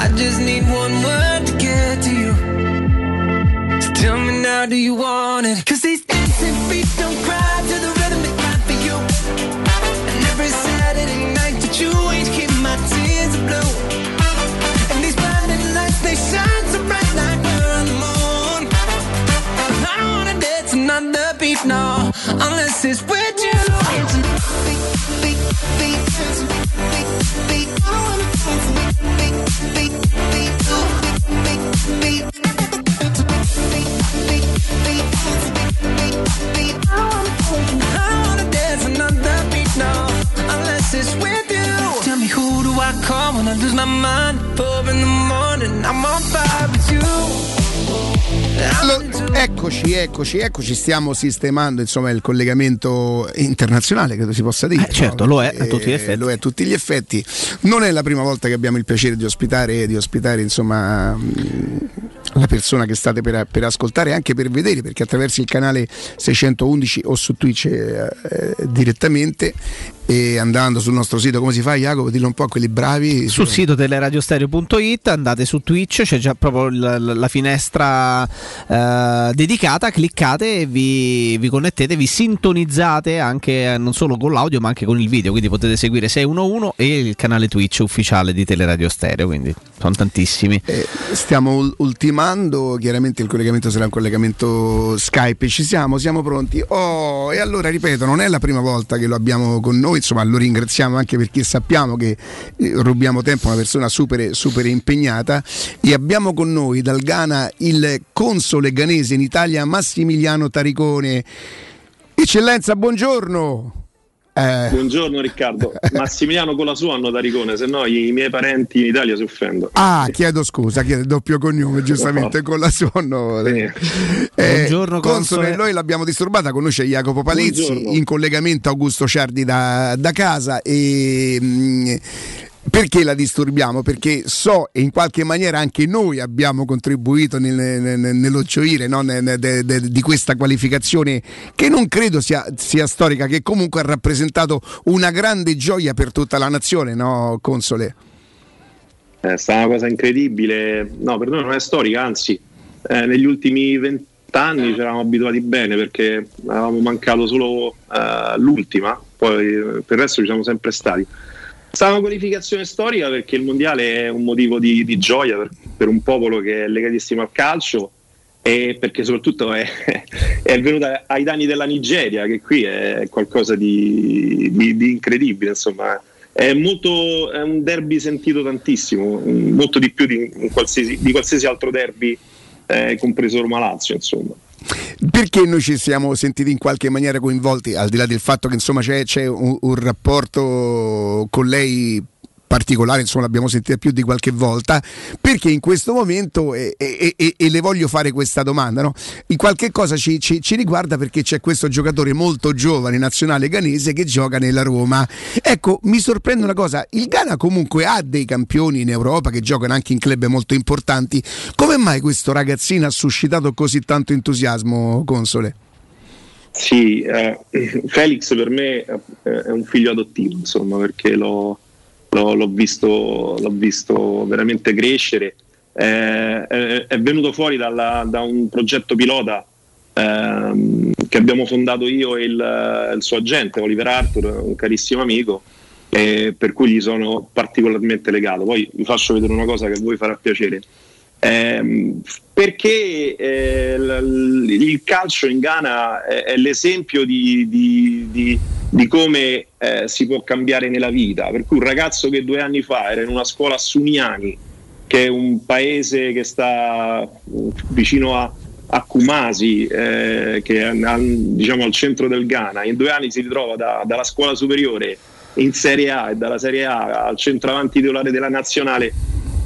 I just need one word to get to you. So tell me now, do you want it? Cause these dancing feet don't cry unless it's with you. I wanna dance another beat, no, unless it's with you. Tell me who do I call when I lose my mind? Four in the morning, I'm on fire with you. Eccoci, eccoci, eccoci, stiamo sistemando insomma il collegamento internazionale, credo si possa dire. certo, lo è a tutti gli effetti. Lo è a tutti gli effetti. Non è la prima volta che abbiamo il piacere di ospitare, di ospitare insomma, mh, la persona che state per, per ascoltare e anche per vedere, perché attraverso il canale 611 o su Twitch eh, eh, direttamente e andando sul nostro sito, come si fa Jacopo? Dillo un po' a quelli bravi. Sul sito teleradiostereo.it andate su Twitch, c'è già proprio la, la- finestra eh, dedicata, cliccate e vi, vi connettete, vi sintonizzate anche eh, non solo con l'audio ma anche con il video, quindi potete seguire 611 e il canale Twitch ufficiale di Teleradio Stereo, quindi sono tantissimi. Eh, stiamo ul- ultimando, chiaramente il collegamento sarà un collegamento Skype, ci siamo, siamo pronti. Oh, e allora ripeto, non è la prima volta che lo abbiamo con noi, insomma lo ringraziamo anche perché sappiamo che eh, rubiamo tempo a una persona super, super impegnata e abbiamo con noi dal Ghana il console ghanese in Italia Massimiliano Taricone. Eccellenza, buongiorno. Eh, Buongiorno Riccardo, <laughs> Massimiliano con la sua hanno Taricone, se no i miei parenti in Italia si offendono. Ah, chiedo scusa, chiedo doppio cognome, giustamente con la sonno. Eh, Buongiorno, console, console. noi l'abbiamo disturbata, con noi c'è Jacopo Palizzi, Buongiorno. in collegamento Augusto Ciardi da, da casa e mh, perché la disturbiamo? Perché so e in qualche maniera anche noi abbiamo contribuito nel, nel- nello gioire no? Ne- de- de- di questa qualificazione che non credo sia, sia storica, che comunque ha rappresentato una grande gioia per tutta la nazione, no, Console? È stata una cosa incredibile, no per noi non è storica, anzi eh, negli ultimi vent'anni ci eravamo abituati bene perché avevamo mancato solo eh, l'ultima, poi eh, per il resto ci siamo sempre stati. Stata una qualificazione storica perché il mondiale è un motivo di, di gioia per, per un popolo che è legatissimo al calcio e perché soprattutto è, <laughs> è venuta ai danni della Nigeria, che qui è qualcosa di, di- di incredibile, insomma. È, molto, è un derby sentito tantissimo, molto di più di, qualsiasi, qualsiasi altro derby, eh, compreso Roma-Lazio, insomma. Perché noi ci siamo sentiti in qualche maniera coinvolti, al di là del fatto che insomma c'è, c'è un, un rapporto con lei particolare, insomma l'abbiamo sentita più di qualche volta, perché in questo momento, e, e- e- e le voglio fare questa domanda, no? in qualche cosa ci, ci- ci riguarda perché c'è questo giocatore molto giovane, nazionale ghanese, che gioca nella Roma. Ecco, mi sorprende una cosa, il Ghana comunque ha dei campioni in Europa che giocano anche in club molto importanti, come mai questo ragazzino ha suscitato così tanto entusiasmo, Console? Sì, eh, Felix per me è un figlio adottivo, insomma, perché l'ho, l'ho- l'ho visto, l'ho visto veramente crescere. Eh, è, è venuto fuori dalla- da un progetto pilota ehm, che abbiamo fondato io e il, il suo agente, Oliver Arthur, un carissimo amico, e per cui gli sono particolarmente legato. Poi vi faccio vedere una cosa che a voi farà piacere. Ehm, perché eh, il calcio in Ghana è, l'esempio di, di- di- di come eh, si può cambiare nella vita. Per cui un ragazzo che due anni fa era in una scuola a Suniani, che è un paese che sta mm, vicino a, a Kumasi, eh, che è diciamo, al centro del Ghana, in due anni si ritrova da- dalla scuola superiore in Serie A e dalla Serie A al centravanti titolare della nazionale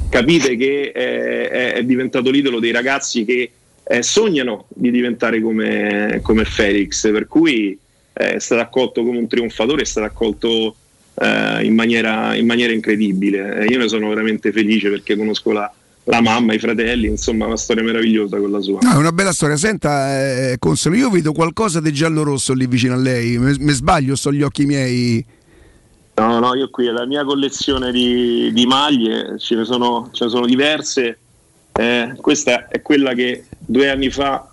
capite che eh, è, è diventato l'idolo dei ragazzi che eh, sognano di diventare come, come Felix, per cui eh, è stato accolto come un trionfatore, è stato accolto eh, in, maniera, in maniera incredibile. Io ne sono veramente felice perché conosco la, la mamma, i fratelli, insomma, una storia meravigliosa quella sua. No, è una bella storia. Senta, eh, Console, io vedo qualcosa di giallo-rosso lì vicino a lei. Mi sbaglio, so gli occhi miei. No, no, io qui la mia collezione di, di maglie, ce ne sono, ce ne sono diverse. Eh, questa è quella che due anni fa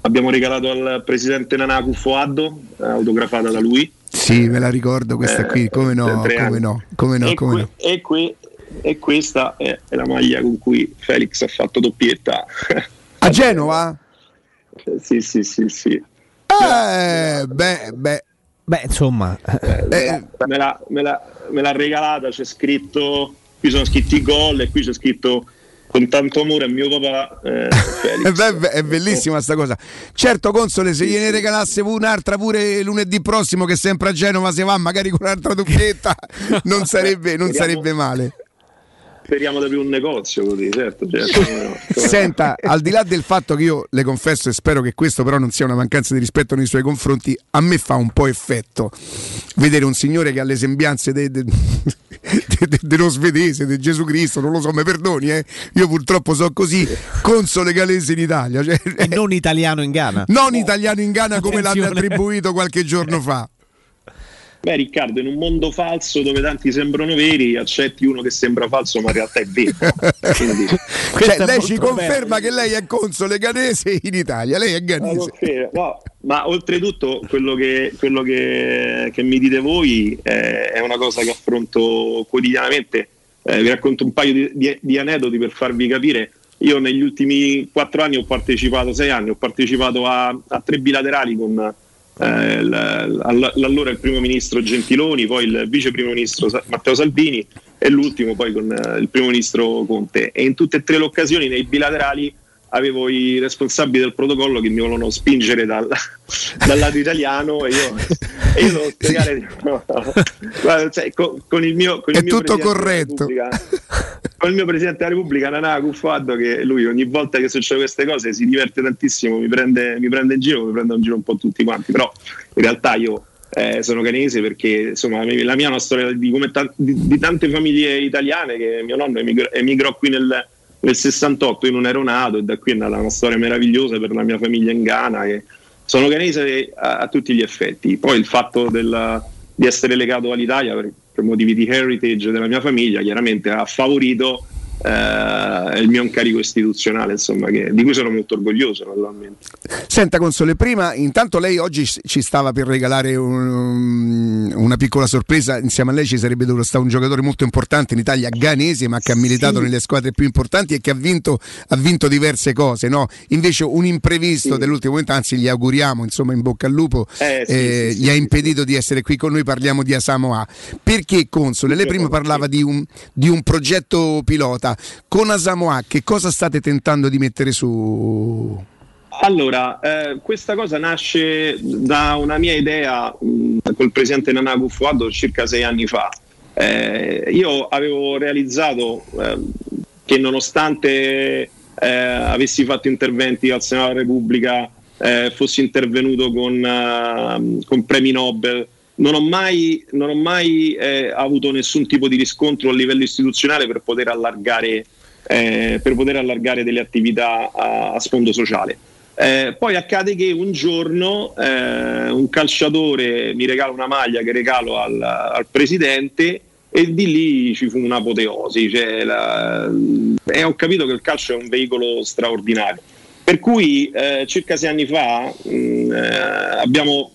abbiamo regalato al presidente Nana Kufuaddo, eh, autografata da lui. Sì, me la ricordo questa qui, come no, come no, come no, e, come que- no. e que- e questa è, è la maglia con cui Felix ha fatto doppietta. A Genova? <laughs> sì, sì, sì, sì. Eh, beh, beh. Beh, insomma, Eh, me, l'ha, me l'ha- me l'ha regalata, c'è scritto, qui sono scritti i gol e qui c'è scritto con tanto amore a mio papà. eh, Felix. <laughs> Beh, è bellissima sta cosa. Certo, Console, se gliene regalasse un'altra pure lunedì prossimo, che sempre a Genova si va, magari con un'altra doppietta, <laughs> non sarebbe, non sarebbe male. Speriamo di aprire un negozio così, certo. certo. <laughs> Senta, al di là del fatto che io le confesso e spero che questo però non sia una mancanza di rispetto nei suoi confronti, a me fa un po' effetto vedere un signore che ha le sembianze de- de- <laughs> de- de- dello svedese, di Gesù Cristo, non lo so, mi perdoni, eh? io purtroppo so così, console galese in Italia, cioè, e non italiano in Ghana. non italiano in Ghana come l'hanno Attenzione. attribuito qualche giorno fa. Beh, Riccardo, in un mondo falso dove tanti sembrano veri, accetti uno che sembra falso, ma in realtà è vero. <laughs> Quindi, Cioè, lei ci conferma che lei è console ganese in Italia, lei è ganese. no, ma oltretutto quello che, quello che, che mi dite voi eh, è una cosa che affronto quotidianamente. Eh, vi racconto un paio di, di- di aneddoti per farvi capire. Io negli ultimi quattro anni ho partecipato, sei anni, ho partecipato a, a tre bilaterali con eh, l'allora il primo ministro Gentiloni, poi il vice primo ministro Matteo Salvini e l'ultimo poi con eh, il primo ministro Conte. E in tutte e tre le occasioni nei bilaterali avevo i responsabili del protocollo che mi volevano spingere dal, <laughs> dal lato italiano e io, e io devo <laughs> spiegare <laughs> no, no. Guarda, cioè, con, con il mio con il È mio tutto corretto. Con il mio presidente della Repubblica Nana Cuffado che lui ogni volta che succede queste cose si diverte tantissimo mi prende, mi prende in giro mi prende in giro un po' tutti quanti. Però in realtà io eh, sono canese perché insomma la mia è una storia di, come ta- di- di tante famiglie italiane che mio nonno emigrò, emigrò qui nel, nel 68 io non ero nato e da qui è nata una storia meravigliosa per la mia famiglia in Ghana e sono canese a, a tutti gli effetti. Poi il fatto del- di essere legato all'Italia per, motivi di heritage della mia famiglia chiaramente ha favorito eh, il mio incarico istituzionale insomma che- di cui sono molto orgoglioso naturalmente. Senta Console, prima intanto lei oggi ci stava per regalare un- una piccola sorpresa, insieme a lei ci sarebbe dovuto stare un giocatore molto importante in Italia, Ganese, ma che ha militato nelle squadre più importanti e che ha vinto, ha vinto diverse cose, no? Invece un imprevisto dell'ultimo momento, anzi gli auguriamo, insomma in bocca al lupo, Eh, sì, eh, sì, gli ha impedito di essere qui con noi, parliamo di Asamoah. Perché Console? Lei prima parlava di un, di un progetto pilota, con Asamoah che cosa state tentando di mettere su? Allora, eh, questa cosa nasce da una mia idea mh, col presidente Nana Kufuado circa sei anni fa. Eh, io avevo realizzato eh, che nonostante eh, avessi fatto interventi al Senato della Repubblica, eh, fossi intervenuto con, eh, con premi Nobel, non ho mai, non ho mai eh, avuto nessun tipo di riscontro a livello istituzionale per poter allargare, eh, per poter allargare delle attività a, a sfondo sociale. Eh, poi accade che un giorno eh, un calciatore mi regala una maglia che regalo al, al presidente e di lì ci fu un'apoteosi. Cioè, la- e ho capito che il calcio è un veicolo straordinario. Per cui eh, circa sei anni fa mh, eh, abbiamo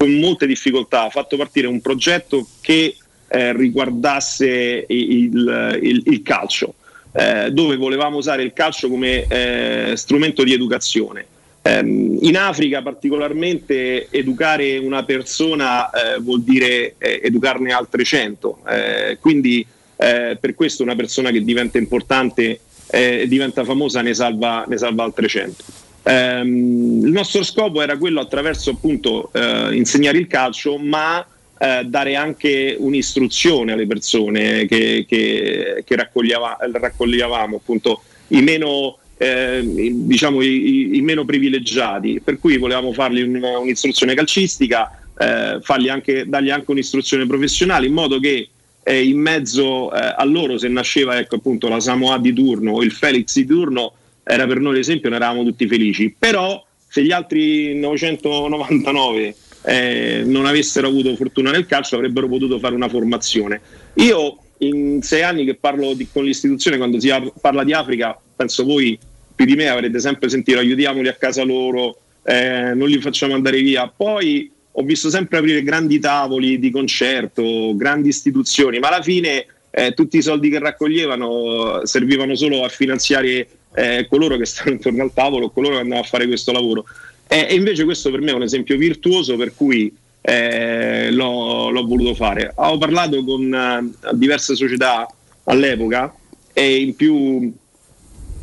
con molte difficoltà fatto partire un progetto che eh, riguardasse il, il- il calcio, eh, dove volevamo usare il calcio come eh, strumento di educazione. Ehm, in Africa particolarmente educare una persona eh, vuol dire eh, educarne altre 100, eh, quindi per questo una persona che diventa importante e diventa famosa ne salva, ne salva altre 100. Ehm, il nostro scopo era quello attraverso appunto eh, insegnare il calcio, ma eh, dare anche un'istruzione alle persone che, che- che raccoglieva- raccoglievamo, appunto i meno, eh, i- diciamo, i, i- meno privilegiati, per cui volevamo fargli un- un'istruzione calcistica, eh, anche, dargli anche un'istruzione professionale, in modo che eh, in mezzo eh, a loro, se nasceva ecco, appunto la Samoa di turno o il Felix di turno, era per noi l'esempio, ne eravamo tutti felici. Però se gli altri 999 eh, non avessero avuto fortuna nel calcio avrebbero potuto fare una formazione. Io in sei anni che parlo di- con l'istituzione, quando si parla di Africa, penso voi più di me avrete sempre sentito aiutiamoli a casa loro, eh, non li facciamo andare via. Poi ho visto sempre aprire grandi tavoli di concerto, grandi istituzioni, ma alla fine eh, tutti i soldi che raccoglievano eh, servivano solo a finanziare eh, coloro che stanno intorno al tavolo, coloro che andavano a fare questo lavoro. E, e invece questo per me è un esempio virtuoso per cui eh, l'ho, l'ho voluto fare. Ho parlato con eh, diverse società all'epoca e in più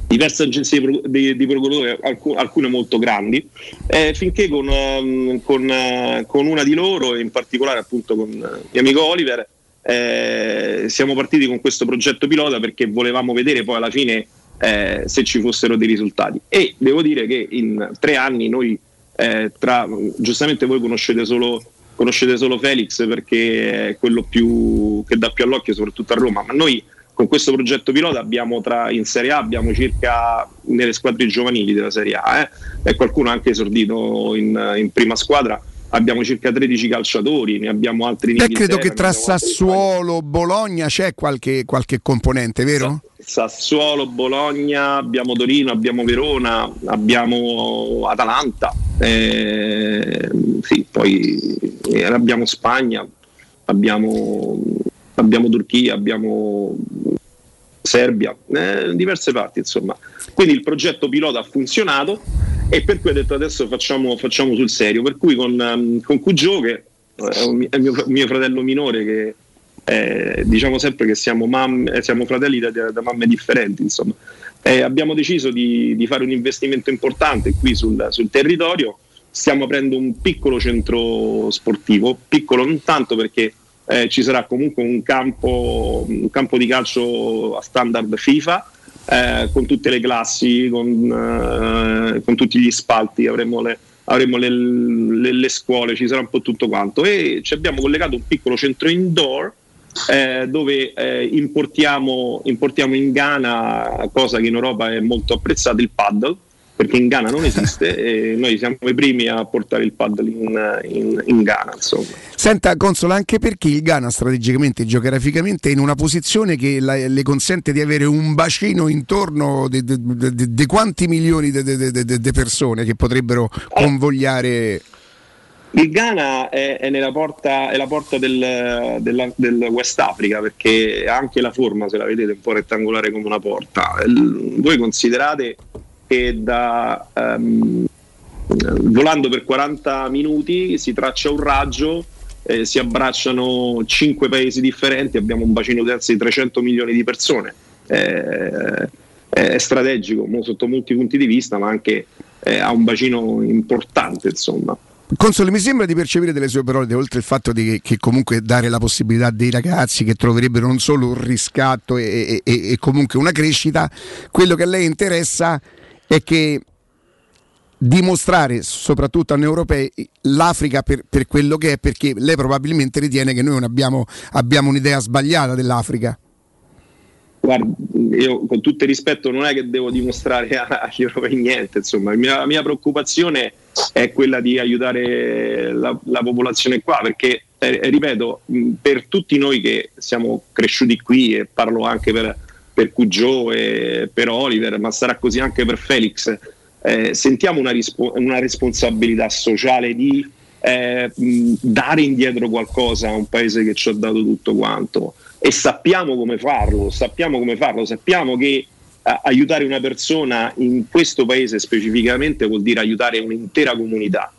diverse agenzie di, di, di alcune molto grandi, eh, finché con, ehm, con, eh, con una di loro, in particolare appunto con eh, mio amico Oliver, eh, siamo partiti con questo progetto pilota perché volevamo vedere poi alla fine eh, se ci fossero dei risultati. E devo dire che in tre anni noi, eh, tra, giustamente voi conoscete solo, conoscete solo Felix perché è quello più, che dà più all'occhio, soprattutto a Roma, ma noi con questo progetto pilota abbiamo tra, in Serie A abbiamo circa nelle squadre giovanili della Serie A eh, e qualcuno anche esordito in, in prima squadra abbiamo circa 13 calciatori, ne abbiamo altri in Beh, credo che tra. Sassuolo, Bologna c'è qualche, qualche componente, vero? Sassuolo, Bologna, abbiamo Torino, abbiamo Verona, abbiamo Atalanta, eh, sì, poi eh, abbiamo Spagna, abbiamo, abbiamo Turchia, abbiamo Serbia, eh, diverse parti insomma. Quindi il progetto pilota ha funzionato e per cui ho detto adesso facciamo, facciamo sul serio, per cui con, um, con Cugio che mi- è mio, mio fratello minore che eh, diciamo sempre che siamo, mamme- eh, siamo fratelli da, da mamme differenti, insomma. Eh, abbiamo deciso di, di fare un investimento importante qui sul, sul territorio. Stiamo aprendo un piccolo centro sportivo, piccolo non tanto perché eh, ci sarà comunque un campo, un campo di calcio a standard FIFA eh, con tutte le classi, con, eh, con tutti gli spalti, avremo le, avremo le, le- le scuole, ci sarà un po' tutto quanto. E ci abbiamo collegato un piccolo centro indoor eh, dove eh, importiamo, importiamo in Ghana, cosa che in Europa è molto apprezzata, il paddle, perché in Ghana non esiste <laughs> e noi siamo i primi a portare il paddle in, in- in Ghana. Insomma. Senta, Console, anche perché il Ghana strategicamente e geograficamente è in una posizione che la- le consente di avere un bacino intorno di quanti milioni di persone che potrebbero convogliare. Il Ghana è, è nella porta, è la porta del, della- del West Africa perché anche la forma, se la vedete, un po' rettangolare come una porta. Voi considerate che da, ehm, volando per 40 minuti si traccia un raggio, eh, si abbracciano 5 paesi differenti, abbiamo un bacino terzo di 300 milioni di persone. Eh, è strategico sotto molti punti di vista, ma anche eh, ha un bacino importante, insomma. Console, mi sembra di percepire delle sue parole, oltre il fatto di che comunque dare la possibilità dei ragazzi che troverebbero non solo un riscatto e, e- e comunque una crescita, quello che a lei interessa è che dimostrare soprattutto a noi europei l'Africa per, per quello che è, perché lei probabilmente ritiene che noi non abbiamo, abbiamo un'idea sbagliata dell'Africa. Guarda, io con tutto il rispetto non è che devo dimostrare agli europei niente, insomma, la mia, la mia preoccupazione è quella di aiutare la, la popolazione qua, perché, eh, ripeto, per tutti noi che siamo cresciuti qui, e parlo anche per, per Cugio e per Oliver, ma sarà così anche per Felix, eh, sentiamo una, rispo- una responsabilità sociale di eh, dare indietro qualcosa a un paese che ci ha dato tutto quanto. E sappiamo come farlo, sappiamo come farlo, sappiamo che eh, aiutare una persona in questo paese specificamente vuol dire aiutare un'intera comunità.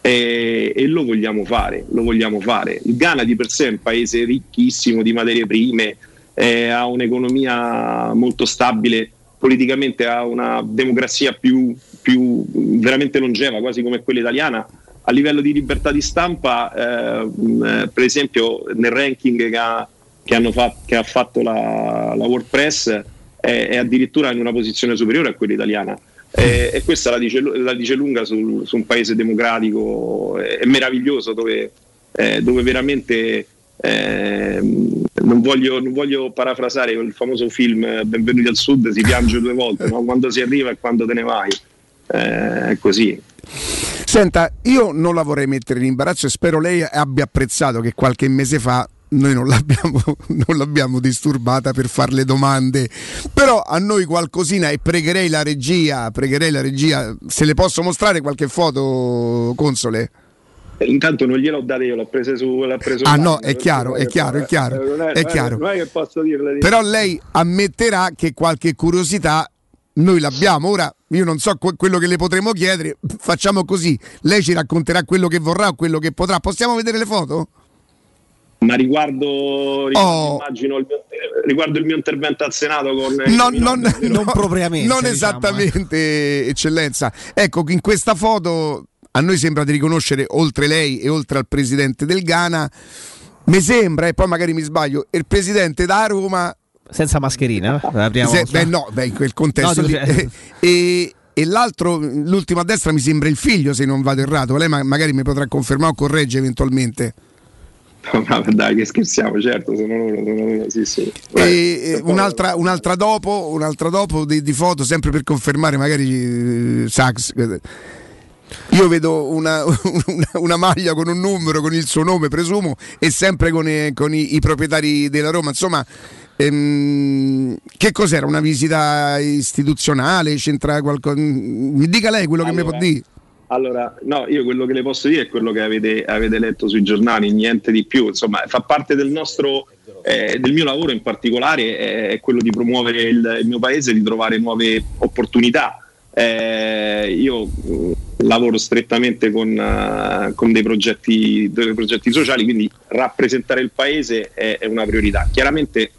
E, e lo vogliamo fare, lo vogliamo fare. Il Ghana di per sé è un paese ricchissimo di materie prime, eh, ha un'economia molto stabile, politicamente ha una democrazia più, più veramente longeva, quasi come quella italiana. A livello di libertà di stampa, eh, mh, per esempio, nel ranking che ha, che fa- che ha fatto la, la WordPress, è, è addirittura in una posizione superiore a quella italiana. Eh, e questa la dice, la dice lunga sul- su un paese democratico e meraviglioso dove, eh, dove veramente ehm, non, voglio, non voglio parafrasare il famoso film eh, Benvenuti al Sud, si piange due volte, no? quando si arriva e quando te ne vai. Eh, è così. Senta, io non la vorrei mettere in imbarazzo e spero lei abbia apprezzato che qualche mese fa noi non l'abbiamo, <laughs> non l'abbiamo disturbata per fare le domande, però a noi qualcosina e pregherei la regia, pregherei la regia, se le posso mostrare qualche foto, console? Intanto non gliel'ho data io, l'ho presa su. L'ho preso Ah no, è chiaro, è chiaro, è chiaro, Non è, è non chiaro. non è che posso dirle di Però lei ammetterà che qualche curiosità noi l'abbiamo. Ora io non so que- quello che le potremo chiedere, facciamo così, lei ci racconterà quello che vorrà o quello che potrà. Possiamo vedere le foto? Ma riguardo, riguardo, Oh. immagino il mio, riguardo il mio intervento al Senato con No, non, non propriamente. non diciamo, esattamente, eccellenza. Ecco, in questa foto a noi sembra di riconoscere, oltre lei e oltre al presidente del Ghana, mi sembra, e poi magari mi sbaglio, il presidente da Roma. Senza mascherina, eh? la prima Se- beh, no, beh, in quel contesto No, lì. cioè- <laughs> e, e l'altro, l'ultimo a destra, mi sembra il figlio, se non vado errato. Lei ma- magari mi potrà confermare o corregge eventualmente. <laughs> No, ma dai, che scherziamo, certo, sono loro, sono loro, sì, sì. E, e un'altra, un'altra dopo, un'altra dopo di, di foto, sempre per confermare, magari eh, Sax. Io vedo una, <laughs> una- una maglia con un numero, con il suo nome, presumo, e sempre con, i, con i- i proprietari della Roma. Insomma, ehm, che cos'era? Una visita istituzionale? C'entra qualcosa? Mi dica lei quello che mi può dire. Allora, no, io quello che le posso dire è quello che avete, avete letto sui giornali, niente di più. Insomma, fa parte del nostro, eh, del mio lavoro in particolare, eh, è quello di promuovere il, il mio paese, di trovare nuove opportunità. Eh, io mh, lavoro strettamente con, eh, con dei, progetti, dei progetti sociali, quindi rappresentare il paese è, è una priorità. Chiaramente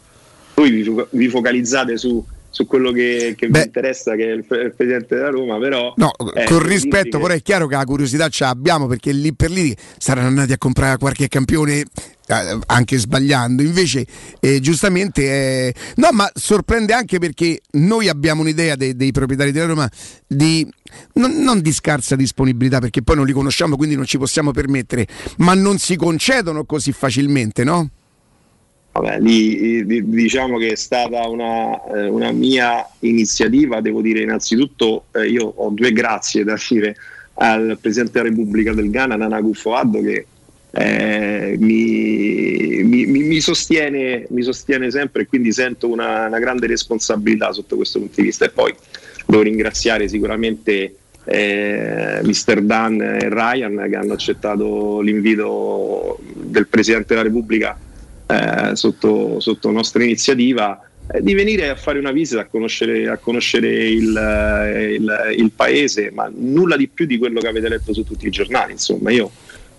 voi vi, vi focalizzate su, su quello che, che vi interessa, che è il, il presidente della Roma, però... No, eh, con rispetto, però è chiaro che la curiosità ce l'abbiamo perché lì per lì saranno andati a comprare qualche campione anche sbagliando. Invece, eh, giustamente, eh, no, ma sorprende anche perché noi abbiamo un'idea dei, dei proprietari della Roma di non, non di scarsa disponibilità perché poi non li conosciamo, quindi non ci possiamo permettere, ma non si concedono così facilmente, no? Vabbè, lì eh, di- diciamo che è stata una, eh, una mia iniziativa, devo dire innanzitutto eh, io ho due grazie da dire al Presidente della Repubblica del Ghana, Nana Akufo-Addo, che eh, mi, mi- mi- sostiene, mi sostiene sempre e quindi sento una, una grande responsabilità sotto questo punto di vista. E poi devo ringraziare sicuramente eh, Mr. Dan e Ryan che hanno accettato l'invito del Presidente della Repubblica eh, sotto, sotto nostra iniziativa eh, di venire a fare una visita a conoscere, a conoscere il, eh, il- il paese, ma nulla di più di quello che avete letto su tutti i giornali. Insomma, io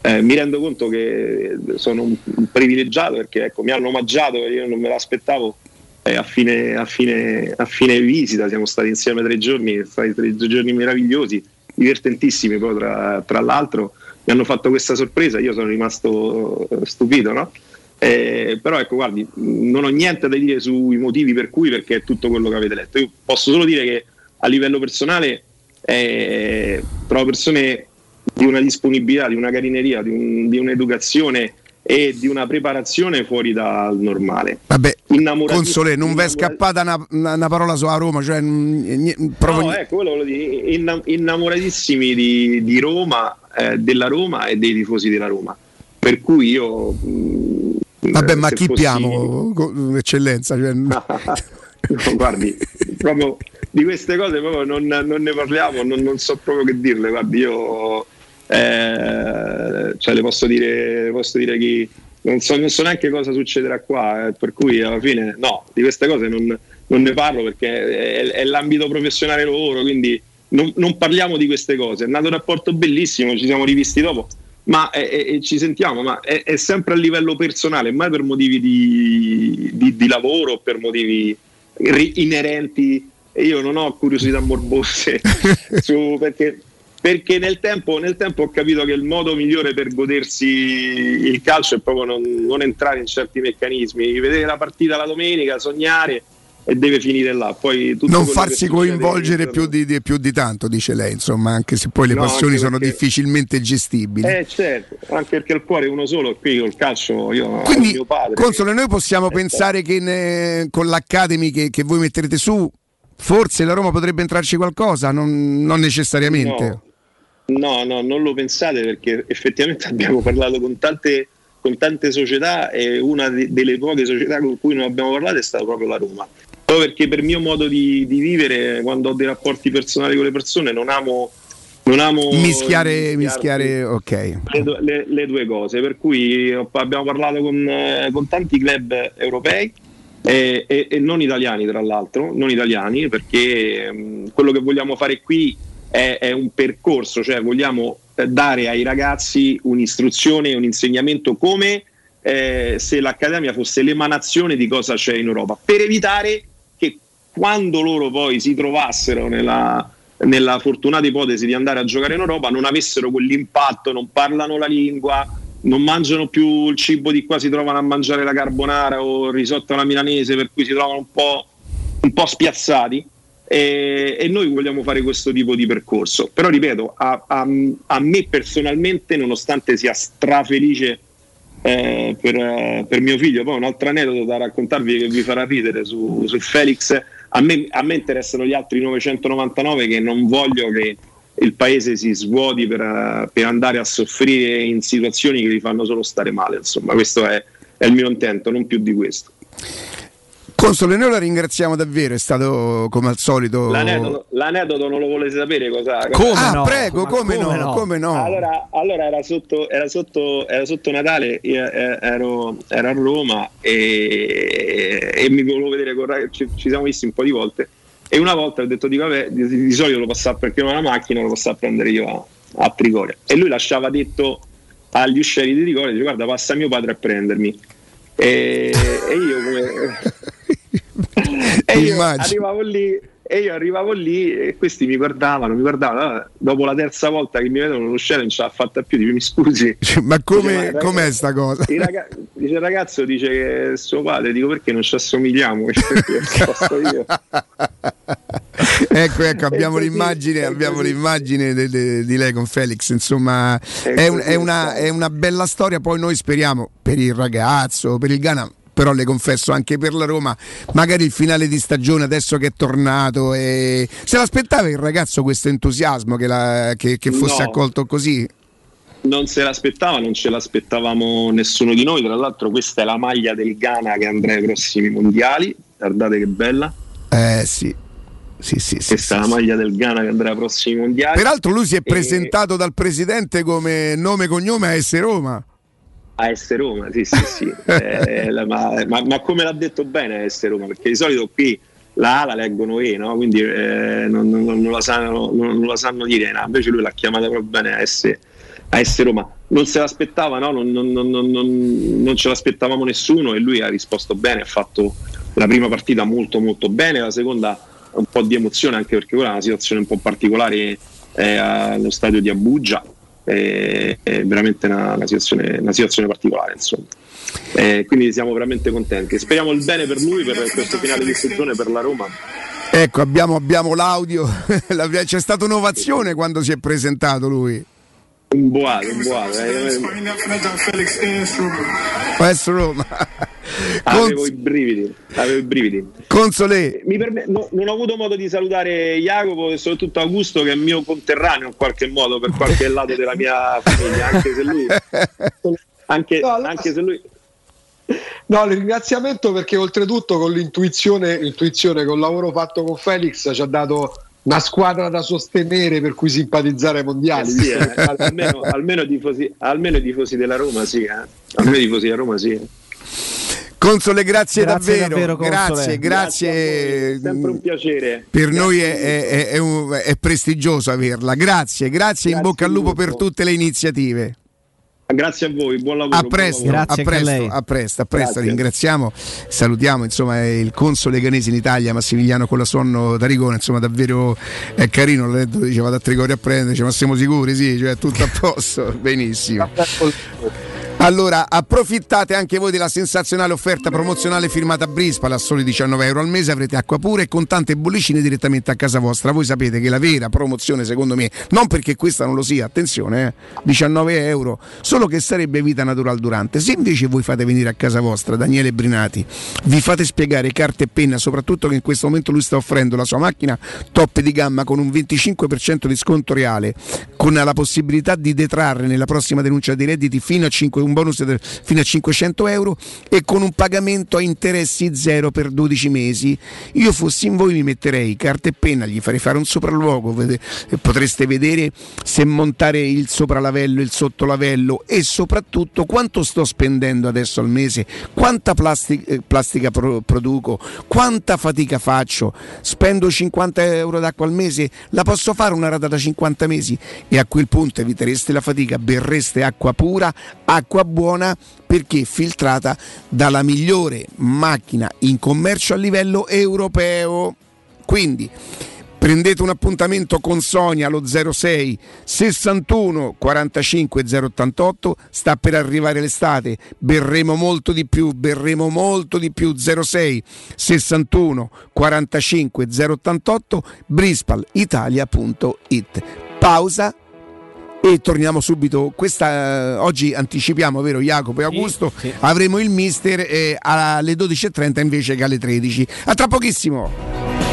eh, mi rendo conto che sono un, privilegiato perché ecco, mi hanno omaggiato io non me l'aspettavo. eh, a, fine, a, fine, a fine visita siamo stati insieme tre giorni, stati tre giorni meravigliosi, divertentissimi poi tra, tra l'altro mi hanno fatto questa sorpresa, io sono rimasto eh, stupito, no? Eh, però ecco, guardi, non ho niente da dire sui motivi per cui, perché è tutto quello che avete letto. Io posso solo dire che a livello personale eh, trovo persone di una disponibilità, di una carineria, di, un- di un'educazione e di una preparazione fuori dal normale. Vabbè, Console, non vi è scappata una, una- parola sulla Roma, cioè mm, nie- proprio No, ecco, quello volevo dire, inna- innamoratissimi di, di Roma, eh, della Roma e dei tifosi della Roma. Per cui io... mh, Vabbè, eh, ma chi fossi- piamo, eccellenza? Cioè, <laughs> No, guardi, proprio di queste cose proprio non, non ne parliamo, non, non so proprio che dirle. Guardi, io eh, cioè le posso dire, le posso dire chi. Non so, non so neanche cosa succederà qua, eh, per cui alla fine no, di queste cose non, non ne parlo perché è, è l'ambito professionale loro, quindi non, non parliamo di queste cose. È nato un rapporto bellissimo, ci siamo rivisti dopo, ma è- ci sentiamo, ma è, sempre a livello personale, mai per motivi di, di- di lavoro, per motivi inerenti. Io non ho curiosità morbose <laughs> su, perché, perché nel, tempo, nel tempo ho capito che il modo migliore per godersi il calcio è proprio non, non entrare in certi meccanismi, vedere la partita la domenica, sognare e deve finire là. Poi non farsi che coinvolgere più di, di- più di tanto, dice lei, insomma, anche se poi le No, passioni sono perché- difficilmente gestibili. Eh certo, anche perché il cuore è uno solo, qui col calcio io Quindi, mio padre. Console, noi possiamo Eh, pensare che ne- con l'Academy che, che voi metterete su, forse la Roma potrebbe entrarci qualcosa, non, non necessariamente. No, no, non lo pensate perché effettivamente <laughs> abbiamo parlato con tante, con tante società e una de- delle poche società con cui non abbiamo parlato è stata proprio la Roma. Proprio perché per mio modo di, di vivere, quando ho dei rapporti personali con le persone, non amo, non amo Mischiare, mischiare, ok. le, due- le- le due cose. Per cui abbiamo parlato con, eh, con tanti club europei e, e- e non italiani tra l'altro, non italiani perché mh, quello che vogliamo fare qui è, è un percorso, cioè vogliamo dare ai ragazzi un'istruzione un insegnamento come eh, se l'Accademia fosse l'emanazione di cosa c'è in Europa, per evitare che quando loro poi si trovassero nella, nella fortunata ipotesi di andare a giocare in Europa non avessero quell'impatto, non parlano la lingua, non mangiano più il cibo di qua, si trovano a mangiare la carbonara o il risotto alla milanese, per cui si trovano un po', un po spiazzati. E, e noi vogliamo fare questo tipo di percorso. Però ripeto, a, a- a me personalmente, nonostante sia strafelice eh, per, per mio figlio, poi un altro aneddoto da raccontarvi che vi farà ridere su, su Felix. A me, a me interessano gli altri 999 che non voglio che il paese si svuoti per, per andare a soffrire in situazioni che vi fanno solo stare male. Insomma, questo è, è il mio intento, non più di questo. Console, noi la ringraziamo davvero, è stato come al solito. L'aneddoto, l'aneddoto non lo volete sapere cosa? Come Ah, no? prego, come come no? no? Come no? Allora, allora era, sotto, era, sotto, era sotto Natale, io eh, ero, ero a Roma e, e mi volevo vedere con ci, ci siamo visti un po' di volte e una volta ho detto dico, vabbè, di, di solito lo passavo perché ho una macchina, lo passavo a prendere io a, a Trigoria e lui lasciava detto agli uscieri di Trigoria, dice guarda passa mio padre a prendermi e, e io come <laughs> <laughs> e io Immagino. arrivavo lì e io arrivavo lì e questi mi guardavano, mi guardavano. Dopo la terza volta che mi vedono lo non ce l'ha fatta più, dico, mi scusi. Ma come, Dice, com'è sta cosa? Il, raga- dice, il ragazzo dice che è suo padre, dico perché non ci assomigliamo? <laughs> <laughs> Ecco, ecco, abbiamo l'immagine, abbiamo l'immagine de- de- di lei con Felix, insomma, È un- è una, è una bella storia, poi noi speriamo per il ragazzo, per il Ghana. Però le confesso anche per la Roma, magari il finale di stagione adesso che è tornato. E... Se l'aspettava il ragazzo questo entusiasmo che, la- che- che fosse No. accolto così? Non se l'aspettava, non ce l'aspettavamo nessuno di noi. Tra l'altro, questa è la maglia del Ghana che andrà ai prossimi mondiali. Guardate che bella. Eh sì, sì, sì. sì, Questa è la maglia del Ghana che andrà ai prossimi mondiali. Peraltro lui si è E- presentato dal presidente come nome e cognome a S Roma. A S Roma, sì, sì, sì. <laughs> Eh, la- ma, ma- ma come l'ha detto bene S Roma? Perché di solito qui la A la leggono E, no? quindi eh, non, non- non la sanno, non, la sanno dire, no? invece lui l'ha chiamata proprio bene a S, a S Roma. Non se l'aspettava, no? non, non- non- non- non- non ce l'aspettavamo nessuno e lui ha risposto bene, ha fatto la prima partita molto molto bene, la seconda un po' di emozione anche perché quella è una situazione un po' particolare eh, allo stadio di Abuja è, è veramente una, una situazione, una situazione particolare. Eh, quindi siamo veramente contenti speriamo il bene per lui per questo finale di stagione per la Roma Ecco, abbiamo, abbiamo l'audio. <laughs> La- C'è stata un'ovazione quando si è presentato lui. Un boato un boato eh. AS Roma. <laughs> avevo i brividi avevo i brividi Console. Mi perme- no- non ho avuto modo di salutare Jacopo e soprattutto Augusto che è mio conterraneo in qualche modo per qualche <laughs> lato della mia famiglia anche se lui <laughs> anche, No, allora- anche se lui No, il ringraziamento perché oltretutto con l'intuizione, l'intuizione col lavoro fatto con Felix ci ha dato una squadra da sostenere per cui simpatizzare ai mondiali. Eh sì, eh, al- almeno, almeno, i tifosi, almeno i tifosi della Roma sì eh. almeno i tifosi della Roma sì Console, grazie, Grazie davvero. davvero, grazie, Console. grazie. Grazie sempre un piacere Per noi è, è- è- è un- è prestigioso averla. Grazie, grazie, in Grazie bocca al lupo per tutte le iniziative. Grazie a voi buon lavoro A presto, lavoro. a presto, a presto, a presto. Grazie. ringraziamo, salutiamo insomma il console ganese in Italia Massimiliano Colasonno Tarigone, insomma davvero è carino, l'ho detto, diceva da Trigoria a prendere, dice, ma siamo sicuri? Sì, cioè tutto a posto, <laughs> benissimo. Allora, approfittate anche voi della sensazionale offerta promozionale firmata a Brispal a soli 19 euro al mese, avrete acqua pura e con tante bollicine direttamente a casa vostra. Voi sapete che la vera promozione, secondo me, non perché questa non lo sia, attenzione, eh, 19 euro, solo che sarebbe vita natural durante. Se invece voi fate venire a casa vostra Daniele Brinati, vi fate spiegare carta e penna, soprattutto che in questo momento lui sta offrendo la sua macchina top di gamma con un 25% di sconto reale, con la possibilità di detrarre nella prossima denuncia dei redditi fino a 5, un bonus fino a 500 euro e con un pagamento a interessi zero per 12 mesi. Io fossi in voi mi metterei carta e penna, gli farei fare un sopralluogo, vede- potreste vedere se montare il sopralavello, il sottolavello e soprattutto quanto sto spendendo adesso al mese, quanta eh, plastica pro- produco, quanta fatica faccio, spendo 50 euro d'acqua al mese, la posso fare una rata da 50 mesi e a quel punto evitereste la fatica, berreste acqua pura, acqua buona perché filtrata dalla migliore macchina in commercio a livello europeo. Quindi prendete un appuntamento con Sonia allo 06 61 45 088 sta per arrivare l'estate. Berremo molto di più berremo molto di più. 06 61 45 088 brispalitalia.it pausa e torniamo subito. Questa eh, oggi anticipiamo, vero Jacopo e Augusto? Avremo il mister eh, alle 12.30 invece che alle 13. A tra pochissimo.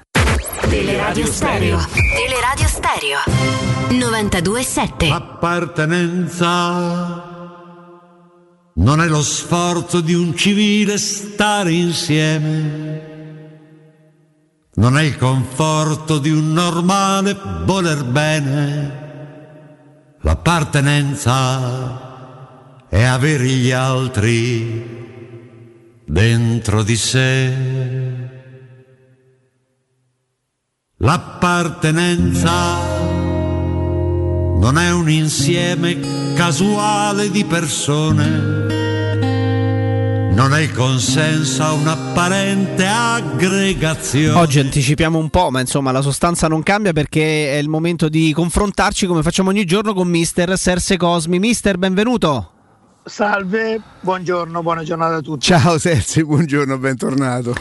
Teleradio Stereo. Teleradio Stereo. 92.7. L'appartenenza non è lo sforzo di un civile stare insieme. Non è il conforto di un normale voler bene. L'appartenenza è avere gli altri dentro di sé. L'appartenenza non è un insieme casuale di persone, non è il consenso a un'apparente aggregazione. Oggi anticipiamo un po', ma insomma la sostanza non cambia perché è il momento di confrontarci come facciamo ogni giorno con Mister Serse Cosmi. Mister, benvenuto. Salve, buongiorno, buona giornata a tutti. Ciao Serzi, buongiorno, bentornato.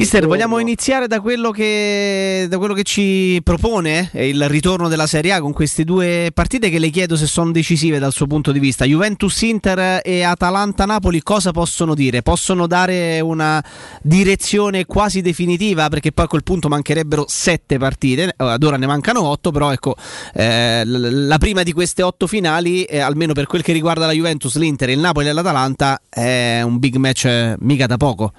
Mister, vogliamo iniziare da quello, che, da quello che ci propone eh, il ritorno della Serie A con queste due partite che le chiedo se sono decisive dal suo punto di vista. Juventus-Inter e Atalanta-Napoli cosa possono dire? Possono dare una direzione quasi definitiva perché poi a quel punto mancherebbero sette partite, ad ora ne mancano otto, però ecco eh, la prima di queste otto finali, eh, almeno per quel che riguarda la Juventus, l'Inter, il Napoli e l'Atalanta, è un big match eh, mica da poco.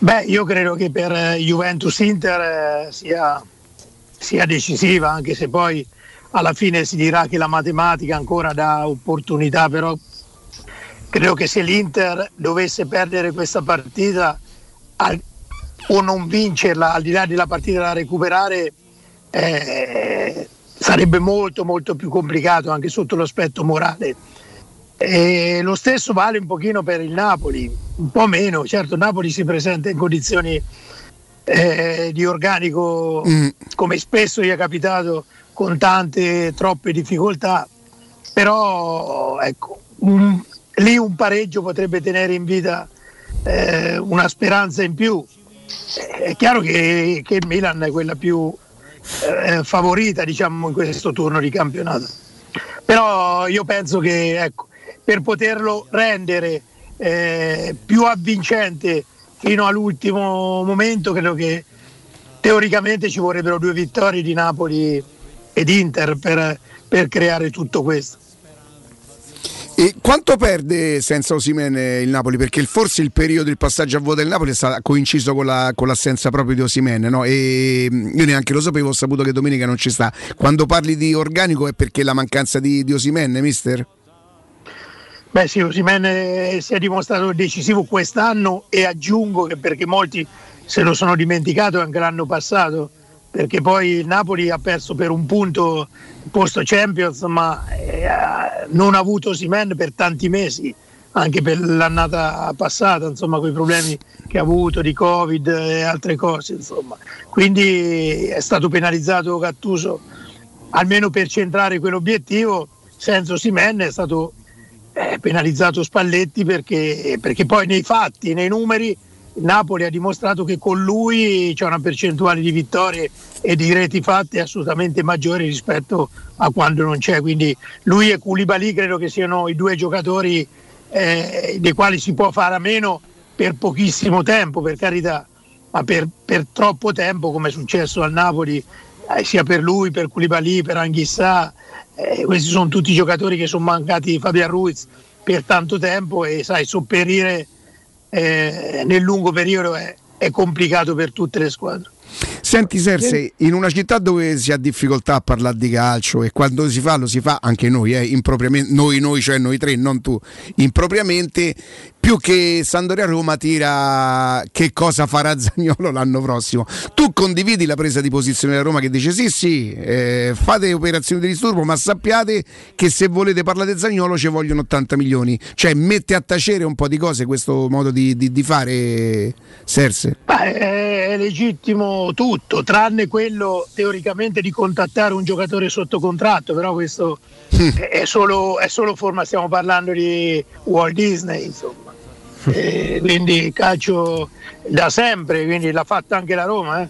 Beh, io credo che per eh, Juventus-Inter eh, sia, sia, decisiva, anche se poi alla fine si dirà che la matematica ancora dà opportunità, però credo che se l'Inter dovesse perdere questa partita al, o non vincerla, al di là della partita da recuperare, eh, sarebbe molto molto più complicato anche sotto l'aspetto morale. E lo stesso vale un pochino per il Napoli, un po' meno, certo Napoli si presenta in condizioni eh, di organico mm. come spesso gli è capitato con tante troppe difficoltà, però ecco, un, lì un pareggio potrebbe tenere in vita eh, una speranza in più. È chiaro che, che il Milan è quella più eh, favorita diciamo, in questo turno di campionato, però io penso che ecco, per poterlo rendere eh, più avvincente fino all'ultimo momento, credo che teoricamente ci vorrebbero due vittorie di Napoli ed Inter per, per creare tutto questo. E quanto perde senza Osimene il Napoli? Perché forse il periodo del passaggio a vuoto del Napoli è stato coinciso con, la, con l'assenza proprio di Osimene, no? E io neanche lo sapevo, ho saputo che domenica non ci sta. Quando parli di organico è perché la mancanza di, di Osimene, mister? Beh sì, Osimene si è dimostrato decisivo quest'anno e aggiungo che perché molti se lo sono dimenticato anche l'anno passato, perché poi il Napoli ha perso per un punto il posto Champions, ma eh, non ha avuto Osimene per tanti mesi, anche per l'annata passata, insomma, con i problemi che ha avuto di Covid e altre cose, insomma. Quindi è stato penalizzato Gattuso almeno per centrare quell'obiettivo, senza Osimene è stato eh, penalizzato Spalletti perché, perché poi nei fatti, nei numeri, Napoli ha dimostrato che con lui c'è una percentuale di vittorie e di reti fatte assolutamente maggiore rispetto a quando non c'è. Quindi lui e Koulibaly credo che siano i due giocatori eh, dei quali si può fare a meno per pochissimo tempo, per carità, ma per, per troppo tempo come è successo al Napoli, eh, sia per lui, per Koulibaly, per Anghissà, eh, questi sono tutti giocatori che sono mancati Fabian Ruiz per tanto tempo e sai, sopperire eh, nel lungo periodo è, è complicato per tutte le squadre. Senti Serse, in una città dove si ha difficoltà a parlare di calcio e quando si fa lo si fa anche noi, eh, impropriamente, noi, noi, cioè noi tre, non tu, impropriamente, più che Sandoria Roma tira che cosa farà <laughs> Zagnolo l'anno prossimo. Tu condividi la presa di posizione della Roma che dice sì sì, eh, fate operazioni di disturbo, ma sappiate che se volete parlare di Zagnolo ci vogliono 80 milioni. Cioè mette a tacere un po' di cose questo modo di, di, di fare Serse. Beh, è legittimo tutto, tranne quello teoricamente di contattare un giocatore sotto contratto, però questo è, solo, è solo forma, stiamo parlando di Walt Disney, insomma. Eh, quindi calcio da sempre, quindi l'ha fatto anche la Roma. eh.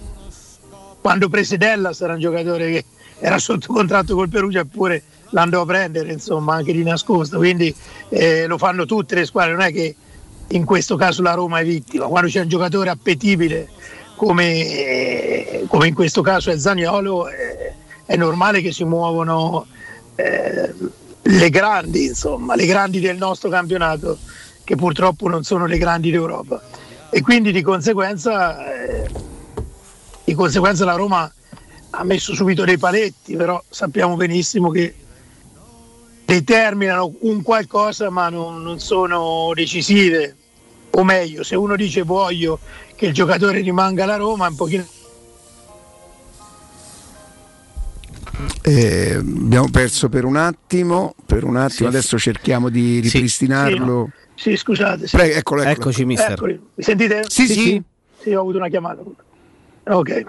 Quando prese Dellas era un giocatore che era sotto contratto col Perugia eppure l'andò a prendere, insomma, anche di nascosto. Quindi eh, lo fanno tutte le squadre, non è che in questo caso la Roma è vittima. Quando c'è un giocatore appetibile come, come in questo caso è Zaniolo, eh, è normale che si muovono eh, le grandi, insomma, le grandi del nostro campionato, che purtroppo non sono le grandi d'Europa. E quindi di conseguenza, eh, di conseguenza la Roma ha messo subito dei paletti, però sappiamo benissimo che determinano un qualcosa ma non, non sono decisive. O meglio, se uno dice voglio che il giocatore rimanga alla Roma, un pochino Eh, abbiamo perso per un attimo, per un attimo, Sì. adesso cerchiamo di ripristinarlo. Sì, scusate. sì. Prego, eccolo, eccolo. Eccoci, mister. Eccoli. Mi sentite? Sì, sì. Sì, ho avuto una chiamata. Ok.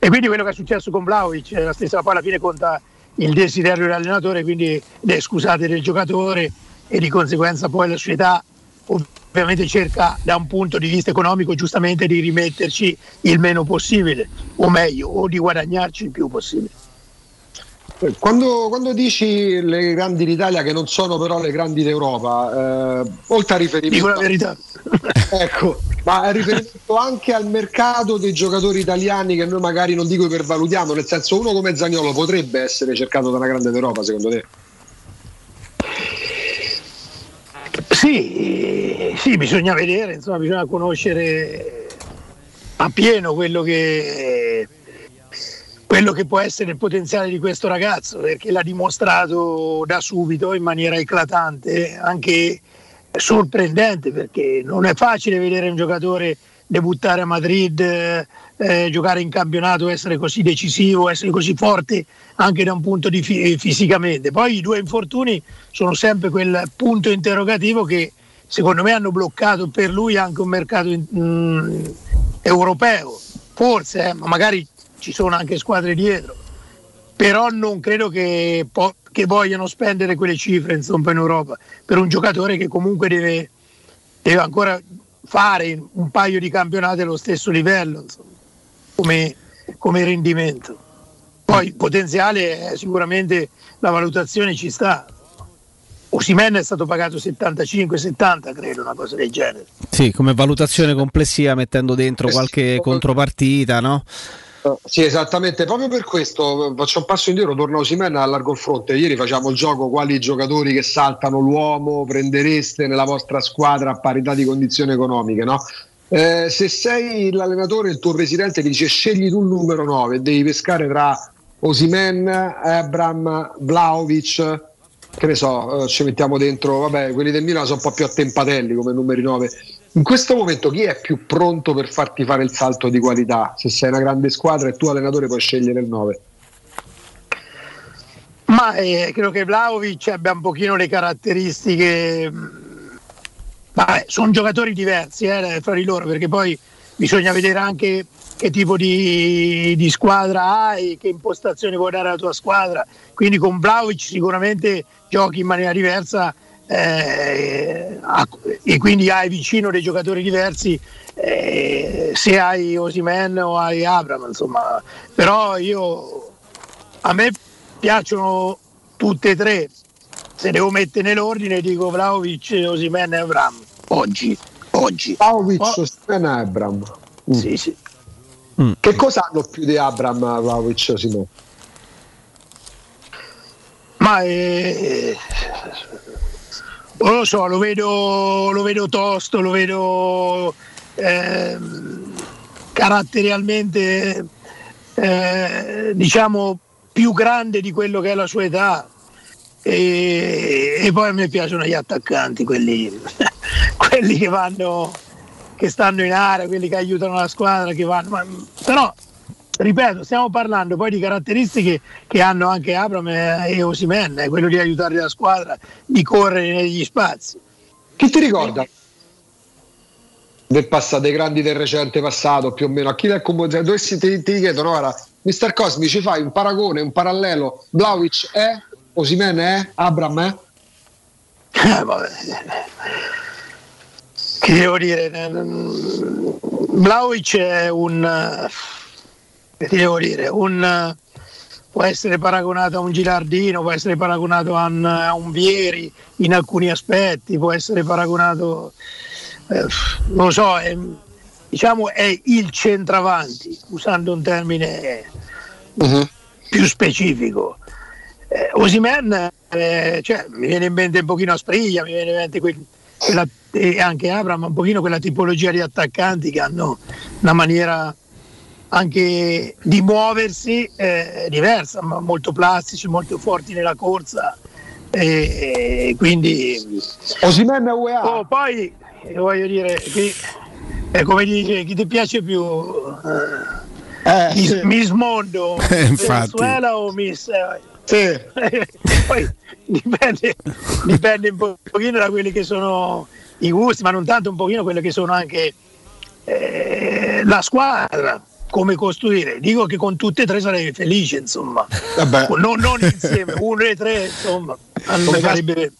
E quindi quello che è successo con Vlaovic è la stessa, poi alla fine conta il desiderio dell'allenatore, quindi eh, scusate del giocatore e di conseguenza poi la società ovviamente cerca da un punto di vista economico giustamente di rimetterci il meno possibile, o meglio, o di guadagnarci il più possibile. Quando, quando dici le grandi d'Italia che non sono però le grandi d'Europa, eh, oltre a riferimento... Dico la verità. <laughs> ecco, ma è riferimento anche al mercato dei giocatori italiani che noi magari non dico ipervalutiamo, nel senso uno come Zagnolo potrebbe essere cercato da una grande d'Europa secondo te? Sì, sì, bisogna vedere, insomma, bisogna conoscere appieno quello che, quello che può essere il potenziale di questo ragazzo, perché l'ha dimostrato da subito in maniera eclatante, anche sorprendente, perché non è facile vedere un giocatore debuttare a Madrid, eh, giocare in campionato, essere così decisivo, essere così forte anche da un punto di fi- fisicamente. Poi i due infortuni sono sempre quel punto interrogativo che secondo me hanno bloccato per lui anche un mercato in- mm, europeo. Forse, eh, ma magari ci sono anche squadre dietro. Però non credo che, po- che vogliano spendere quelle cifre insomma, in Europa per un giocatore che comunque deve, deve ancora fare un paio di campionati allo stesso livello insomma, come, come rendimento. Poi il potenziale eh, sicuramente la valutazione ci sta. Osimen è stato pagato 75-70 credo, una cosa del genere. Sì, come valutazione complessiva mettendo dentro qualche contropartita, no? Eh, Sì, esattamente, proprio per questo eh, faccio un passo indietro, torna Osimen allargo il fronte. Ieri facciamo il gioco quali giocatori che saltano l'uomo prendereste nella vostra squadra a parità di condizioni economiche, no? Eh, se sei l'allenatore, il tuo presidente ti dice scegli tu il numero 9, devi pescare tra Osimen, Abram, Vlaovic, che ne so, eh, ci mettiamo dentro, vabbè, quelli del Milan sono un po' più attempatelli come numeri 9. In questo momento chi è più pronto per farti fare il salto di qualità? Se sei una grande squadra e tu allenatore puoi scegliere il 9. Ma eh, credo che Vlaovic abbia un pochino le caratteristiche. Mh, Vabbè, sono giocatori diversi eh, fra di loro, perché poi bisogna vedere anche che tipo di, di squadra hai, che impostazione vuoi dare alla tua squadra. Quindi con Vlaovic sicuramente giochi in maniera diversa eh, e quindi hai vicino dei giocatori diversi eh, se hai Osimen o hai Abram, insomma. Però io a me piacciono tutte e tre. Se devo mettere nell'ordine dico Vlaovic, Osimen e Abram. Oggi, oggi. Vlaovic, Oh. Osimen e Abram. Mm. Sì, sì. Che cosa hanno più di Abram, Vlaovic e Osimhen? Ma eh, non lo so, lo vedo, lo vedo tosto, lo vedo ehm, caratterialmente eh, diciamo più grande di quello che è la sua età. E, e poi a me piacciono gli attaccanti, quelli, quelli che vanno, che stanno in area, quelli che aiutano la squadra, che vanno. ma- però ripeto, stiamo parlando poi di caratteristiche che hanno anche Abram e Osimen, eh, quello di aiutare la squadra, di correre negli spazi. Chi ti ricorda? del passato, dei grandi del recente passato, più o meno. A chi è come dovessi ti, ti chiedono ora, Mister Cosmi, ci fai un paragone, un parallelo? Vlaovic è? Osimen è? Abram è? Eh, vabbè. Che devo dire? Vlaovic è un devo dire, un può essere paragonato a un Gilardino, può essere paragonato a un, a un Vieri in alcuni aspetti, può essere paragonato eh, non lo so, è, diciamo è il centravanti, usando un termine uh-huh. più specifico. Eh, Osimen, eh, cioè, mi viene in mente un pochino Aspriglia, mi viene in mente quel, quella, e anche Abram, un pochino quella tipologia di attaccanti che hanno una maniera anche di muoversi eh, diversa, ma molto plastici, molto forti nella corsa. E quindi Osimen UEA. Oh, poi eh, voglio dire che è come dice chi ti piace più eh, Miss, Miss Mondo <laughs> Eh, infatti. Venezuela o Miss eh, Sì. <laughs> poi dipende, dipende un po- pochino da quelli che sono i gusti ma non tanto un pochino quelli che sono anche eh, la squadra come costruire. Dico che con tutte e tre sarei felice insomma. Non, non insieme uno e tre insomma. A me Come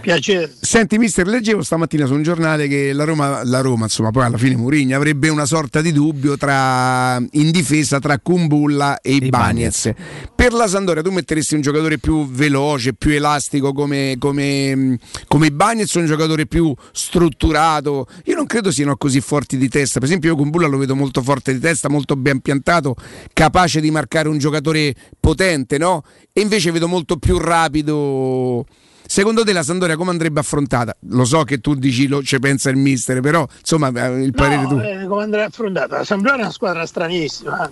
piacere Senti, mister, leggevo stamattina su un giornale che la Roma, la Roma, insomma, poi alla fine Mourinho avrebbe una sorta di dubbio tra, in difesa tra Kumbulla e Ibanez. Per la Sandoria tu metteresti un giocatore più veloce, più elastico come, come, come Ibanez o un giocatore più strutturato? Io non credo siano così forti di testa. Per esempio io Kumbulla lo vedo molto forte di testa, molto ben piantato, capace di marcare un giocatore potente, no? E invece vedo molto più rapido... Secondo te la Sandoria come andrebbe affrontata? Lo so che tu dici lo ci pensa il mister, però insomma eh, il parere No, tu. eh, come andrà affrontata? La Sampdoria è una squadra stranissima,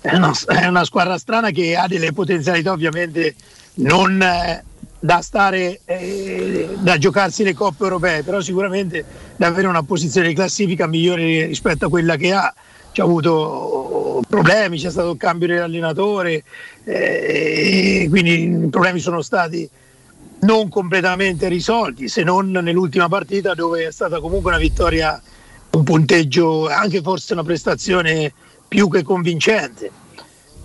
è una, è una squadra strana che ha delle potenzialità ovviamente non eh, da stare eh, da giocarsi le coppe europee, però sicuramente da avere una posizione di classifica migliore rispetto a quella che ha. C'è avuto problemi, c'è stato il cambio dell'allenatore, eh, quindi i problemi sono stati non completamente risolti, se non nell'ultima partita dove è stata comunque una vittoria, un punteggio, anche forse una prestazione più che convincente.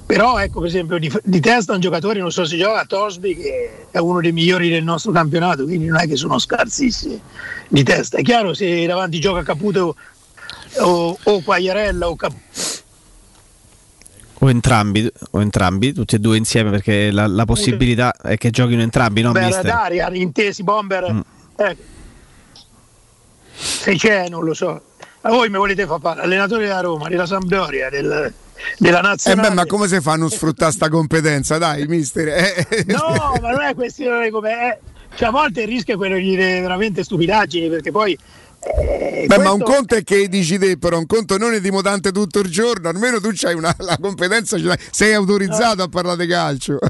Però ecco per esempio di, di testa un giocatore, non so se gioca, Tosby che è uno dei migliori del nostro campionato, quindi non è che sono scarsissimi di testa. È chiaro se davanti gioca Caputo o, o Quagliarella o Caputo O entrambi, o entrambi, tutti e due insieme, perché la, la possibilità è che giochino entrambi, no, mister? d'aria, intesi bomber. Mm. Eh. Se c'è, non lo so. Ma voi mi volete far fare allenatore della Roma, della Sampdoria, del- della Eh nazionale? beh, ma come si fa a non sfruttare sta competenza? Dai, mister. eh. No, ma non è questione come è. Cioè, a volte il rischio è quello di dire veramente stupidaggini, perché poi. Eh, Beh, ma un questo- conto è che dici te, però un conto non è di mutante tutto il giorno, almeno tu c'hai una, la competenza, sei autorizzato a parlare di calcio. <laughs>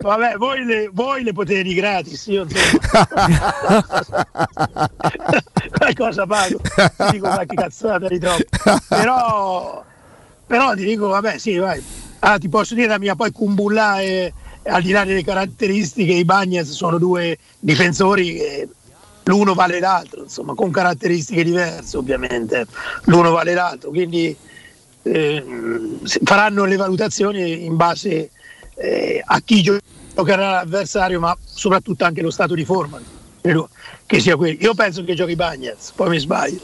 Vabbè, voi le, voi le potete di gratis, io. Qualcosa <laughs> pago, ti dico qualche cazzata di troppo. Però, però ti dico, vabbè, sì, vai. Ah, ti posso dire la mia, poi Kumbulla e al di là delle caratteristiche, i Bagnets sono due difensori che l'uno vale l'altro, insomma, con caratteristiche diverse ovviamente. L'uno vale l'altro, quindi eh, faranno le valutazioni in base eh, a chi gio- giocherà l'avversario, ma soprattutto anche lo stato di forma. Che sia quello. Io penso che giochi Bagnets, poi mi sbaglio.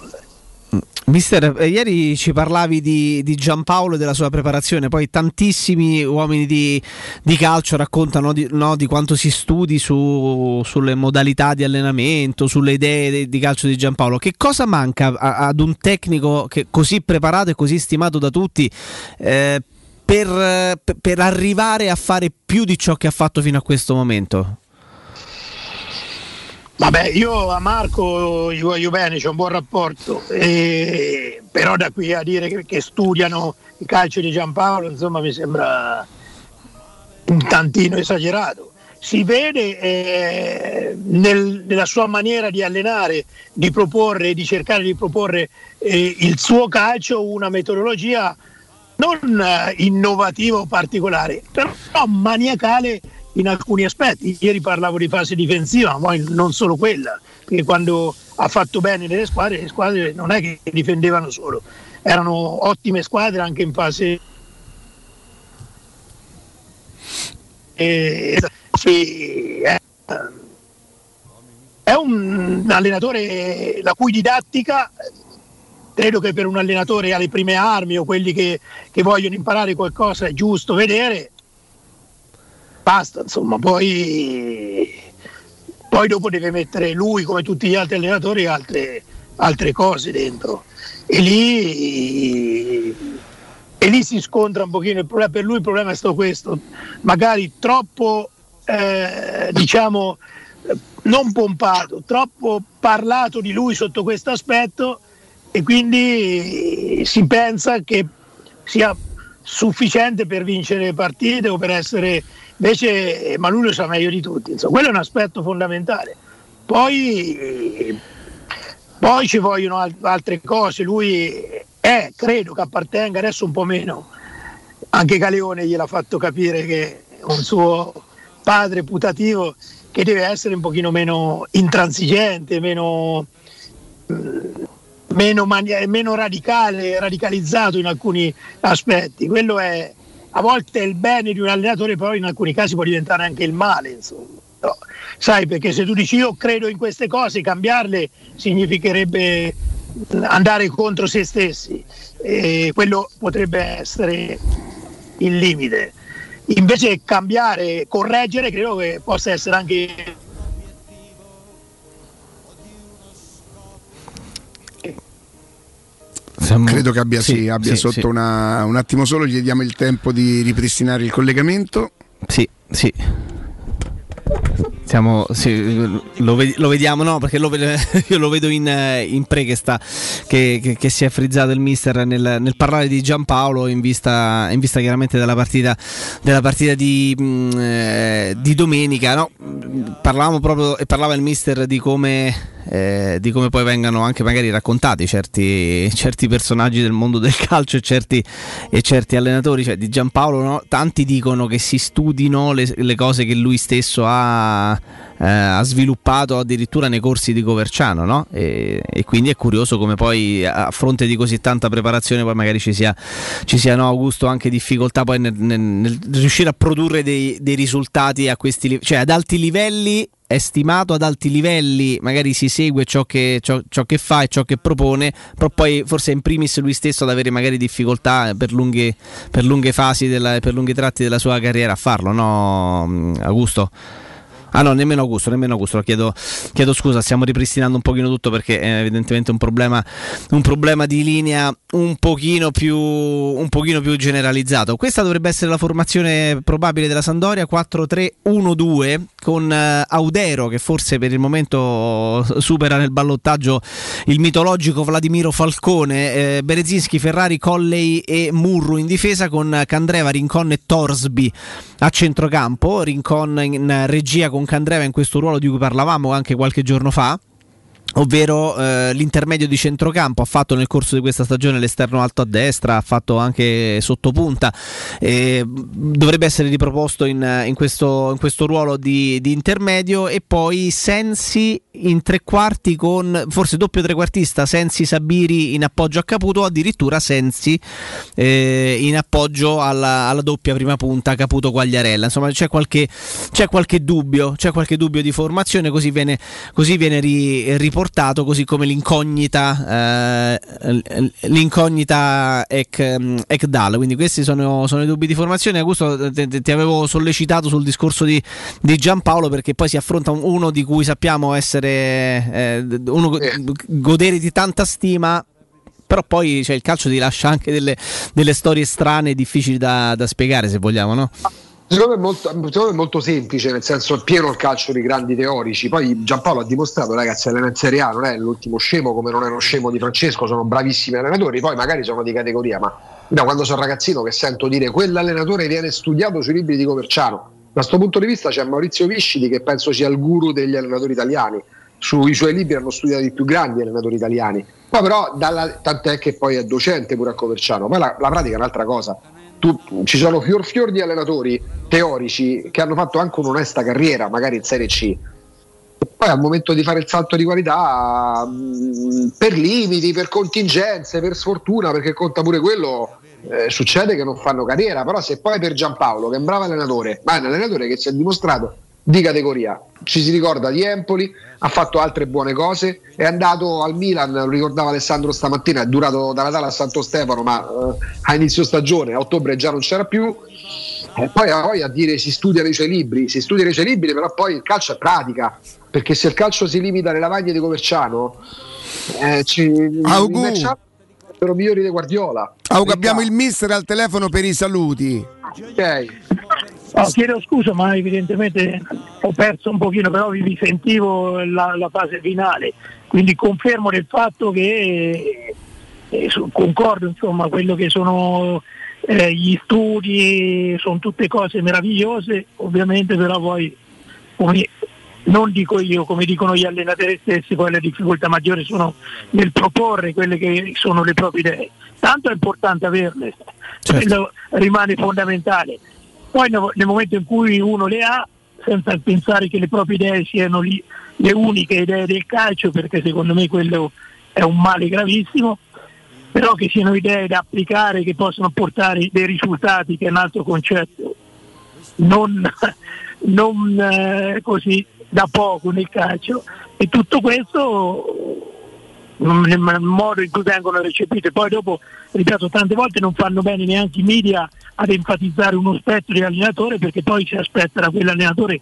Mister, eh, ieri ci parlavi di, di Giampaolo e della sua preparazione, poi tantissimi uomini di, di calcio raccontano di, no, di quanto si studi su- sulle modalità di allenamento, sulle idee di, calcio di Giampaolo. Che cosa manca a- ad un tecnico che, così preparato e così stimato da tutti eh, per- per arrivare a fare più di ciò che ha fatto fino a questo momento? Vabbè, io a Marco gli voglio bene, c'è un buon rapporto, e- però da qui a dire che, che studiano il calcio di Giampaolo, insomma, mi sembra un tantino esagerato. Si vede eh, nel- nella sua maniera di allenare, di proporre, di cercare di proporre eh, il suo calcio una metodologia non eh, innovativa o particolare, però maniacale in alcuni aspetti. Ieri parlavo di fase difensiva, ma non solo quella, perché quando ha fatto bene nelle squadre, le squadre non è che difendevano solo, erano ottime squadre anche in fase e, sì, è, è un allenatore la cui didattica credo che per un allenatore alle prime armi o quelli che, che vogliono imparare qualcosa è giusto vedere basta insomma poi, poi dopo deve mettere lui come tutti gli altri allenatori altre, altre cose dentro. E lì e lì si scontra un pochino il problema, per lui il problema è stato questo. Magari troppo eh, diciamo non pompato troppo parlato di lui sotto questo aspetto e quindi si pensa che sia sufficiente per vincere partite o per essere invece ma lui lo sa meglio di tutti insomma, quello è un aspetto fondamentale. Poi, poi ci vogliono al- altre cose. Lui è credo che appartenga adesso un po' meno. Anche Galeone gliel'ha fatto capire che un suo padre putativo che deve essere un pochino meno intransigente meno meno, mani- meno radicale, radicalizzato in alcuni aspetti. Quello è a volte il bene di un allenatore, però in alcuni casi può diventare anche il male. Insomma. No, sai, perché se tu dici io credo in queste cose, cambiarle significherebbe andare contro se stessi. E quello potrebbe essere il limite. Invece cambiare, correggere, credo che possa essere anche Siamo- Credo che abbia, sì, sì, abbia sì, sotto una- un attimo solo, gli diamo il tempo di ripristinare il collegamento. Sì, sì. Siamo, sì, lo, ved- lo vediamo, no? Perché lo ve- <laughs> io lo vedo in, eh, in pre che, sta, che, che- che si è frizzato il mister nel, nel parlare di Giampaolo in vista, in vista chiaramente della partita, della partita di, mh, eh, di domenica. No? Parlavamo proprio e parlava il mister di come, eh, di come poi vengano anche magari raccontati certi, certi personaggi del mondo del calcio e certi, e certi allenatori. Cioè, di Giampaolo, no? tanti dicono che si studino le, le cose che lui stesso ha, eh, ha sviluppato addirittura nei corsi di Coverciano, no? e, e quindi è curioso come poi a fronte di così tanta preparazione poi magari ci sia, ci sia no, Augusto anche difficoltà poi nel, nel- nel riuscire a produrre dei, dei risultati a questi livelli, cioè ad alti livelli è stimato ad alti livelli, magari si segue ciò che, ciò- ciò che fa e ciò che propone, però poi forse in primis lui stesso ad avere magari difficoltà per lunghe, per lunghe fasi, della- per lunghi tratti della sua carriera a farlo, no Augusto? Ah no, nemmeno Augusto, nemmeno Augusto, chiedo, chiedo scusa, stiamo ripristinando un pochino tutto perché è evidentemente un problema, un problema di linea un pochino, più, un pochino più generalizzato. Questa dovrebbe essere la formazione probabile della Sandoria 4-3-1-2 con eh, Audero che forse per il momento supera nel ballottaggio il mitologico Vladimiro Falcone, eh, Berezinski, Ferrari, Colley e Murru in difesa con Candreva, Rincon e Torsby a centrocampo, Rincon in regia con Candreva in questo ruolo di cui parlavamo anche qualche giorno fa ovvero eh, l'intermedio di centrocampo. Ha fatto nel corso di questa stagione l'esterno alto a destra ha fatto anche sottopunta. Eh, dovrebbe essere riproposto in, in questo, in questo ruolo di, di intermedio. E poi Sensi in tre quarti con forse doppio trequartista Sensi Sabiri in appoggio a Caputo o addirittura Sensi eh, in appoggio alla, alla doppia prima punta Caputo Quagliarella. Insomma c'è qualche, c'è qualche dubbio c'è qualche dubbio di formazione così viene, così viene ri- riportato così come l'incognita eh, l'incognita Ek, Ekdal. Quindi questi sono, sono i dubbi di formazione. Augusto te- ti avevo sollecitato sul discorso di, di Giampaolo perché poi si affronta un- uno di cui sappiamo essere eh, uno godere di tanta stima però poi cioè, il calcio ti lascia anche delle, delle storie strane e difficili da, da spiegare se vogliamo no? Secondo me, molto, secondo me è molto semplice, nel senso è pieno il calcio di grandi teorici. Poi Giampaolo ha dimostrato, ragazzi, allena in Serie A non è l'ultimo scemo come non è lo scemo di Francesco, sono bravissimi allenatori, poi magari sono di categoria, ma da quando sono ragazzino che sento dire quell'allenatore viene studiato sui libri di Coverciano. Da questo punto di vista c'è Maurizio Viscidi che penso sia il guru degli allenatori italiani. Sui suoi libri hanno studiato i più grandi allenatori italiani. Poi però, dalla, tant'è che poi è docente pure a Coverciano. Poi la, la pratica è un'altra cosa. Tu- ci sono fior fior di allenatori teorici che hanno fatto anche un'onesta carriera, magari in Serie C. poi al momento di fare il salto di qualità, mh, per limiti, per contingenze, per sfortuna, perché conta pure quello, eh, succede che non fanno carriera, però se poi per Giampaolo, che è un bravo allenatore, ma è un allenatore che si è dimostrato di categoria, ci si ricorda di Empoli, ha fatto altre buone cose, è andato al Milan, lo ricordava Alessandro stamattina, è durato da Natale a Santo Stefano, ma eh, a inizio stagione, a ottobre già non c'era più. E poi ha voglia a dire si studiano i suoi libri, si studiano i suoi libri, però poi il calcio è pratica, perché se il calcio si limita alle lavagne di Coverciano, eh, ci, sarebbero migliori di Guardiola. Augu, abbiamo il mister al telefono per i saluti. Ok. No, chiedo scusa, ma evidentemente ho perso un pochino, però vi sentivo la, la fase finale, quindi confermo del fatto che eh, concordo, insomma, quello che sono eh, gli studi, sono tutte cose meravigliose, ovviamente però poi, come non dico io, come dicono gli allenatori stessi, poi le difficoltà maggiori sono nel proporre quelle che sono le proprie idee. Tanto è importante averle, quello rimane fondamentale. Poi nel, momento in cui uno le ha, senza pensare che le proprie idee siano lì le uniche idee del calcio, perché secondo me quello è un male gravissimo, però che siano idee da applicare, che possono portare dei risultati, che è un altro concetto, non, <laughs> non eh, così da poco nel calcio. E tutto questo nel modo in cui vengono recepite. Poi dopo, ripeto, tante volte non fanno bene neanche i media ad enfatizzare uno spettro di allenatore perché poi si aspetta da quell'allenatore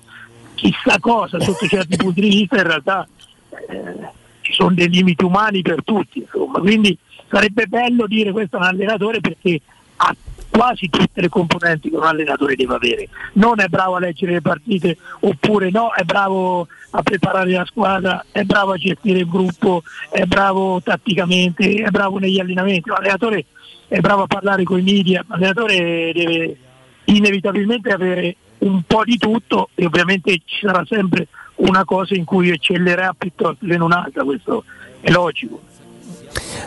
chissà cosa sotto certi punti di vista, in realtà eh, ci sono dei limiti umani per tutti, insomma. Quindi sarebbe bello dire questo è un allenatore perché ha quasi tutte le componenti che un allenatore deve avere. Non è bravo a leggere le partite oppure no, è bravo a preparare la squadra, è bravo a gestire il gruppo, è bravo tatticamente, è bravo negli allenamenti. Un allenatore è bravo a parlare con i media, l'allenatore deve inevitabilmente avere un po' di tutto e ovviamente ci sarà sempre una cosa in cui eccellerà piuttosto che in un'altra, questo è logico.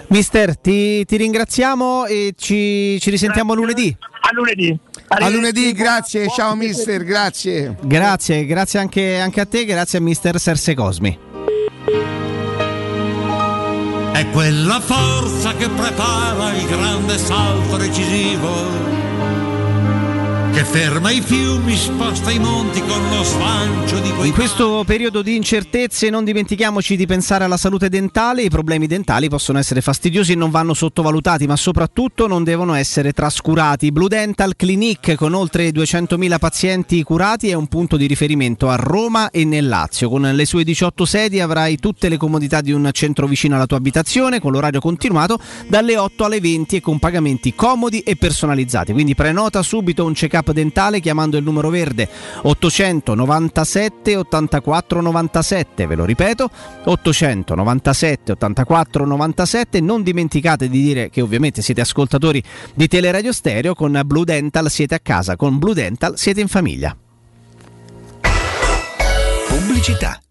Mister, ti, ti ringraziamo e ci, ci risentiamo lunedì. A lunedì. A lunedì, grazie, ciao mister, grazie. Grazie, grazie anche, anche a te, grazie a mister Serse Cosmi. È quella forza che prepara il grande salto decisivo, che ferma i fiumi, sposta i monti con lo slancio di quei In questo periodo di incertezze non dimentichiamoci di pensare alla salute dentale, i problemi dentali possono essere fastidiosi e non vanno sottovalutati, ma soprattutto non devono essere trascurati. Blue Dental Clinic con oltre 200.000 pazienti curati è un punto di riferimento a Roma e nel Lazio. Con le sue 18 sedi avrai tutte le comodità di un centro vicino alla tua abitazione, con l'orario continuato dalle 8 alle 20 e con pagamenti comodi e personalizzati. Quindi prenota subito un check-up dentale chiamando il numero verde 897 84 97, ve lo ripeto, 897 84 97. Non dimenticate di dire che ovviamente siete ascoltatori di Teleradio Stereo, con Blue Dental siete a casa, con Blue Dental siete in famiglia. Pubblicità.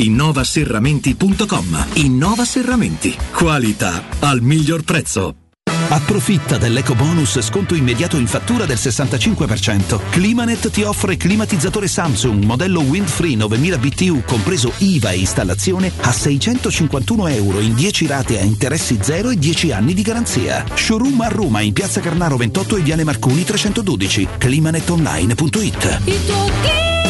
innovaserramenti.com. Innova Serramenti. Qualità al miglior prezzo. Approfitta dell'eco bonus sconto immediato in fattura del 65%. Climanet ti offre climatizzatore Samsung modello Windfree 9000 BTU compreso IVA e installazione a 651 euro in 10 rate a interessi zero e 10 anni di garanzia. Showroom a Roma in Piazza Carnaro 28 e Viale Marconi 312. climanetonline.it.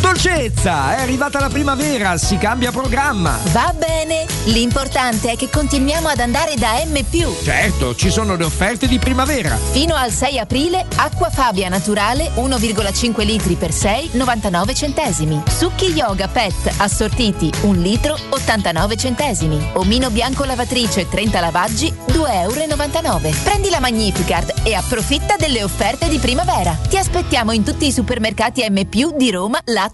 Dolcezza, è arrivata la primavera, si cambia programma. Va bene, l'importante è che continuiamo ad andare da M+. Certo, ci sono le offerte di primavera. Fino al 6 aprile, acqua Fabia naturale 1,5 litri per 6, 99 centesimi. Succhi yoga pet assortiti 1 litro 89 centesimi. Omino bianco lavatrice 30 lavaggi 2,99 euro. Prendi la Magnificard e approfitta delle offerte di primavera. Ti aspettiamo in tutti i supermercati M+, di Roma, Lazio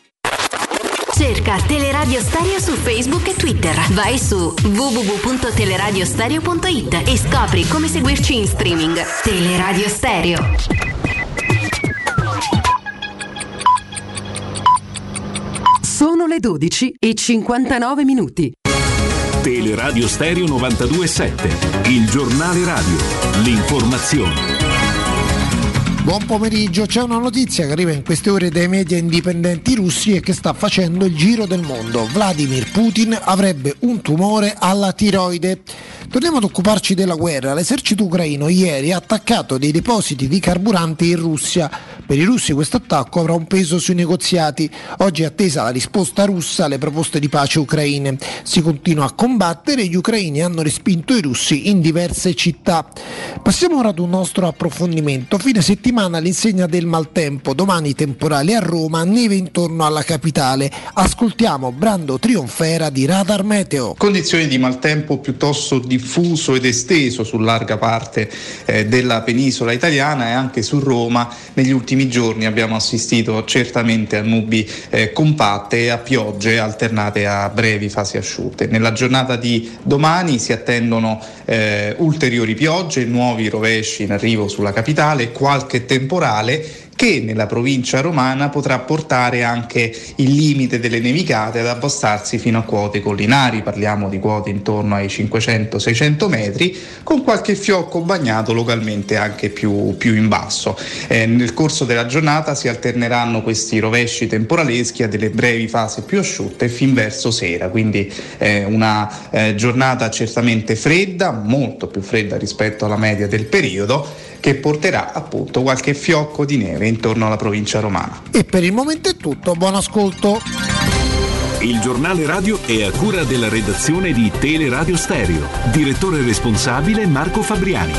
Cerca Teleradio Stereo su Facebook e Twitter. Vai su www.teleradiostereo.it e scopri come seguirci in streaming. Teleradio Stereo. Sono le 12 e 59 minuti. Teleradio Stereo 927, il giornale radio, l'informazione. Buon pomeriggio, c'è una notizia che arriva in queste ore dai media indipendenti russi e che sta facendo il giro del mondo. Vladimir Putin avrebbe un tumore alla tiroide. Torniamo ad occuparci della guerra. L'esercito ucraino ieri ha attaccato dei depositi di carburanti in Russia. Per i russi questo attacco avrà un peso sui negoziati. Oggi è attesa la risposta russa alle proposte di pace ucraine. Si continua a combattere e gli ucraini hanno respinto i russi in diverse città. Passiamo ora ad un nostro approfondimento. Fine settimana all'insegna del maltempo, domani temporali a Roma, neve intorno alla capitale. Ascoltiamo Brando Trionfera di Radar Meteo. Condizioni di maltempo piuttosto diffuso ed esteso su larga parte eh, della penisola italiana e anche su Roma negli ultimi ultimi giorni abbiamo assistito certamente a nubi eh, compatte e a piogge alternate a brevi fasi asciutte. Nella giornata di domani si attendono eh, ulteriori piogge, nuovi rovesci in arrivo sulla capitale qualche temporale che nella provincia romana potrà portare anche il limite delle nevicate ad abbassarsi fino a quote collinari, parliamo di quote intorno ai 500-600 metri, con qualche fiocco bagnato localmente anche più, più in basso. Eh, nel corso della giornata si alterneranno questi rovesci temporaleschi a delle brevi fasi più asciutte fin verso sera, quindi eh, una eh, giornata certamente fredda, molto più fredda rispetto alla media del periodo che porterà appunto qualche fiocco di neve intorno alla provincia romana. E per il momento è tutto, buon ascolto. Il giornale radio è a cura della redazione di Teleradio Stereo. Direttore responsabile Marco Fabriani.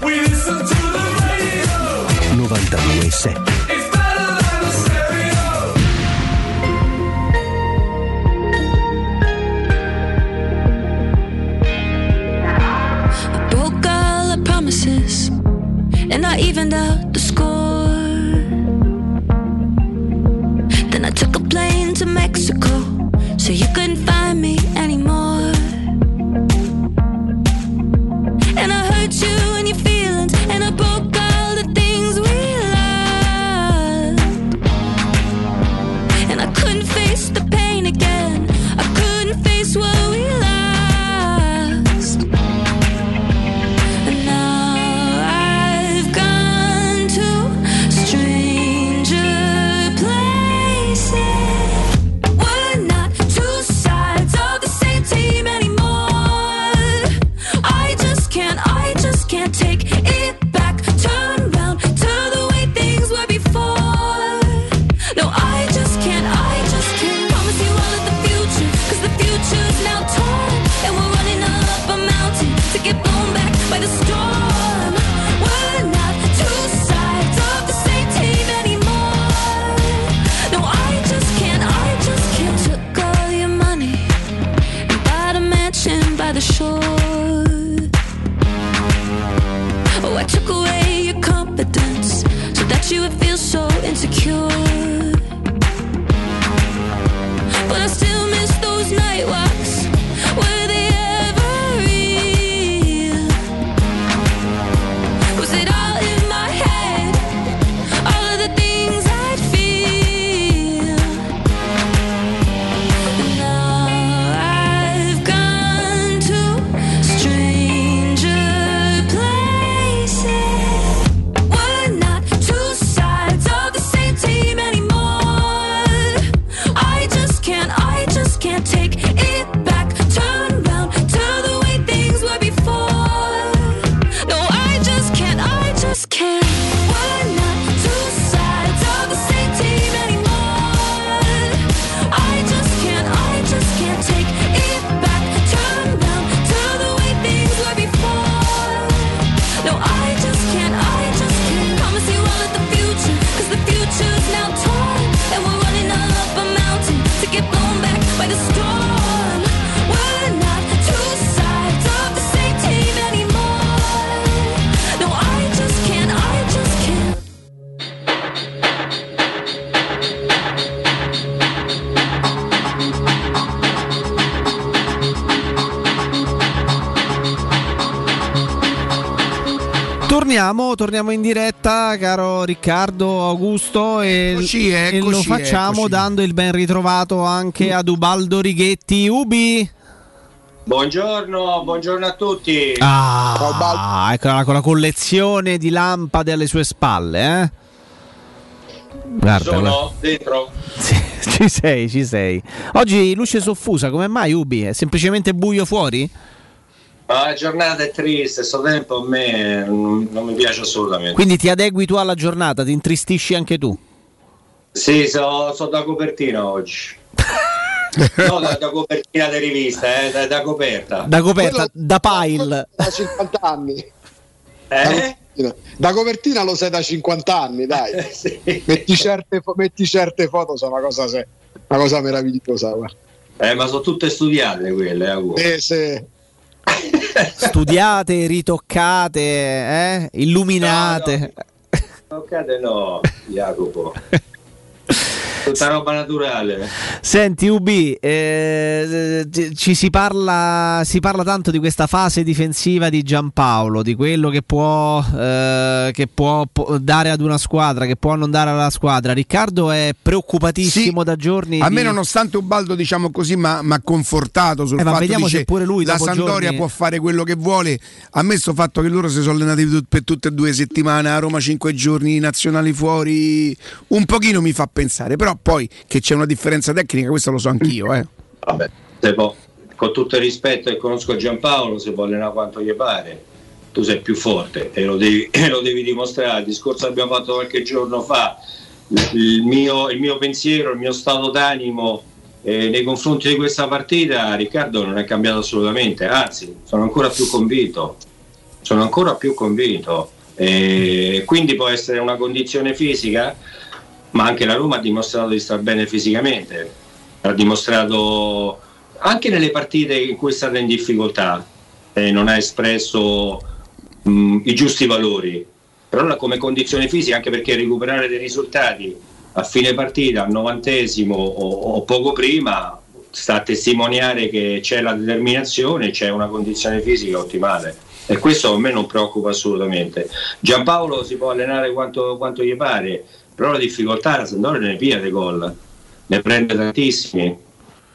We listen to the radio. 92.7 promises and I evened out the score. Then I took a plane to Mexico so you couldn't find Torniamo, torniamo in diretta, caro Riccardo Augusto, e, Eccoci, e lo eccoci, facciamo eccoci. dando il ben ritrovato anche ad Ubaldo Righetti. Ubi! Buongiorno, buongiorno a tutti. Ah, eccola con la collezione di lampade alle sue spalle, eh? Guarda, Sono guarda. dentro. ci sei, ci sei. Oggi luce soffusa, come mai Ubi? È semplicemente buio fuori? Ma la giornata è triste, sto tempo a me non, non mi piace assolutamente. Quindi ti adegui tu alla giornata, ti intristisci anche tu? Sì, so, so da copertina oggi. <laughs> no, da, da copertina di rivista, eh, da, da coperta. Da coperta, da pile. Da 50 anni. Eh? Da copertina lo sei da 50 anni, dai. <laughs> metti, certe, fo- metti certe foto, sono una cosa, se- una cosa meravigliosa. guarda. Eh, ma sono tutte studiate quelle, eh. Eh, se- <laughs> studiate, ritoccate, eh? illuminate. Toccate no, Jacopo. <laughs> Tutta roba naturale. Senti UB, eh, ci- si parla, si parla tanto di questa fase difensiva di Giampaolo, di quello che può, eh, che può dare ad una squadra, che può non dare alla squadra. Riccardo è preoccupatissimo da giorni. A di- me nonostante Ubaldo diciamo così mi ha confortato sul Eh, ma fatto vediamo dice, se pure lui la Sandoria giorni- può fare quello che vuole a me sto fatto che loro si sono allenati tut- per tutte e due settimane a Roma cinque giorni nazionali fuori un pochino mi fa pensare però poi che c'è una differenza tecnica questo lo so anch'io eh. Vabbè, se può- con tutto il rispetto e conosco Giampaolo, si può allenare quanto gli pare. Tu sei più forte e lo devi, <clears throat> e lo devi dimostrare. Il discorso che abbiamo fatto qualche giorno fa, il mio, il mio pensiero, il mio stato d'animo eh, nei confronti di questa partita, Riccardo, non è cambiato assolutamente, anzi, sono ancora più convinto. Sono ancora più convinto. E quindi può essere una condizione fisica, ma anche la Roma ha dimostrato di star bene fisicamente, ha dimostrato anche nelle partite in cui è stata in difficoltà e non ha espresso mh, i giusti valori, però come condizione fisica, anche perché recuperare dei risultati a fine partita, al novantesimo o, o poco prima, sta a testimoniare che c'è la determinazione, c'è una condizione fisica ottimale. E questo a me non preoccupa assolutamente. Giampaolo si può allenare quanto, quanto gli pare, però la difficoltà la Sampdoria ne piglia dei gol, ne prende tantissimi.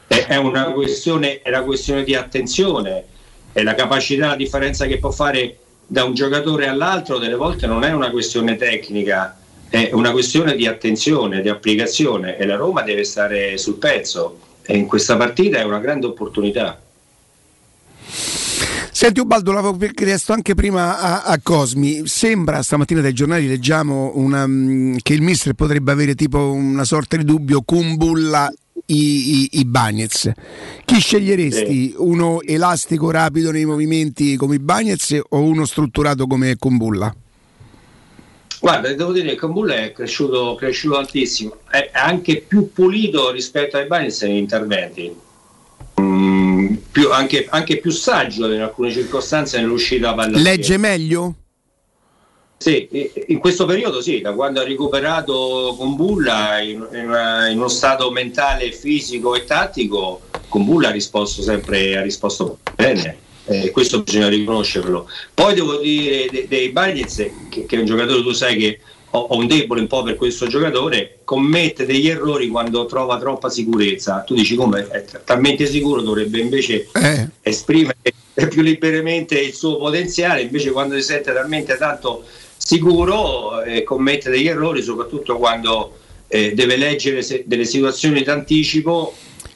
È, è una questione, è una questione di attenzione, è la capacità, la differenza che può fare da un giocatore all'altro, delle volte non è una questione tecnica, è una questione di attenzione, di applicazione e la Roma deve stare sul pezzo e in questa partita è una grande opportunità. Senti Ubaldo, l'avevo chiesto anche prima a, a Cosmi, sembra stamattina dai giornali leggiamo una, mm, che il mister potrebbe avere tipo una sorta di dubbio Kumbulla i, i, i Bagnets. Chi sceglieresti? Uno elastico, rapido nei movimenti come i Bagnets o uno strutturato come Kumbulla? Guarda, devo dire che Cambulla è cresciuto, cresciuto tantissimo, è anche più pulito rispetto ai Bagnets negli interventi, Mm, più- anche, anche più saggio in alcune circostanze nell'uscita a palla. Legge meglio? Sì, in questo periodo sì, da quando ha recuperato Combulla in, in in uno stato mentale, fisico e tattico, Combulla ha risposto sempre, ha risposto bene, eh, questo bisogna riconoscerlo. Poi devo dire de- dei Bagnets, che, che è un giocatore, tu sai che ho, ho un debole un po' per questo giocatore, commette degli errori quando trova troppa sicurezza. Tu dici come è talmente sicuro, dovrebbe invece Eh. esprimere <laughs> più liberamente il suo potenziale, invece quando si sente talmente tanto sicuro eh, commette degli errori, soprattutto quando eh, deve leggere se- delle situazioni d'anticipo.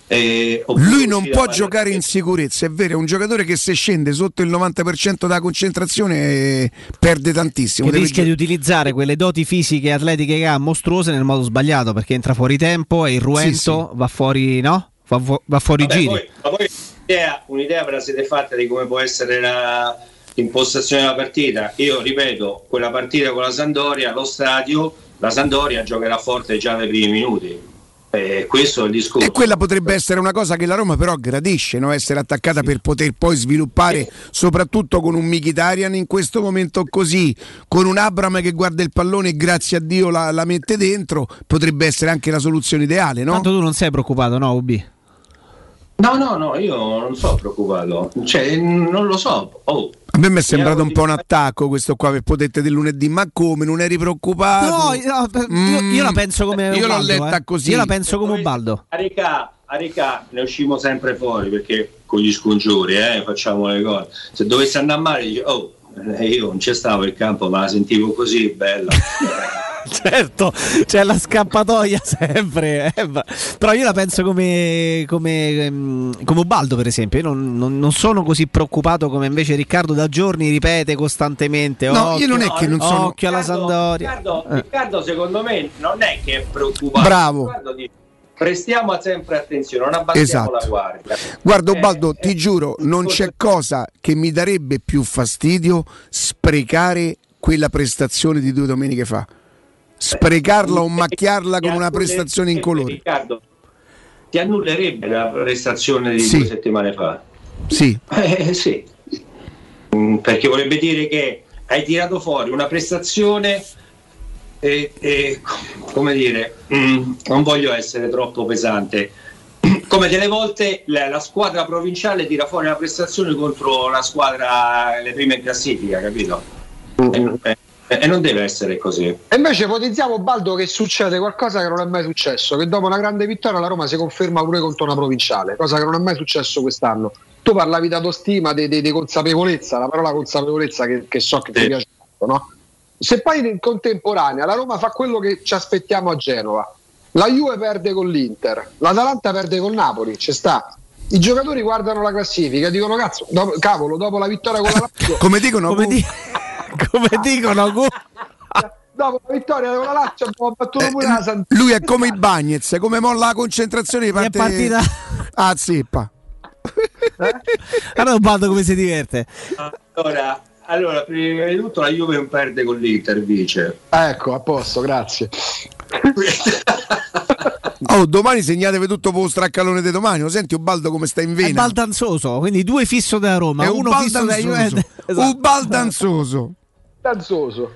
Eh, Lui non può giocare in sicurezza, è vero, è un giocatore che se scende sotto il 90% della concentrazione eh, perde tantissimo. Deve rischia di utilizzare quelle doti fisiche e atletiche che ha mostruose nel modo sbagliato perché entra fuori tempo e il ruento va fuori, no? Va, fu- va fuori Vabbè, giri. poi- ma poi un'idea, un'idea ve la siete fatta di come può essere la, l'impostazione della partita. Io ripeto, quella partita con la Sandoria, allo stadio, la Sandoria giocherà forte già nei primi minuti. Eh, questo è il discorso. E quella potrebbe essere una cosa che la Roma però gradisce, no? essere attaccata per poter poi sviluppare, soprattutto con un Mkhitaryan in questo momento così, con un Abram che guarda il pallone e grazie a Dio la, la mette dentro, potrebbe essere anche la soluzione ideale, no? Tanto tu non sei preoccupato, no, Ubi? No, no, no, io non sono preoccupato. Cioè, non lo so. Oh, A me mi è sembrato un po' un attacco questo qua per potete del lunedì, ma come non eri preoccupato? No, no, io, io la penso come Mm. Io l'ho Ubaldo, letta eh. così. Io la penso come Ubaldo. A Ricà, a Ricà ne uscimo sempre fuori perché con gli scongiuri eh, facciamo le cose. Se dovesse andare male, dice, oh, eh, io non c'è stavo il campo, ma la sentivo così, bella. <laughs> certo, c'è la scappatoia sempre. eh, Però io la penso come, come, ehm, come Ubaldo, per esempio. Io non, non- non sono così preoccupato come invece Riccardo da giorni ripete costantemente. No, occhio, io non è che non sono- occhio alla Riccardo, Sandoria. Riccardo, Eh. Riccardo, secondo me non è che è preoccupato. Bravo. Riccardo dice, Prestiamo sempre attenzione, non abbassiamo Esatto. la guardia. Guarda Eh, Ubaldo, ti giuro, non c'è cosa che mi darebbe più fastidio sprecare quella prestazione di due domeniche fa. Sprecarla o macchiarla con una prestazione in colore. Riccardo, ti annullerebbe la prestazione di Sì. due settimane fa? Sì. Eh sì, Mm, perché vorrebbe dire che hai tirato fuori una prestazione e, e, come dire, mm, non voglio essere troppo pesante. <clears throat> Come delle volte la, la squadra provinciale tira fuori una prestazione contro la squadra le prime in classifica, capito? E, e- e non deve essere così. E invece ipotizziamo Baldo che succede qualcosa che non è mai successo, che dopo una grande vittoria la Roma si conferma pure contro una provinciale, cosa che non è mai successo quest'anno. Tu parlavi di autostima, di, di- di consapevolezza, la parola consapevolezza che, che so che ti piace molto, no? Se poi in contemporanea la Roma fa quello che ci aspettiamo a Genova, la Juve perde con l'Inter, l'Atalanta perde con Napoli, ci sta. I giocatori guardano la classifica e dicono cazzo, dopo- cavolo, dopo la vittoria con la Lazio <laughs> Come dicono Come, di- <laughs> come dicono Gu- <laughs> dopo la vittoria con la Lazio abbiamo battuto pure la San Lui è come i Bagnets, come molla la concentrazione di parte partita- Ah, zippa. Guarda Baldo come si diverte. Allora, allora, prima di tutto la Juve non perde con l'Inter, vice. Ecco, a posto, grazie. <laughs> Oh, domani segnatevi tutto per lo straccalone di domani. Lo senti Ubaldo come sta in È vena? baldanzoso, quindi due fisso della Roma, È un uno fisso della baldanzoso. Juventus. <laughs> Esatto. Un baldanzoso. Danzoso.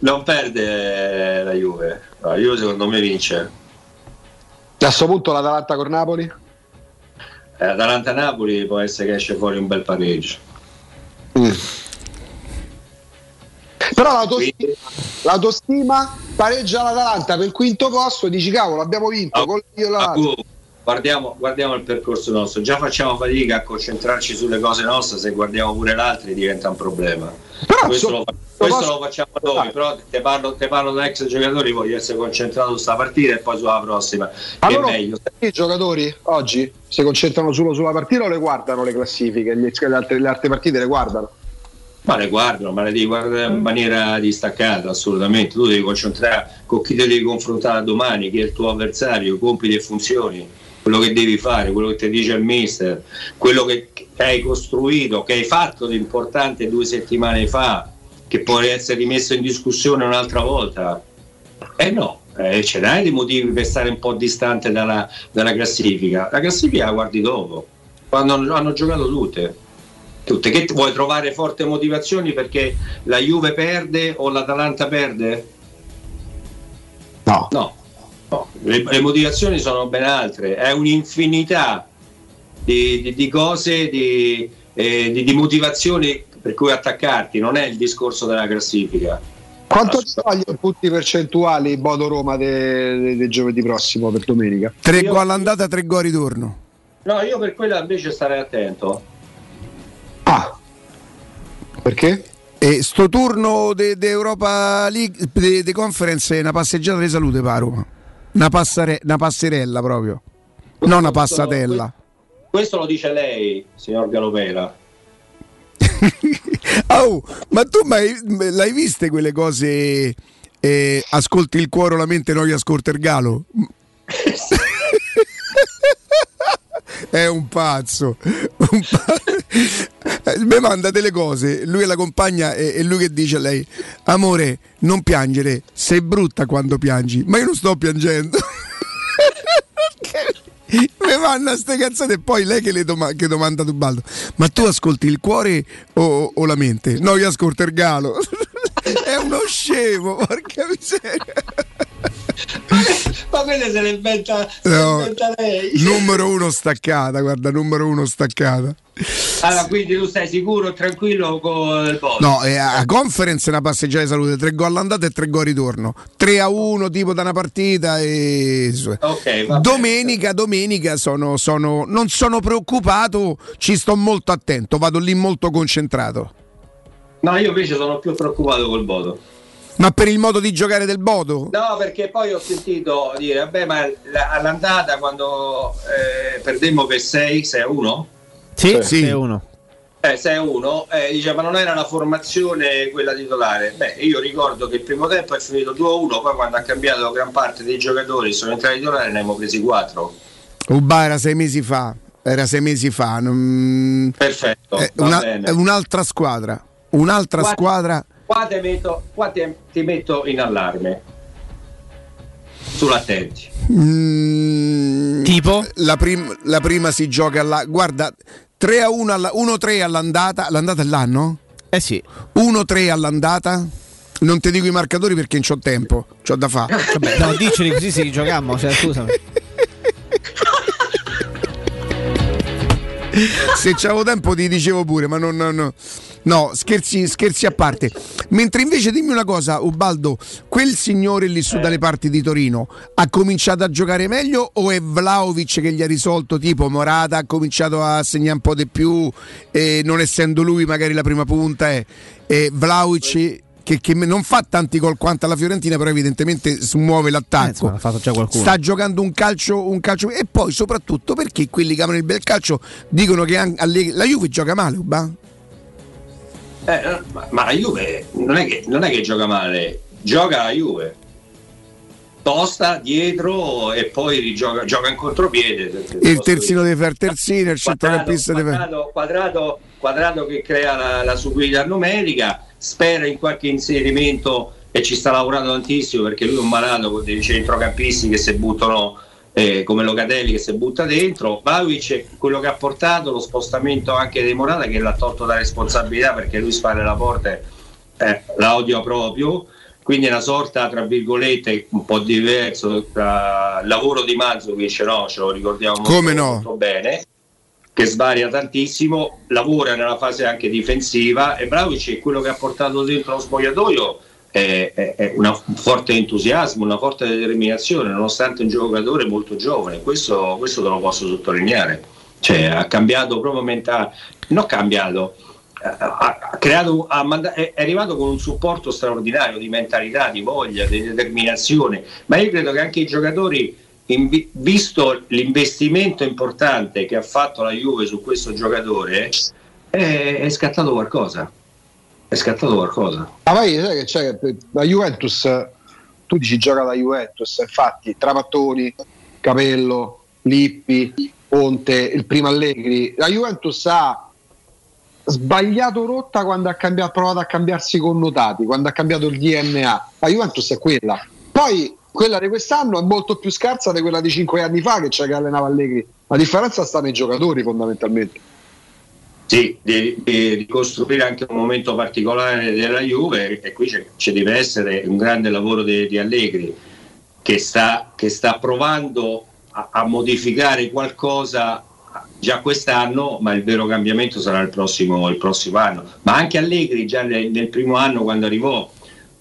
Non perde eh, la Juve. La Juve secondo me vince. A questo punto l'Atalanta con Napoli? Eh, Atalanta-Napoli può essere che esce fuori un bel pareggio. Però l'autostima, l'autostima pareggia l'Atalanta per il quinto posto, dici cavolo, abbiamo vinto. io Ah, Lazio. uh, guardiamo, guardiamo il percorso nostro. Già facciamo fatica a concentrarci sulle cose nostre, se guardiamo pure l'altro diventa un problema. questo lo, fa- questo lo facciamo noi, però te parlo, te parlo da ex giocatori, voglio essere concentrato su sta partita e poi sulla prossima. Che è Allora, meglio. i giocatori oggi si concentrano solo sulla partita o le guardano le classifiche? Gli- Le altre, le altre partite le guardano? Ma le guardano, ma le devi guardare in maniera distaccata, assolutamente. Tu devi concentrare con chi te devi confrontare domani, chi è il tuo avversario, compiti e funzioni, quello che devi fare, quello che ti dice il mister, quello che hai costruito, che hai fatto di importante due settimane fa, che può essere rimesso in discussione un'altra volta. Eh no, eh, ce n'hai dei motivi per stare un po' distante dalla, dalla classifica. La classifica la guardi dopo, quando hanno, hanno giocato tutte. Tutte. Che vuoi trovare forti motivazioni perché la Juve perde o l'Atalanta perde? No. No, no. Le, le motivazioni sono ben altre, è un'infinità di, di- di cose, di, eh, di- di motivazioni per cui attaccarti, non è il discorso della classifica. Quanto ti voglio punti percentuali Bodo Roma del giovedì prossimo per domenica? Tre gol all'andata, tre gol ritorno. No, io per quella invece starei attento. Perché? E sto turno di Europa League, di Conference, è una passeggiata di salute per Roma. Una, passare- una passerella proprio. Non una passatella. Questo lo dice lei, signor Galovera. Oh, <laughs> ma tu mai, l'hai viste quelle cose? eh, ascolti il cuore la mente, non gli ascolta il galo? <laughs> È un pazzo. Un pa- Eh, Mi manda delle cose, lui è la compagna e, e lui che dice a lei: Amore, non piangere, sei brutta quando piangi, ma io non sto piangendo. Mi manda ste cazzate e poi lei che, le doma- che domanda a Tubaldo: Ma tu ascolti il cuore o, o la mente? No, io ascolto il galo. <laughs> È uno scemo, porca miseria. <laughs> Ma quella se le inventa, se No, inventa lei. numero uno staccata, guarda, numero uno staccata. Allora, quindi tu stai sicuro tranquillo con il boss? No, eh, a conference è una passeggiata di salute, tre gol all'andata e tre gol ritorno. 3 a 1 tipo da una partita e Ok, va domenica, domenica sono, sono- non sono preoccupato, ci sto molto attento, vado lì molto concentrato. No, io invece sono più preoccupato col Bodo. Ma per il modo di giocare del Bodo? No, perché poi ho sentito dire, vabbè, ma la- all'andata quando eh, perdemmo per 6, 6 a 1? Sì, Sì. è uno. Eh, 6 a 1, eh, dice, ma non era la formazione quella titolare. Beh, io ricordo che il primo tempo è finito 2 a 1, poi quando ha cambiato gran parte dei giocatori sono entrati titolari ne abbiamo presi 4. Uba era sei mesi fa, era sei mesi fa. non- Perfetto, va una- un'altra squadra, un'altra Qua- squadra. Qua, ti metto, qua ti, ti metto in allarme. Sull'attenti. Mm, tipo? La, prim- la prima si gioca là. Guarda, te 3 a 1 alla, 1-3 all'andata. L'andata è l'anno? Eh sì. 1-3 all'andata. Non ti dico i marcatori perché non c'ho tempo, c'ho da fare. Vabbè, no, diceli così si giocammo, cioè, scusami. Se c'avevo tempo ti dicevo pure, ma non. non- no, scherzi, scherzi a parte. Mentre invece dimmi una cosa, Ubaldo, quel signore lì su dalle parti di Torino ha cominciato a giocare meglio o è Vlaovic che gli ha risolto tipo Morata ha cominciato a segnare un po' di più e non essendo lui magari la prima punta è e Vlaovic che, che non fa tanti gol quanto alla Fiorentina però evidentemente smuove Eh, l'attacco insomma, già qualcuno. sta giocando un calcio, un calcio e poi soprattutto perché quelli che amano il bel calcio dicono che anche la Juve gioca male Uba? Eh, ma, la Juve non è, che, non è che gioca male, gioca la Juve. Tosta dietro e poi rigioca, gioca in contropiede. Il terzino deve fare terzino, il centrocampista deve fare. Quadrato, quadrato, che crea la, la subida numerica, spera in qualche inserimento e ci sta lavorando tantissimo perché lui è un malato con dei centrocampisti che si buttano eh, come Locatelli che si butta dentro. Vlaovic quello che ha portato lo spostamento anche dei Morata che l'ha tolto da responsabilità perché lui spara la porta eh, la odia proprio. Quindi è una sorta, tra virgolette, un po' diverso tra il lavoro di Manzovic, no? ce lo ricordiamo molto, no? molto bene, che svaria tantissimo, lavora nella fase anche difensiva e Vlaovic è quello che ha portato dentro lo spogliatoio una- un forte entusiasmo, una forte determinazione, nonostante un giocatore molto giovane, questo, questo te lo posso sottolineare. Cioè, ha cambiato proprio mentale, non ha cambiato, ha, creato, ha manda- è arrivato con un supporto straordinario di mentalità, di voglia, di determinazione, ma io credo che anche i giocatori, vi- visto l'investimento importante che ha fatto la Juve su questo giocatore, è, è scattato qualcosa. È scattato qualcosa. Ma poi sai che c'è la Juventus, tu dici gioca la Juventus, infatti Trapattoni, Capello, Lippi, Ponte, il primo Allegri, la Juventus ha sbagliato rotta quando ha, cambiato, ha provato a cambiarsi i connotati, quando ha cambiato il DNA. La Juventus è quella. Poi quella di quest'anno è molto più scarsa di quella di cinque anni fa che c'è che allenava Allegri. La differenza sta nei giocatori fondamentalmente. Sì, di, di ricostruire anche un momento particolare della Juve e qui ci deve essere un grande lavoro di, di Allegri che sta, che sta provando a, a modificare qualcosa già quest'anno, ma il vero cambiamento sarà il prossimo, il prossimo anno. Ma anche Allegri già nel, nel primo anno quando arrivò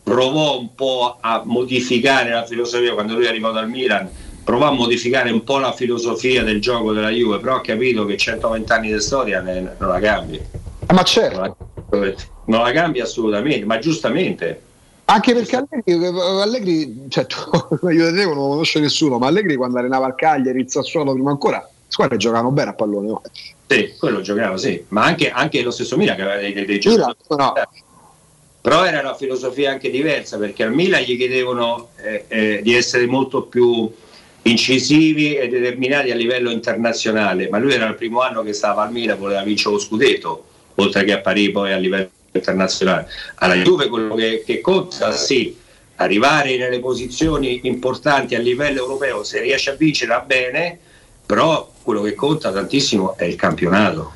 provò un po' a modificare la filosofia quando lui arrivò dal Milan provò a modificare un po' la filosofia del gioco della Juve però ha capito che 120 anni di storia ne- non la cambi ma certo non la, non la cambi assolutamente ma giustamente Anche perché Allegri, Allegri cioè, <laughs> io non lo conosce nessuno, ma Allegri quando allenava il Cagliari, il Sassuolo prima ancora, squadre giocavano bene a pallone. no? sì, quello giocava sì ma anche, anche lo stesso Milan che aveva dei, dei, dei giocatori però era una filosofia anche diversa perché al Milan gli chiedevano eh, eh, di essere molto più incisivi e determinati a livello internazionale, ma lui era il primo anno che stava al Milan, voleva vincere lo scudetto, oltre che a Parigi poi a livello internazionale. Alla Juve quello che, che conta, sì, arrivare nelle posizioni importanti a livello europeo, se riesce a vincere va bene, però quello che conta tantissimo è il campionato.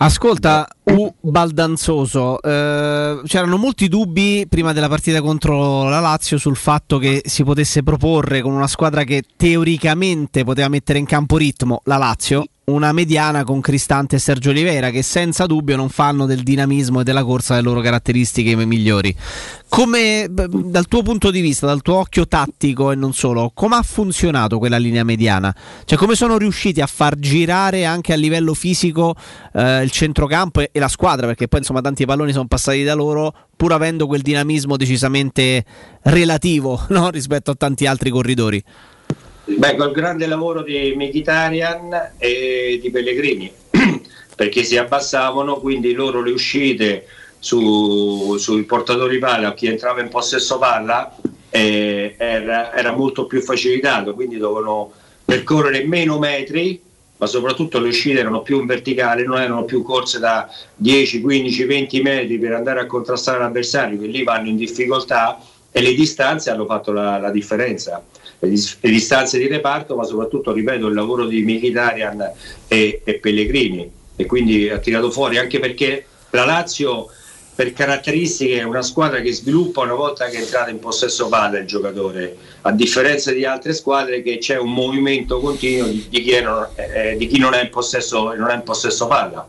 Ascolta, U Baldanzoso, eh, c'erano molti dubbi prima della partita contro la Lazio sul fatto che si potesse proporre con una squadra che teoricamente poteva mettere in campo ritmo, la Lazio, una mediana con Cristante e Sergio Oliveira che senza dubbio non fanno del dinamismo e della corsa le loro caratteristiche migliori. Come dal tuo punto di vista, dal tuo occhio tattico e non solo, come ha funzionato quella linea mediana? Cioè come sono riusciti a far girare anche a livello fisico eh, il centrocampo e, e la squadra? Perché poi insomma tanti palloni sono passati da loro pur avendo quel dinamismo decisamente relativo <laughs> no? rispetto a tanti altri corridori. Beh, col grande lavoro di Mkhitaryan e di Pellegrini, <clears throat> perché si abbassavano, quindi loro le uscite su- sui portatori palla, chi entrava in possesso palla, eh, era, era molto più facilitato, quindi dovevano percorrere meno metri, ma soprattutto le uscite erano più in verticale, non erano più corse da 10, 15, 20 metri per andare a contrastare l'avversario, che lì vanno in difficoltà e le distanze hanno fatto la, la differenza. Le, dis- le distanze di reparto, ma soprattutto, ripeto, il lavoro di Mkhitaryan e, e Pellegrini. e quindi ha tirato fuori anche perché la Lazio per caratteristiche è una squadra che sviluppa una volta che è entrata in possesso palla il giocatore, a differenza di altre squadre che c'è un movimento continuo di, di chi, è non, eh, di chi non, è in possesso, possesso palla.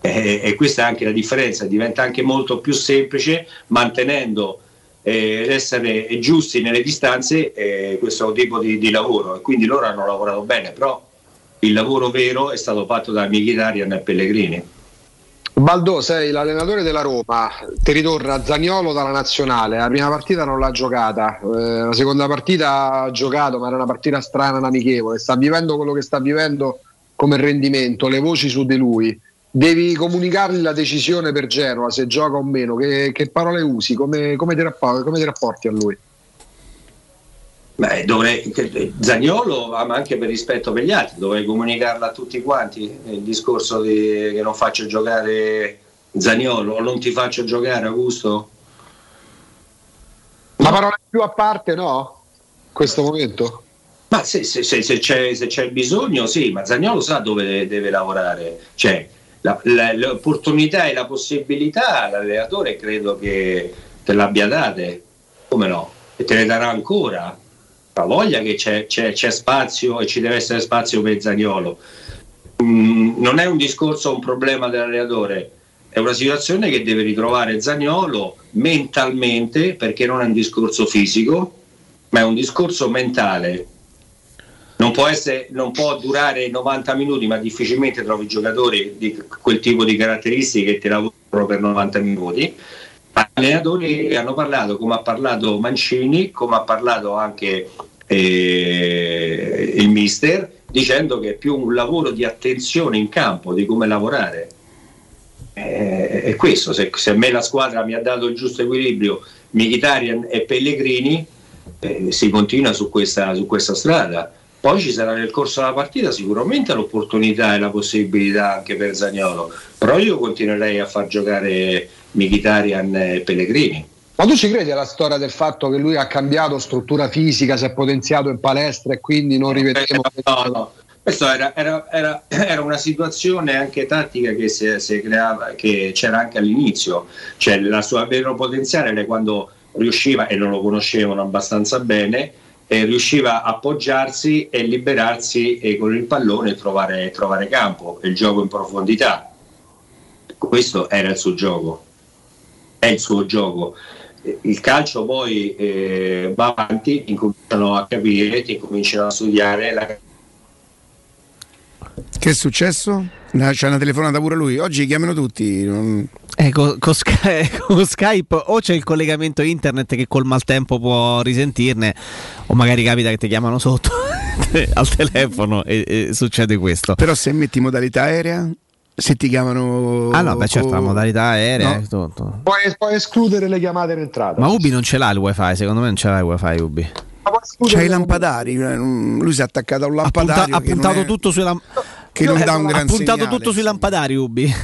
Eh, e questa è anche la differenza, diventa anche molto più semplice mantenendo eh, essere giusti nelle distanze eh, questo tipo di, di lavoro. E quindi loro hanno lavorato bene, però il lavoro vero è stato fatto da Mkhitaryan e Pellegrini. Baldo, sei l'allenatore della Roma, ti ritorna Zagnolo dalla nazionale, la prima partita non l'ha giocata, eh, la seconda partita ha giocato ma era una partita strana, amichevole, sta vivendo quello che sta vivendo come rendimento, le voci su di lui, devi comunicargli la decisione per Genova se gioca o meno, che, che parole usi, come, come, ti rapporti, come ti rapporti a lui? Beh, dovrei, che- Zagnolo, ma anche per rispetto per gli altri, dovrei comunicarla a tutti quanti. Il discorso di, che non faccio giocare Zagnolo o non ti faccio giocare Augusto? Ma parole più a parte no? In questo momento? Ma se, se- se- se c'è, se c'è bisogno, sì, ma Zagnolo sa dove deve, deve lavorare. Cioè, la- la- l'opportunità e la possibilità l'allenatore credo che te l'abbia date, come no? E te le darà ancora. Ha voglia che c'è, c'è- c'è spazio e ci deve essere spazio per Zagnolo. Mm, non è un discorso, un problema dell'allenatore, è una situazione che deve ritrovare Zagnolo mentalmente, perché non è un discorso fisico, ma è un discorso mentale. Non può, essere, non può durare 90 minuti, ma difficilmente trovi giocatori di quel tipo di caratteristiche che ti lavorano per 90 minuti. Allenatori che hanno parlato, come ha parlato Mancini, come ha parlato anche eh, il mister, dicendo che è più un lavoro di attenzione in campo, di come lavorare. Eh, è questo, se, se a me la squadra mi ha dato il giusto equilibrio, Mkhitaryan e Pellegrini, eh, si continua su questa, su questa strada. Poi ci sarà nel corso della partita sicuramente l'opportunità e la possibilità anche per Zagnolo, però io continuerei a far giocare Mkhitaryan e Pellegrini. Ma tu ci credi alla storia del fatto che lui ha cambiato struttura fisica, si è potenziato in palestra e quindi non rivedremo... No, no. Questa era, era- era- era una situazione anche tattica che, si, si creava, che c'era anche all'inizio, cioè la sua vero potenziale era quando riusciva, e non lo conoscevano abbastanza bene, e riusciva a appoggiarsi e liberarsi e con il pallone trovare, trovare campo, il gioco in profondità. Questo era il suo gioco, è il suo gioco. Il calcio poi eh, va avanti, incominciano a capire, ti cominciano a studiare la Che è successo? C'è una telefonata pure lui. Oggi chiamano tutti. non- Eh, co- con, Sky- <laughs> con Skype o c'è il collegamento internet che col maltempo può risentirne, o magari capita che ti chiamano sotto <laughs> al telefono e, e succede questo. Però se metti modalità aerea, se ti chiamano... Ah no, beh certo, la modalità aerea. No. tutto. Puoi, puoi escludere le chiamate in entrata. Ma Ubi non ce l'ha il wifi, secondo me non ce l'ha il wifi Ubi. C'hai i lampadari. eh, Lui si è attaccato a un lampadario. ha che non puntato è- tutto sui lam- che non Eh, dà un ha gran puntato segnale, tutto sui lampadari Ubi.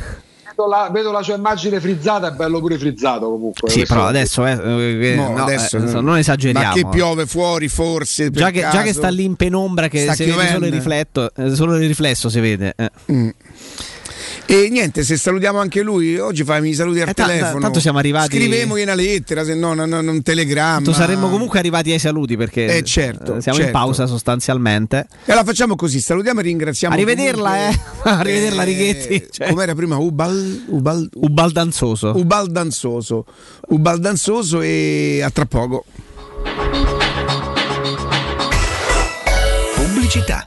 Vedo la, vedo la sua immagine frizzata, è bello pure frizzato comunque. Sì, però adesso, eh, eh, No, no, adesso eh, no. non esageriamo. Ma che piove fuori forse? Già che, già che sta lì in penombra che solo il, rifletto, eh, solo il riflesso si vede. eh. Mm. E niente, se salutiamo anche lui, oggi fammi i saluti al Eh, telefono. tanto siamo arrivati- Scrivemogli una lettera, se no, no, no, un telegramma. Tanto saremmo comunque arrivati ai saluti perché Eh, certo, eh, siamo in certo. pausa sostanzialmente. E allora facciamo così, salutiamo e ringraziamo. Arrivederla, eh. comunque, <laughs> Arrivederla, eh, Righetti. Cioè- Com'era prima? Ubal, Ubal, Ubaldanzoso. Ubaldanzoso. Ubaldanzoso e a tra poco. Pubblicità.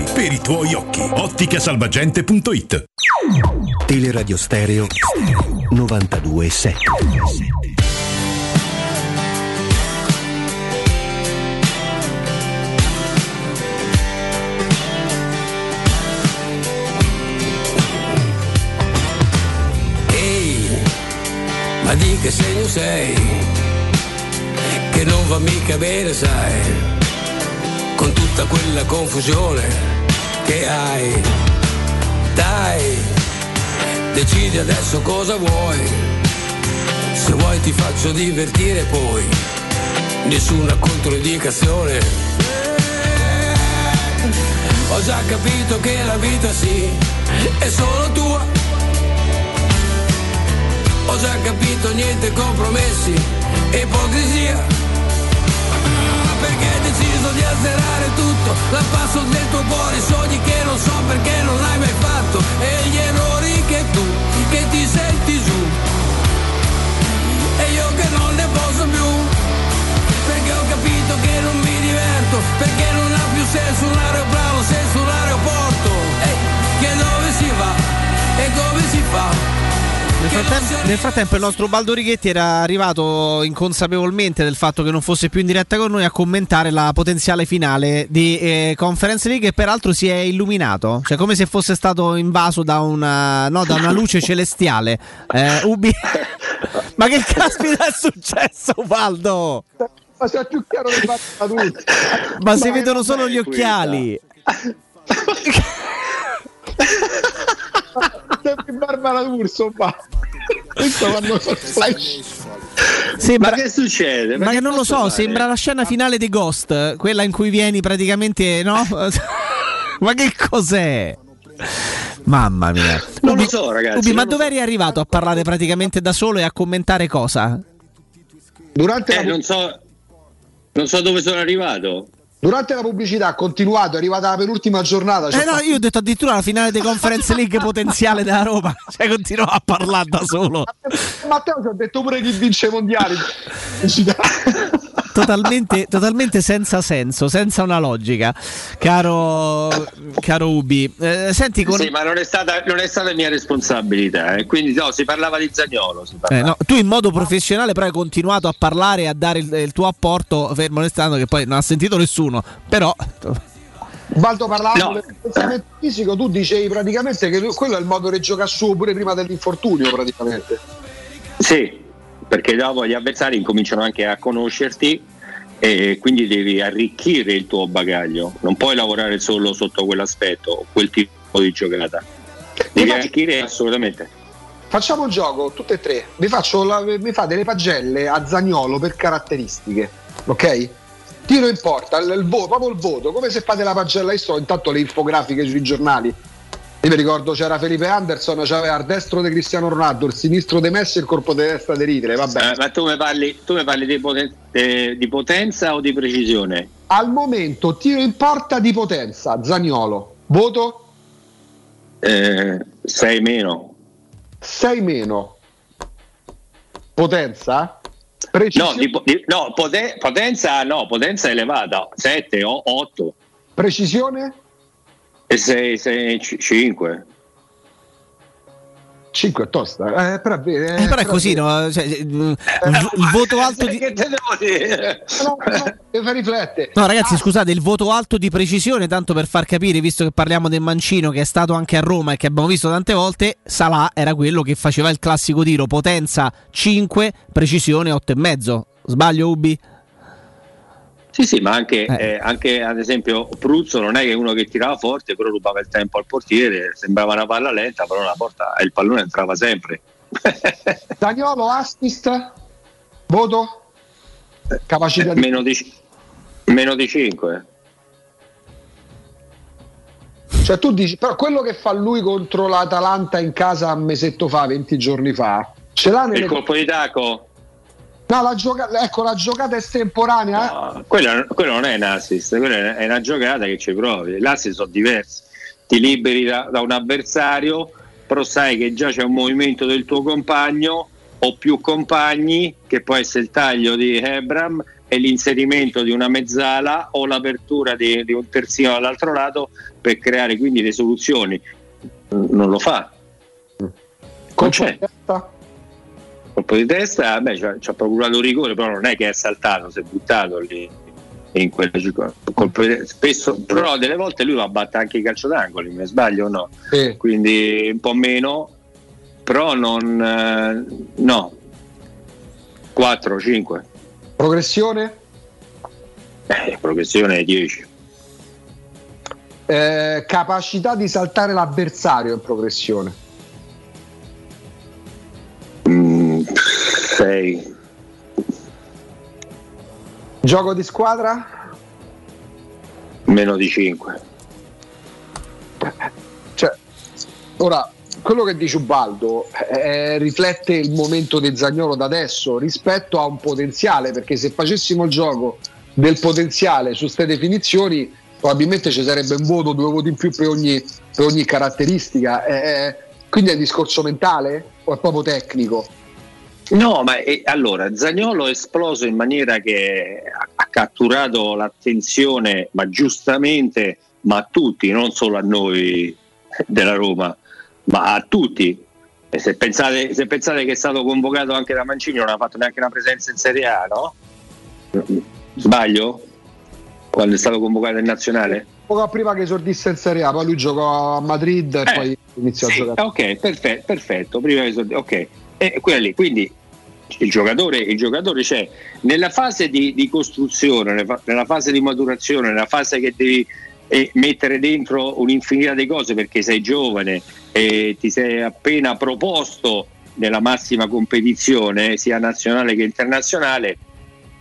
per i tuoi occhi. Otticasalvagente.it Teleradio Stereo 927. Ehi, ma di che segno sei? Che non va mica bene, sai, con tutta quella confusione che hai. Dai, decidi adesso cosa vuoi. Se vuoi ti faccio divertire poi, nessuna controindicazione. Ho già capito che la vita sì, è solo tua. Ho già capito niente compromessi, ipocrisia di azzerare tutto, la del tuo cuore, sogni che non so perché non l'hai mai fatto e gli errori che tu, che ti senti giù. E io che non ne posso più, perché ho capito che non mi diverto, perché non ha più senso un aeroplano senza un aeroporto. Ehi, che dove si va e come si fa? Frattempo, nel frattempo il nostro Baldo Righetti era arrivato inconsapevolmente del fatto che non fosse più in diretta con noi a commentare la potenziale finale di eh, Conference League e peraltro si è illuminato, cioè come se fosse stato invaso da una, no, da una luce <laughs> celestiale. Eh, Ubi, <laughs> ma che caspita è successo Baldo? Ma sei più chiaro del tutti. Ma si vedono solo gli occhiali. <laughs> Sembri Barbara D'Urso, ma questo quando fa flash. Sembra- Ma che succede? Ma che che non lo so, fare? sembra la scena finale di Ghost, quella in cui vieni praticamente, no? <laughs> ma che cos'è? Mamma mia. Non Ubi- lo so, ragazzi. Ubi, ma dove eri arrivato a parlare praticamente da solo e a commentare cosa? Durante, Eh, la, non so, non so dove sono arrivato. Durante la pubblicità ha continuato, è arrivata la penultima giornata. cioè Eh no, io ho detto addirittura la finale di Conference League potenziale della Roma. <laughs> Cioè, continuo a parlare da solo. Matteo ci ha detto pure chi vince i mondiali. <laughs> Totalmente, totalmente senza senso, senza una logica. Caro, caro Ubi, Eh, senti con. Sì, ma non è stata, non è stata mia responsabilità. eh. Quindi no, si parlava di Zagnolo. Si Eh, parlava. no, tu in modo professionale però hai continuato a parlare e a dare il, il tuo apporto, fermo restando che poi non ha sentito nessuno, però Baldo parlava No. del pensamento fisico, tu dicevi praticamente che quello è il modo di giocare su pure prima dell'infortunio praticamente. Sì, perché dopo gli avversari incominciano anche a conoscerti e quindi devi arricchire il tuo bagaglio. Non puoi lavorare solo sotto quell'aspetto, quel tipo di giocata. Devi arricchire assolutamente. Facciamo un gioco, tutte e tre. Vi, faccio la- vi fate le pagelle a Zagnolo per caratteristiche, ok? Tiro in porta, il, il voto, proprio il voto, come se fate la pagella, io sto intanto le infografiche sui giornali. Io mi ricordo c'era Felipe Anderson, c'aveva il destro di Cristiano Ronaldo, il sinistro di Messi e il corpo di destra di Ritere, vabbè. Eh, ma tu mi parli, tu mi parli di, poten- eh, di potenza o di precisione? Al momento tiro in porta di potenza, Zagnolo. Voto 6 meno. 6 meno. Potenza? No, Precisione, di po- di- no, poten- potenza no, potenza elevata, 7 o 8 precisione? E 6, 5. 5 è tosta. Eh, però, è vero, Eh, però è così, no? Cioè, il, il voto alto di. <laughs> Che te devo dire? No, no, riflettere. No, ragazzi, scusate, il voto alto di precisione, tanto per far capire, visto che parliamo del Mancino che è stato anche a Roma e che abbiamo visto tante volte, Salah era quello che faceva il classico tiro, potenza 5, precisione 8,5. Sbaglio, Ubi? Sì, sì, ma anche, eh, anche ad esempio Pruzzo non è che uno che tirava forte, però rubava il tempo al portiere, sembrava una palla lenta, però la porta e il pallone entrava sempre. <laughs> Zagnolo, assist? Voto? Capacità di... meno, di, meno di 5. Cioè tu dici, però quello che fa lui contro l'Atalanta in casa un mesetto fa, 20 giorni fa, ce l'ha nelle... Il colpo di tacco? No, la gioca- ecco, la giocata estemporanea. No, quello, quello non è un assist, quella è una giocata che ci provi. Gli assist sono diversi. Ti liberi da, da un avversario, però sai che già c'è un movimento del tuo compagno o più compagni, che può essere il taglio di Hebram e l'inserimento di una mezzala o l'apertura di, di un terzino dall'altro lato per creare quindi le soluzioni. Non lo fa. Non c'è. Colpo di testa, beh, ci ha, ci ha procurato rigore, però non è che è saltato, si è buttato lì in quella testa. Spesso, però delle volte lui va a battere anche i calcio d'angoli, mi sbaglio o no? Quindi un po' meno, però non eh, no. 4, 5. Progressione? Eh, progressione 10. Eh, capacità di saltare l'avversario in progressione. 6. Gioco di squadra? Meno di 5. Cioè, ora, quello che dice Ubaldo eh, riflette il momento di Zagnolo da adesso rispetto a un potenziale, perché se facessimo il gioco del potenziale su queste definizioni, probabilmente ci sarebbe un voto, due voti in più per ogni, per ogni caratteristica. Eh, quindi è un discorso mentale o è proprio tecnico? No, ma eh, allora Zagnolo è esploso in maniera che ha, catturato l'attenzione, ma giustamente, ma a tutti, non solo a noi della Roma, ma a tutti, E se pensate, se pensate che è stato convocato anche da Mancini, non ha fatto neanche una presenza in Serie A, no? Sbaglio? Quando è stato convocato in nazionale? Poco prima che esordisse in Serie A, poi lui giocò a Madrid e poi iniziò Sì, a giocare. ok, perfetto, perfetto. Prima che so- ok, e quella lì, quindi il giocatore, il giocatore c'è nella fase di, di costruzione, nella fa- nella fase di maturazione, nella fase che devi eh, mettere dentro un'infinità di cose perché sei giovane e ti sei appena proposto nella massima competizione, sia nazionale che internazionale,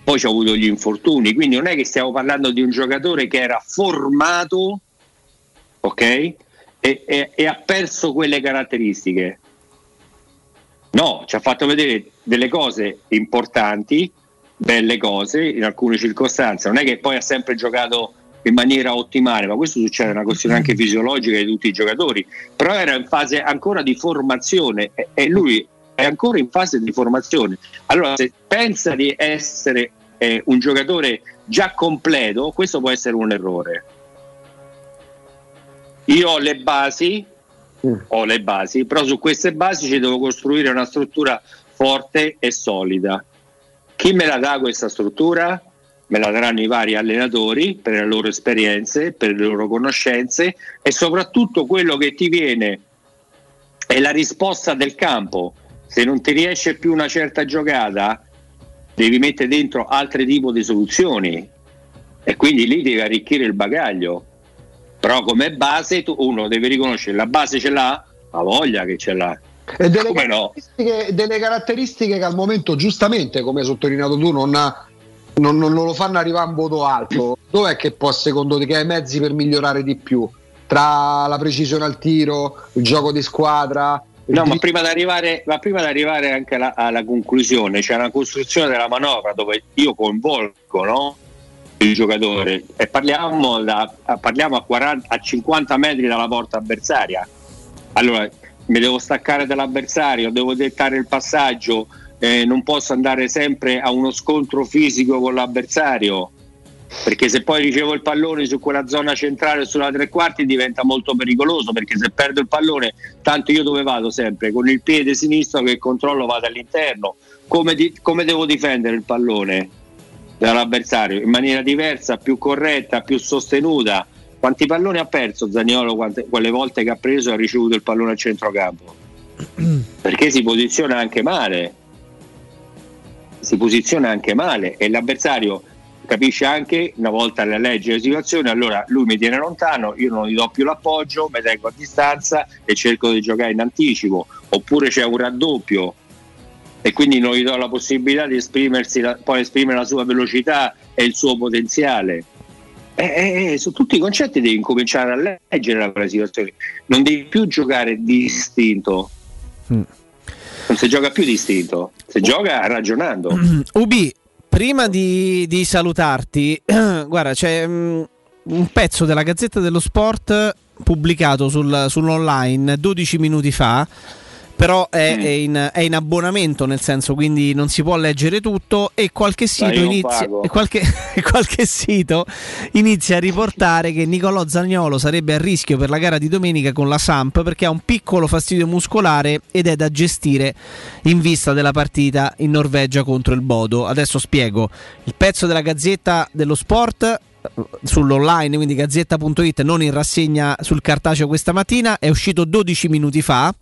poi c'è avuto gli infortuni, quindi non è che stiamo parlando di un giocatore che era formato, ok? E, e- e ha perso quelle caratteristiche. No, ci ha fatto vedere delle cose importanti, belle cose in alcune circostanze. Non è che poi ha sempre giocato in maniera ottimale, ma questo succede, è una questione anche fisiologica di tutti i giocatori. Però era in fase ancora di formazione e, lui è ancora in fase di formazione. Allora, se pensa di essere eh, un giocatore già completo, questo può essere un errore. Io ho le basi, ho le basi, però su queste basi ci devo costruire una struttura forte e solida. Chi me la dà questa struttura? Me la daranno i vari allenatori per le loro esperienze, per le loro conoscenze e soprattutto quello che ti viene è la risposta del campo. Se non ti riesce più una certa giocata, devi mettere dentro altri tipi di soluzioni e quindi lì devi arricchire il bagaglio. Però come base tu, uno deve riconoscere la base ce l'ha, ha voglia che ce l'ha. E delle Come no? caratteristiche, delle caratteristiche che al momento, giustamente, come hai sottolineato tu, non, non- non- non lo fanno arrivare a un voto alto. Dov'è che può, secondo te, che hai mezzi per migliorare di più? Tra la precisione al tiro, il gioco di squadra. No, ma prima di arrivare, ma prima di arrivare anche alla, alla conclusione, c'è una costruzione della manovra dove io coinvolgo no, il giocatore e parliamo, da- parliamo a, 40 a 50 metri dalla porta avversaria. Allora mi devo staccare dall'avversario, devo dettare il passaggio, eh, non posso andare sempre a uno scontro fisico con l'avversario. Perché se poi ricevo il pallone su quella zona centrale o sulla tre quarti diventa molto pericoloso perché se perdo il pallone, tanto io dove vado sempre? Con il piede sinistro che controllo vado all'interno. Come, di- come devo difendere il pallone dall'avversario? In maniera diversa, più corretta, più sostenuta. Quanti palloni ha perso Zaniolo quante- quelle volte che ha preso e ha ricevuto il pallone al centrocampo? <clears throat> Perché si posiziona anche male. Si posiziona anche male e l'avversario capisce anche una volta la legge la situazione, allora lui mi tiene lontano, io non gli do più l'appoggio, mi tengo a distanza e cerco di giocare in anticipo, oppure c'è un raddoppio e quindi non gli do la possibilità di esprimersi, la- poi esprimere la sua velocità e il suo potenziale. Eh, eh, su tutti i concetti devi incominciare a leggere la situazione, non devi più giocare distinto. Non si gioca più distinto, si gioca ragionando. <clears throat> Ubi, prima di, di salutarti, <clears throat> guarda, c'è mm, un pezzo della Gazzetta dello Sport pubblicato sul- sull'online 12 minuti fa. Però è, è in, è in abbonamento, nel senso quindi non si può leggere tutto e qualche sito, inizia, e qualche, <laughs> qualche sito inizia a riportare che Nicolò Zagnolo sarebbe a rischio per la gara di domenica con la Samp perché ha un piccolo fastidio muscolare ed è da gestire in vista della partita in Norvegia contro il Bodo. Adesso spiego. Il pezzo della Gazzetta dello Sport eh, sull'online, quindi gazzetta.it, non in rassegna sul cartaceo questa mattina, è uscito 12 minuti fa.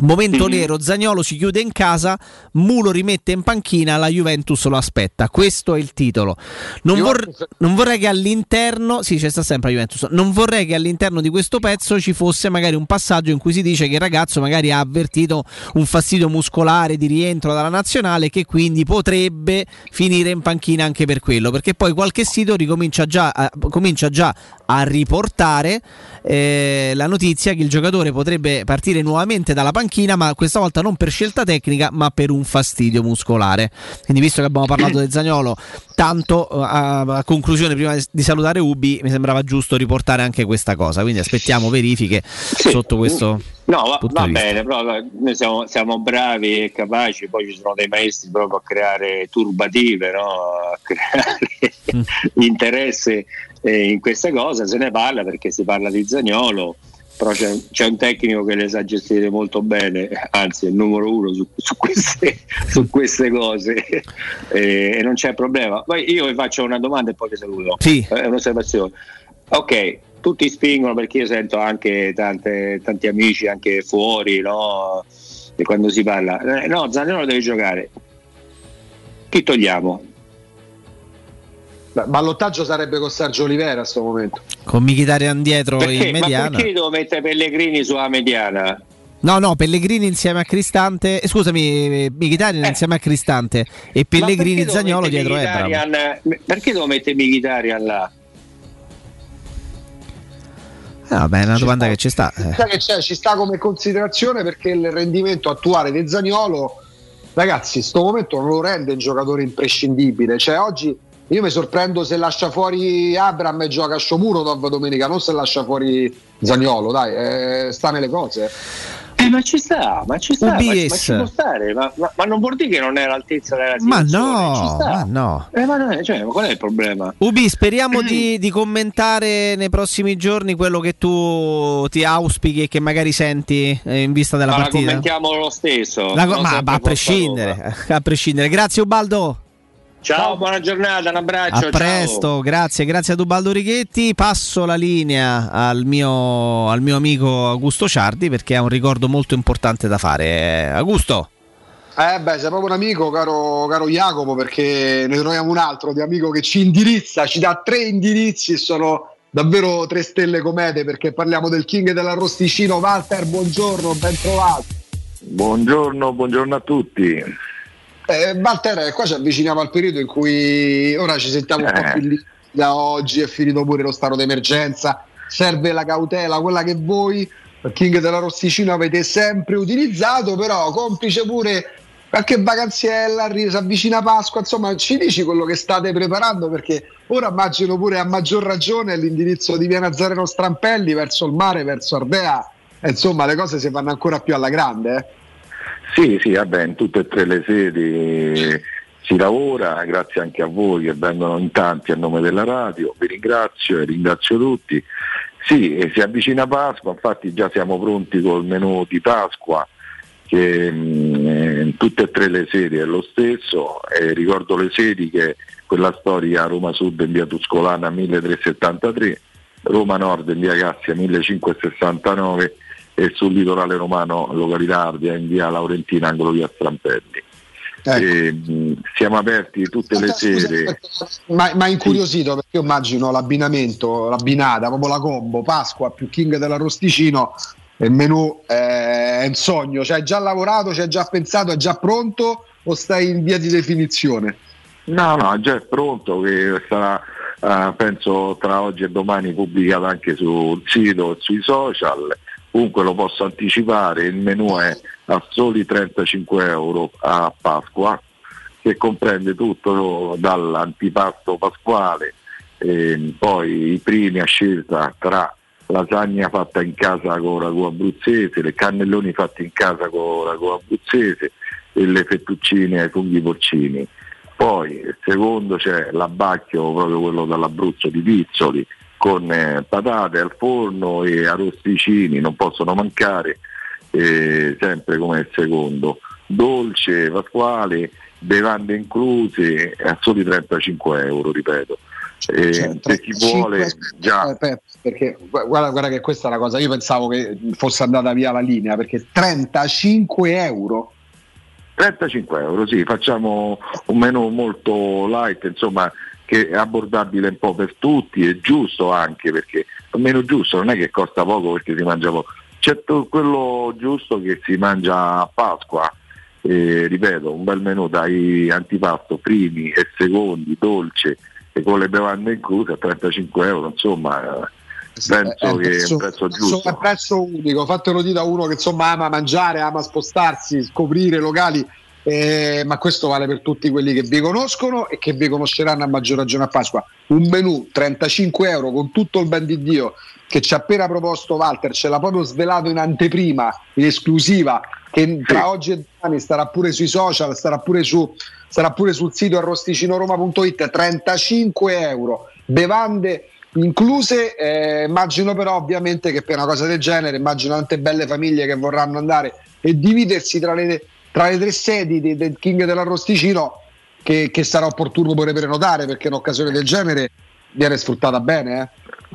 Momento nero, Zagnolo si chiude in casa, Mulo rimette in panchina, la Juventus lo aspetta. Questo è il titolo. Non, vor- non vorrei che all'interno, sì, c'è sta sempre la Juventus. Non vorrei che all'interno di questo pezzo ci fosse magari un passaggio in cui si dice che il ragazzo magari ha avvertito un fastidio muscolare di rientro dalla nazionale che quindi potrebbe finire in panchina anche per quello, perché poi qualche sito ricomincia già a, comincia già a riportare eh, la notizia che il giocatore potrebbe partire nuovamente dalla panchina, ma questa volta non per scelta tecnica, ma per un fastidio muscolare. Quindi, visto che abbiamo parlato <clears throat> di Zagnolo, tanto eh, a, a conclusione, prima di salutare Ubi, mi sembrava giusto riportare anche questa cosa. Quindi aspettiamo verifiche sotto questo. No, va, va bene, però noi siamo, siamo bravi e capaci, poi ci sono dei maestri proprio a creare turbative, no? a creare <laughs> interesse eh, in questa cosa, se ne parla perché si parla di Zagnolo però c'è, c'è un tecnico che le sa gestire molto bene, anzi è il numero uno su, su queste, <laughs> su queste cose e, e non c'è problema. Poi io vi faccio una domanda e poi vi saluto. Sì. È un'osservazione. Ok, tutti spingono perché io sento anche tante- tanti amici anche fuori, no? E quando si parla, eh, no, Zaniolo deve giocare. Chi togliamo? Ballottaggio sarebbe con Sergio Olivera a questo momento. Con Mkhitaryan dietro Perché? in Ma mediana. perché devo mettere Pellegrini sulla mediana? No, no, Pellegrini insieme a Cristante, eh, scusami, Mkhitaryan insieme a Cristante e Pellegrini Eh. Ma Zagnolo dietro Ebram. Perché devo mettere Mkhitaryan là? Eh, vabbè, è una domanda che ci sta. eh. Sai che c'è, ci sta come considerazione perché il rendimento attuale di Zaniolo, ragazzi, in questo momento non lo rende un giocatore imprescindibile. Cioè, oggi io mi sorprendo se lascia fuori Abram e gioca Shomurodov domenica, non se lascia fuori Zaniolo, dai, eh, sta nelle cose. Eh, ma ci sta, ma ci sta, ma, ma ci può stare, ma, ma- ma non vuol dire che non è all'altezza della Ma situazione, ci no, sta. ma no. Eh, ma no, cioè, ma qual è il problema? Ubi, speriamo <clears throat> di, di commentare nei prossimi giorni quello che tu ti auspichi e che magari senti eh, in vista della Ma la partita. commentiamo lo stesso. La ma, ma a prescindere, <laughs> a prescindere. Grazie Ubaldo. Ciao, buona giornata, un abbraccio. A presto, grazie, grazie a Ubaldo Righetti. Passo la linea al mio, al mio amico Augusto Ciardi perché ha un ricordo molto importante da fare. Augusto. Eh beh, sei proprio un amico, caro, caro Jacopo, perché ne troviamo un altro di amico che ci indirizza, ci dà tre indirizzi e sono davvero tre stelle comete perché parliamo del King dell'arrosticino. Walter, buongiorno, ben trovato. Buongiorno, buongiorno a tutti. Eh, Walter, qua ci avviciniamo al periodo in cui ora ci sentiamo un po' Eh. più lì. Da oggi è finito pure lo stato d'emergenza, serve la cautela, quella che voi, King dell'arrosticino, avete sempre utilizzato, però complice pure qualche vacanziella, si avvicina Pasqua, insomma ci dici quello che state preparando perché ora immagino pure a maggior ragione l'indirizzo di Via Nazareno Strampelli verso il mare, verso Ardea, insomma le cose si fanno ancora più alla grande. Eh? Sì, sì, vabbè, in tutte e tre le sedi si lavora, grazie anche a voi che vengono in tanti a nome della radio, vi ringrazio e ringrazio tutti. Sì, si avvicina Pasqua, infatti già siamo pronti col menù di Pasqua che eh, in tutte e tre le sedi è lo stesso, e ricordo le sedi che quella storia Roma Sud in via Tuscolana 1373, Roma Nord in via Cassia 1569 e sul litorale romano località Ardea in via Laurentina angolo via Strampelli. E, mh, siamo aperti tutte le sere. Ma, ma incuriosito perché io immagino l'abbinamento, l'abbinata, proprio la combo, Pasqua più King dell'arrosticino, il menù eh, è un sogno, ci hai già lavorato, ci hai già pensato, è già pronto o stai in via di definizione? No, no, già è pronto, che sarà eh, penso tra oggi e domani pubblicato anche sul sito e sui social. Comunque lo posso anticipare, il menù è a soli 35 euro a Pasqua, che comprende tutto dall'antipasto pasquale, e poi i primi a scelta tra lasagna fatta in casa con ragù abruzzese, le cannelloni fatti in casa con ragù abruzzese e le fettuccine ai funghi porcini. Poi secondo c'è l'abbacchio, proprio quello dall'Abruzzo di Pizzoli, con eh, patate al forno e arrosticini, non possono mancare, eh, sempre come secondo. Dolce, pasquale, bevande incluse, a soli 35 euro, ripeto. Eh, Cioè, per chi 35 vuole già perché gu- guarda, guarda che questa è la cosa, io pensavo che fosse andata via la linea perché 35 euro 35 euro, sì, facciamo un menù molto light, insomma, che è abbordabile un po' per tutti, è giusto anche perché un menù giusto, non è che costa poco perché si mangia poco, c'è quello giusto che si mangia a Pasqua, eh, ripeto, un bel menù dai antipasto primi e secondi, dolce e con le bevande incluse a 35 euro, insomma, eh, penso che è un prezzo giusto. È un prezzo unico, fatelo dire da uno che insomma ama mangiare, ama spostarsi, scoprire locali, eh, ma questo vale per tutti quelli che vi conoscono e che vi conosceranno a maggior ragione a Pasqua. Un menù 35 euro con tutto il ben di Dio che ci ha appena proposto Walter, ce l'ha proprio svelato in anteprima, in esclusiva, che tra oggi e domani starà pure sui social, starà pure, su, sarà pure sul sito arrosticinoroma.it, 35 euro, bevande incluse. Eh, immagino però ovviamente che per una cosa del genere, immagino tante belle famiglie che vorranno andare e dividersi tra le, tra le tre sedi de- del King dell'Arrosticino che, che sarà opportuno pure prenotare perché un'occasione del genere viene sfruttata bene. Eh?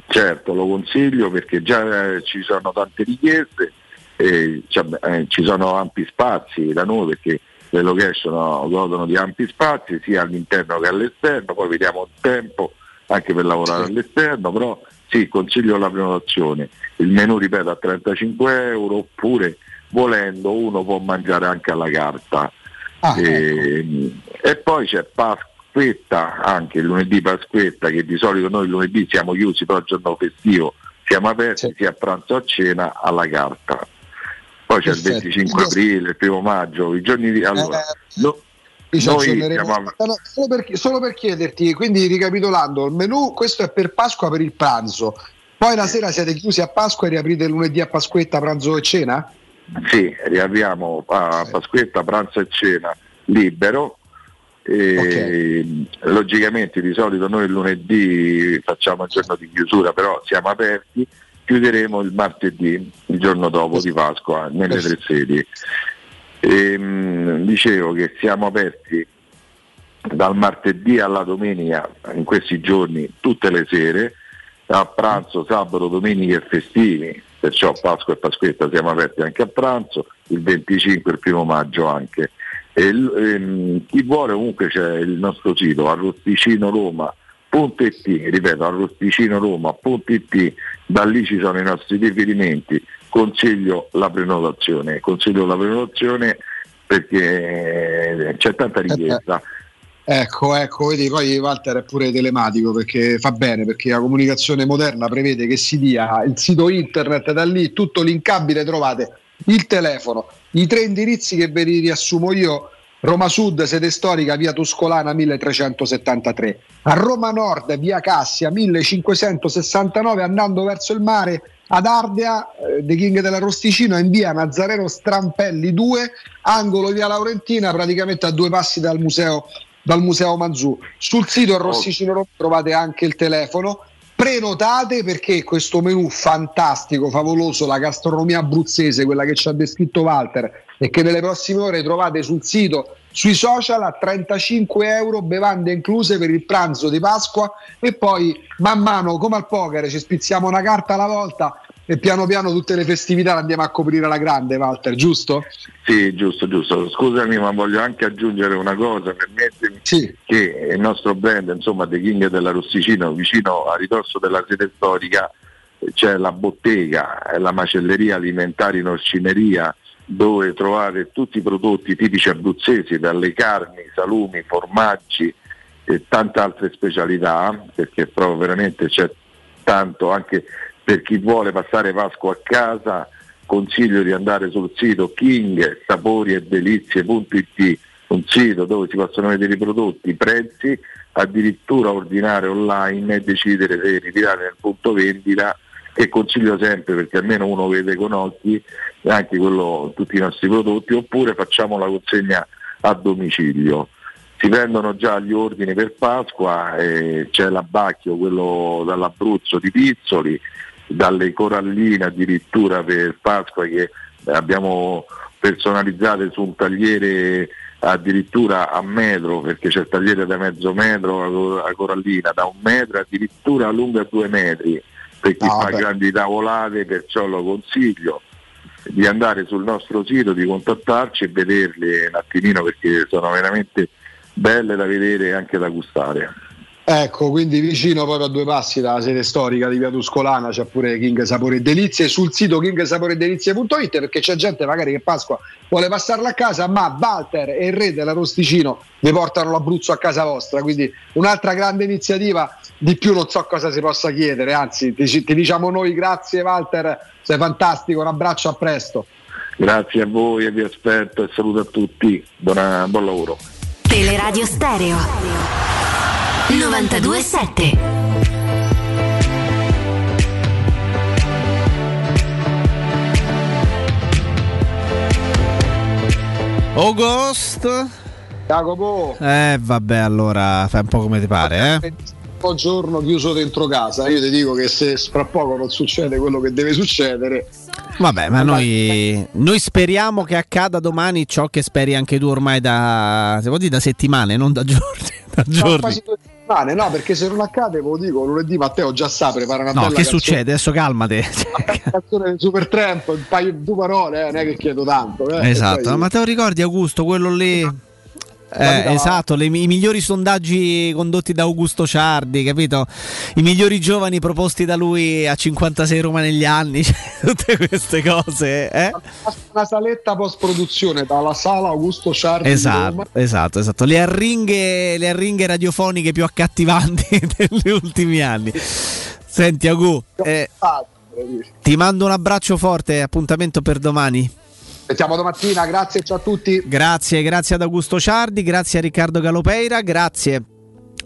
Certo, lo consiglio perché già eh, ci sono tante richieste, e c'è- eh, ci sono ampi spazi da noi perché le location godono di ampi spazi sia all'interno che all'esterno, poi vediamo il tempo anche per lavorare all'esterno, però sì, consiglio la prenotazione. Il menù, ripeto, a 35 euro oppure volendo uno può mangiare anche alla carta. e, e poi c'è Pasquetta, anche il lunedì Pasquetta, che di solito noi il lunedì siamo chiusi, però il giorno festivo siamo aperti sia a pranzo a cena alla carta. Poi c'è il Perfetto. 25 aprile, il primo maggio, i giorni di... Allora, a- No, no, solo, per, solo per chiederti, quindi ricapitolando, il menù questo è per Pasqua per il pranzo, poi la sera siete chiusi a Pasqua e riaprite lunedì a Pasquetta, pranzo e cena? Sì, riapriamo a Pasquetta, pranzo e cena libero. E Logicamente di solito noi il lunedì facciamo il giorno di chiusura, però siamo aperti, chiuderemo il martedì, il giorno dopo di Pasqua, nelle tre sedi. Ehm, dicevo che siamo aperti dal martedì alla domenica in questi giorni tutte le sere, a pranzo, sabato, domenica e festivi, perciò Pasqua e Pasquetta siamo aperti anche a pranzo, il 25 e il primo maggio anche. E ehm, chi vuole comunque c'è il nostro sito arrosticinoroma.it, ripeto arrosticinoroma.it, da lì ci sono i nostri riferimenti, consiglio la prenotazione, consiglio la prenotazione perché eh, c'è tanta richiesta. Ecco, ecco, vedi, poi Walter è pure telematico perché fa bene, perché la comunicazione moderna prevede che si dia il sito internet, da lì tutto linkabile trovate il telefono, i tre indirizzi che ve li riassumo io. Roma Sud, sede storica, via Tuscolana 1373. A Roma Nord, via Cassia 1569, andando verso il mare ad Ardea, eh, The King dell'Arrosticino, in via Nazareno Strampelli 2, angolo via Laurentina, praticamente a due passi dal museo, dal museo Manzù. Sul sito Arrosticino Roma trovate anche il telefono. Prenotate perché questo menù fantastico, favoloso, la gastronomia abruzzese, quella che ci ha descritto Walter, e che nelle prossime ore trovate sul sito, sui social a 35 euro, bevande incluse per il pranzo di Pasqua e poi man mano come al poker ci spizziamo una carta alla volta e piano piano tutte le festività le andiamo a coprire alla grande, Walter, giusto? Sì, giusto, giusto. Scusami, ma voglio anche aggiungere una cosa, permettimi che il nostro brand, insomma, The King della Rosticino, vicino a ridosso della sede storica, c'è la bottega, la macelleria alimentare in orcineria, dove trovate tutti i prodotti tipici abruzzesi, dalle carni, salumi, formaggi e tante altre specialità, perché proprio veramente c'è tanto anche per chi vuole passare Pasqua a casa, consiglio di andare sul sito King Sapori un sito dove si possono vedere i prodotti, i prezzi, addirittura ordinare online e decidere se ritirare nel punto vendita che consiglio sempre perché almeno uno vede con occhi anche quello, tutti i nostri prodotti oppure facciamo la consegna a domicilio. Si vendono già gli ordini per Pasqua, eh, c'è l'abbacchio, quello dall'Abruzzo di Pizzoli, dalle coralline addirittura per Pasqua che abbiamo personalizzate su un tagliere addirittura a metro perché c'è il tagliere da mezzo metro la corallina da un metro addirittura lunga due metri per chi Ah, fa beh. grandi tavolate perciò lo consiglio di andare sul nostro sito di contattarci e vederli un attimino perché sono veramente belle da vedere e anche da gustare Ecco, quindi vicino proprio a due passi dalla sede storica di Via Tuscolana c'è pure King Sapore e Delizie sul sito kingsaporedelizie.it perché c'è gente magari che Pasqua vuole passarla a casa ma Walter e il re dell'Arosticino vi portano l'Abruzzo a casa vostra quindi un'altra grande iniziativa di più non so cosa si possa chiedere anzi ti, ti diciamo noi grazie Walter sei fantastico un abbraccio a presto. Grazie a voi e vi aspetto e saluto a tutti Buona- buon lavoro. Teleradio Stereo 927 August. Jacopo Eh, vabbè, allora fai un po' come ti pare, eh. po' giorno chiuso dentro casa. Io ti dico che se fra poco non succede quello che deve succedere, Vabbè, ma noi, noi speriamo che accada domani ciò che speri anche tu ormai da, se vuoi dire, da settimane, non da giorni. Da no, giorni. quasi due settimane, no, perché se non accade, ve lo dico, lunedì Matteo già sa, prepara una No, bella che canzone, succede? Adesso calmate. una canzone del Super Tramp, un paio di due parole, eh, non è che chiedo tanto. Eh, Esatto, Poi- ma te lo ricordi Augusto, quello lì? Eh, esatto, le- i migliori sondaggi condotti da Augusto Ciardi, capito? I migliori giovani proposti da lui a 56 Roma negli anni, <laughs> cioè, tutte queste cose. Eh? una saletta post produzione dalla sala Augusto Ciardi di Esatto, Roma. esatto, esatto. Le arringhe, le arringhe radiofoniche più accattivanti <laughs> degli ultimi anni. Senti, Agu, eh, ti mando un abbraccio forte, appuntamento per domani. Aspettiamo domattina, grazie ciao a tutti. Grazie, grazie ad Augusto Ciardi, grazie a Riccardo Galopeira, grazie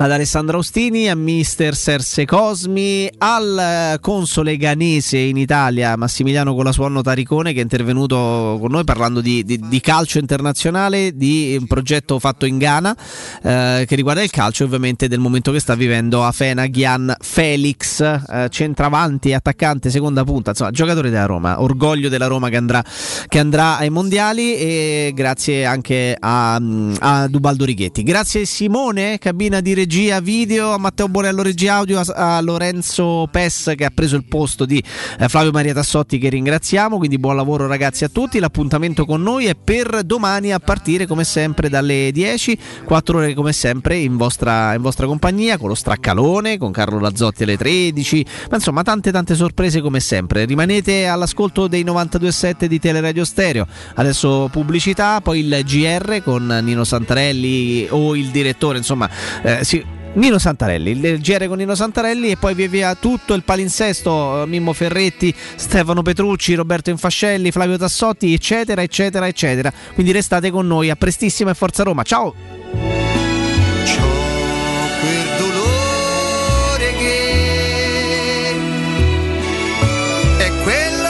ad Alessandro Austini, a mister Serse Cosmi, al eh, console ghanese in Italia Massimiliano Colasuonno Taricone che è intervenuto con noi parlando di, di- di calcio internazionale, di un progetto fatto in Ghana eh, che riguarda il calcio ovviamente del momento che sta vivendo Afena Ghian Felix, eh, centravanti, attaccante, seconda punta, insomma giocatore della Roma, orgoglio della Roma che andrà, che andrà ai mondiali e grazie anche a, a Dubaldo Righetti. Grazie Simone, cabina di regia video, a Matteo Borello regia audio, a, a Lorenzo Pes che ha preso il posto di eh, Flavio Maria Tassotti che ringraziamo, quindi buon lavoro ragazzi a tutti, l'appuntamento con noi è per domani a partire come sempre dalle 10, 4 ore come sempre in vostra, in vostra compagnia con lo straccalone, con Carlo Lazzotti alle 13, ma insomma tante tante sorprese come sempre, rimanete all'ascolto dei 92.7 di Teleradio Stereo, adesso pubblicità, poi il GR con Nino Santarelli o il direttore, insomma eh, sì, Nino Santarelli, il GR con Nino Santarelli e poi via via tutto il palinsesto, Mimmo Ferretti, Stefano Petrucci, Roberto Infascelli, Flavio Tassotti, eccetera, eccetera, eccetera. Quindi restate con noi, a prestissimo e Forza Roma, ciao! dolore che quello